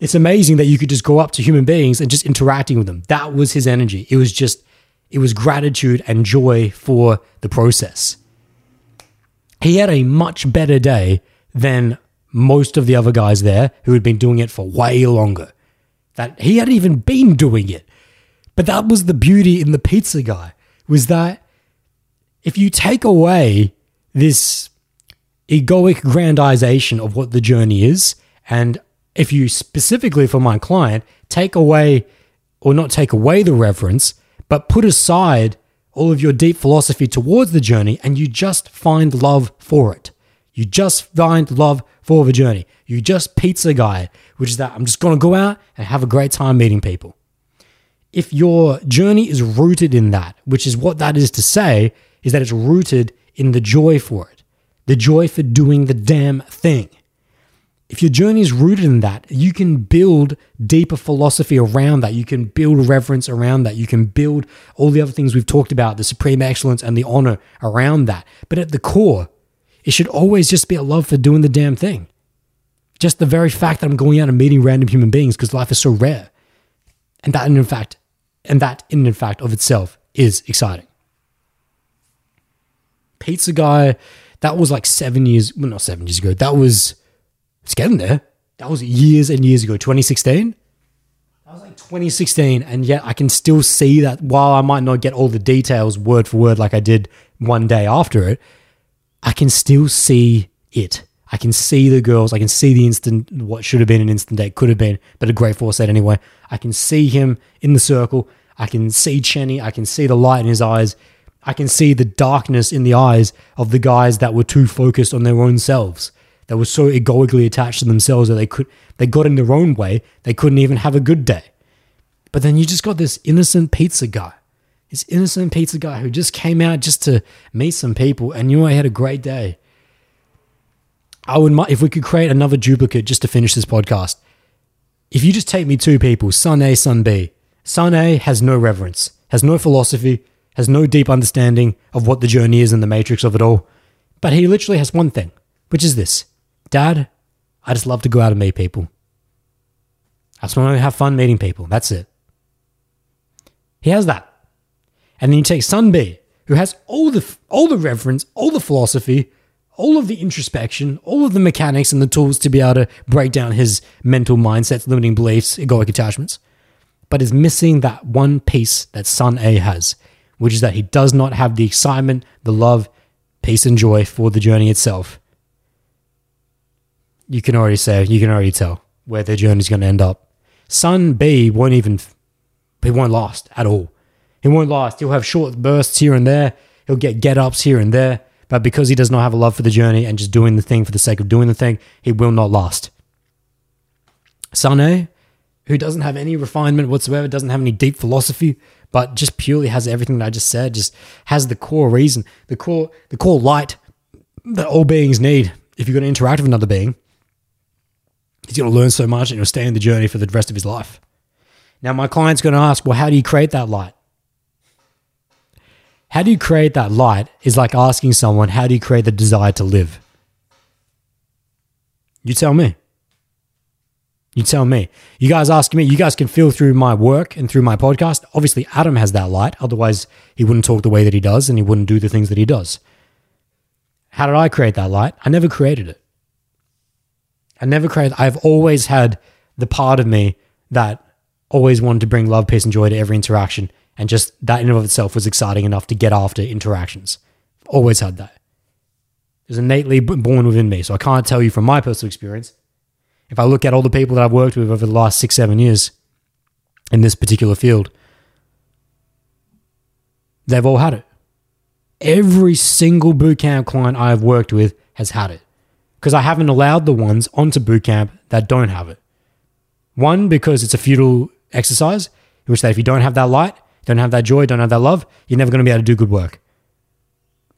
it's amazing that you could just go up to human beings and just interacting with them. That was his energy. It was just, it was gratitude and joy for the process. He had a much better day than most of the other guys there who had been doing it for way longer. That he hadn't even been doing it. But that was the beauty in the pizza guy was that if you take away this egoic grandization of what the journey is, and if you specifically for my client take away or not take away the reverence, but put aside all of your deep philosophy towards the journey and you just find love for it. You just find love for the journey. You just pizza guy, which is that I'm just going to go out and have a great time meeting people. If your journey is rooted in that, which is what that is to say, is that it's rooted in the joy for it, the joy for doing the damn thing. If your journey is rooted in that, you can build deeper philosophy around that. You can build reverence around that. You can build all the other things we've talked about, the supreme excellence and the honor around that. But at the core, it should always just be a love for doing the damn thing. Just the very fact that I'm going out and meeting random human beings because life is so rare. And that in fact, and that in fact of itself is exciting. Pizza Guy, that was like seven years, well, not seven years ago. That was, it's getting there. That was years and years ago, 2016. That was like 2016. And yet I can still see that while I might not get all the details word for word like I did one day after it, I can still see it. I can see the girls. I can see the instant, what should have been an instant date, could have been, but a great foresight anyway. I can see him in the circle. I can see Chenny. I can see the light in his eyes. I can see the darkness in the eyes of the guys that were too focused on their own selves. That were so egoically attached to themselves that they could they got in their own way. They couldn't even have a good day. But then you just got this innocent pizza guy, this innocent pizza guy who just came out just to meet some people and knew I had a great day. I would if we could create another duplicate just to finish this podcast. If you just take me two people, son A, son B. Son A has no reverence, has no philosophy, has no deep understanding of what the journey is and the matrix of it all. But he literally has one thing, which is this Dad, I just love to go out and meet people. I just want to have fun meeting people. That's it. He has that. And then you take Son B, who has all the all the reverence, all the philosophy, all of the introspection, all of the mechanics and the tools to be able to break down his mental mindsets, limiting beliefs, egoic attachments, but is missing that one piece that Son A has, which is that he does not have the excitement, the love, peace, and joy for the journey itself. You can already say, you can already tell where their journey is going to end up. Son B won't even, he won't last at all. He won't last. He'll have short bursts here and there. He'll get get ups here and there. But because he does not have a love for the journey and just doing the thing for the sake of doing the thing, he will not last. Son A, who doesn't have any refinement whatsoever, doesn't have any deep philosophy, but just purely has everything that I just said, just has the core reason, the core, the core light that all beings need. If you're going to interact with another being, he's going to learn so much and he'll stay in the journey for the rest of his life. Now, my client's going to ask, well, how do you create that light? How do you create that light is like asking someone, how do you create the desire to live? You tell me. You tell me. You guys ask me. You guys can feel through my work and through my podcast. Obviously, Adam has that light. Otherwise, he wouldn't talk the way that he does and he wouldn't do the things that he does. How did I create that light? I never created it. I never created. I've always had the part of me that always wanted to bring love, peace, and joy to every interaction, and just that in and of itself was exciting enough to get after interactions. Always had that. It was innately born within me. So I can't tell you from my personal experience. If I look at all the people that I've worked with over the last six, seven years in this particular field, they've all had it. Every single bootcamp client I've worked with has had it because I haven't allowed the ones onto bootcamp that don't have it. One, because it's a futile exercise, which that if you don't have that light, don't have that joy, don't have that love, you're never going to be able to do good work.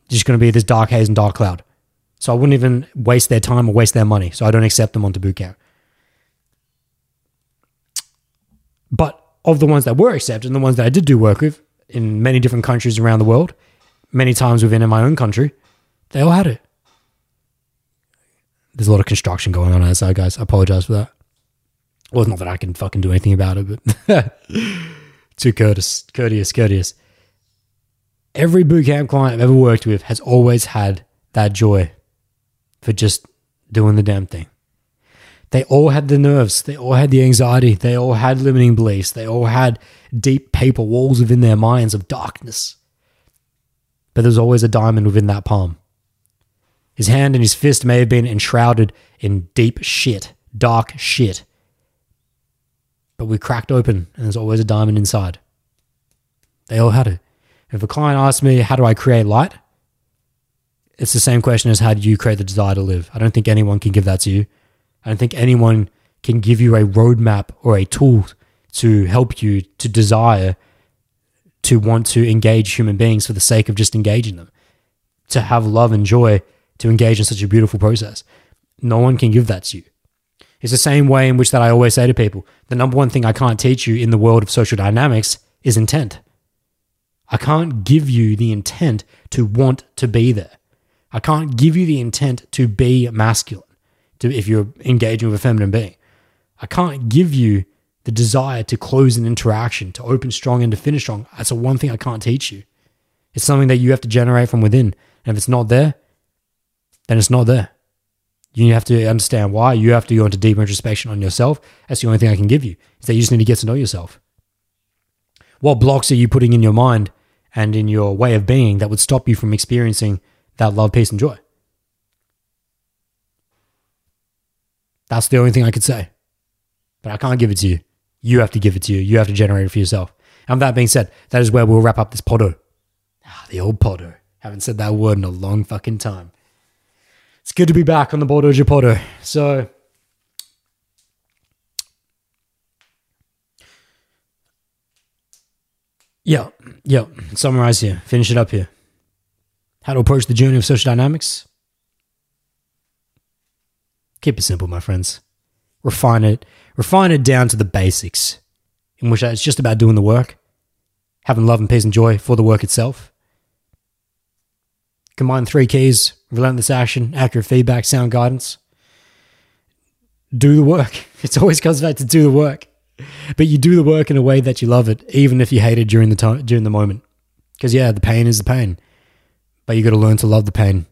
You're just going to be this dark haze and dark cloud. So I wouldn't even waste their time or waste their money. So I don't accept them onto bootcamp. But of the ones that were accepted and the ones that I did do work with in many different countries around the world, many times within in my own country, they all had it. There's a lot of construction going on outside, guys. I apologize for that. Well, not that I can fucking do anything about it, but too courteous, courteous, courteous. Every boot camp client I've ever worked with has always had that joy for just doing the damn thing. They all had the nerves, they all had the anxiety, they all had limiting beliefs, they all had deep paper walls within their minds of darkness. But there's always a diamond within that palm. His hand and his fist may have been enshrouded in deep shit, dark shit. But we cracked open and there's always a diamond inside. They all had it. If a client asks me, How do I create light? It's the same question as how do you create the desire to live? I don't think anyone can give that to you. I don't think anyone can give you a roadmap or a tool to help you to desire to want to engage human beings for the sake of just engaging them, to have love and joy, to engage in such a beautiful process. No one can give that to you. It's the same way in which that I always say to people, the number one thing I can't teach you in the world of social dynamics is intent. I can't give you the intent to want to be there. I can't give you the intent to be masculine to if you're engaging with a feminine being. I can't give you the desire to close an interaction, to open strong and to finish strong. That's the one thing I can't teach you. It's something that you have to generate from within. And if it's not there, then it's not there. You have to understand why. You have to go into deep introspection on yourself. That's the only thing I can give you, is that you just need to get to know yourself. What blocks are you putting in your mind and in your way of being that would stop you from experiencing that love, peace, and joy? That's the only thing I could say. But I can't give it to you. You have to give it to you. You have to generate it for yourself. And with that being said, that is where we'll wrap up this Potto. Ah, the old Potto. Haven't said that word in a long fucking time. It's good to be back on the Bordeaux Potto. So, yeah, yeah. Summarize here. Finish it up here. How to approach the journey of social dynamics. Keep it simple, my friends. Refine it. Refine it down to the basics, in which it's just about doing the work, having love and peace and joy for the work itself. Combine three keys relentless action, accurate feedback, sound guidance. Do the work. It always comes back to do the work. But you do the work in a way that you love it, even if you hate it during the time during the moment. Because yeah, the pain is the pain. But you gotta learn to love the pain.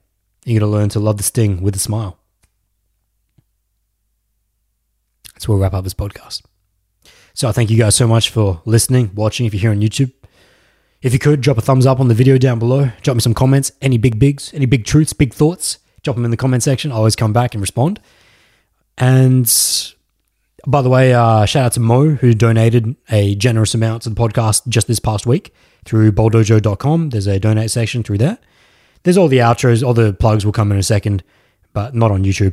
You gotta learn to love the sting with a smile. That's where we'll wrap up this podcast. So I thank you guys so much for listening, watching if you're here on YouTube. If you could, drop a thumbs up on the video down below. Drop me some comments. Any big bigs, any big truths, big thoughts, drop them in the comment section. I always come back and respond. And by the way, uh, shout out to Mo, who donated a generous amount to the podcast just this past week through bowldojo.com. There's a donate section through there. There's all the outros, all the plugs will come in a second, but not on YouTube.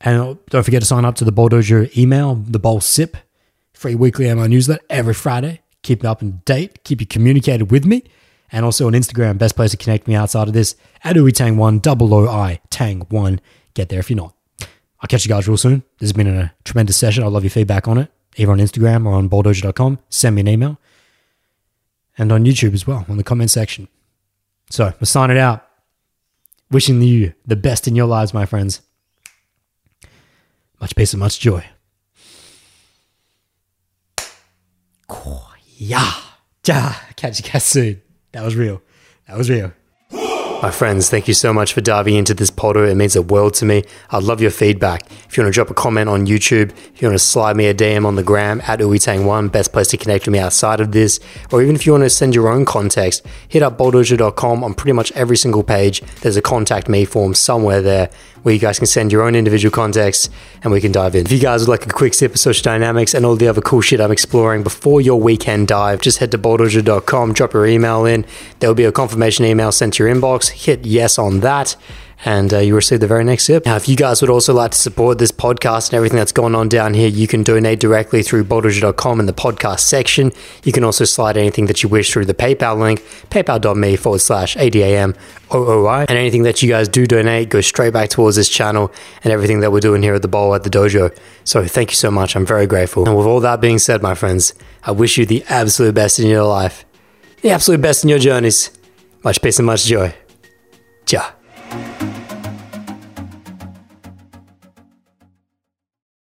And don't forget to sign up to the Bowl Dojo email, the Bowl Sip, free weekly MI newsletter every Friday keep me up to date, keep you communicated with me. And also on Instagram, best place to connect me outside of this at ooitang1, double O I Tang1. Get there if you're not. I'll catch you guys real soon. This has been a tremendous session. I love your feedback on it, either on Instagram or on bowldojo.com. Send me an email. And on YouTube as well, on the comment section. So we're signing out. Wishing you the best in your lives, my friends. Much peace and much joy. Yeah. Yeah. Catch you guys soon. That was real. That was real. My friends, thank you so much for diving into this podder. It means a world to me. I'd love your feedback. If you want to drop a comment on YouTube, if you want to slide me a DM on the gram at ooitang1, best place to connect with me outside of this, or even if you want to send your own context, hit up bowldojo.com on pretty much every single page. There's a contact me form somewhere there where you guys can send your own individual contexts and we can dive in. If you guys would like a quick sip of social dynamics and all the other cool shit I'm exploring before your weekend dive, just head to bowldojo.com, drop your email in. There will be a confirmation email sent to your inbox. Hit yes on that and uh, you receive the very next sip. Now, if you guys would also like to support this podcast and everything that's going on down here, you can donate directly through bowldojo.com in the podcast section. You can also slide anything that you wish through the PayPal link, paypal.me forward slash ADAM OOI. And anything that you guys do donate goes straight back towards this channel and everything that we're doing here at the bowl at the dojo. So thank you so much. I'm very grateful. And with all that being said, my friends, I wish you the absolute best in your life, the absolute best in your journeys. Much peace and much joy. Ciao.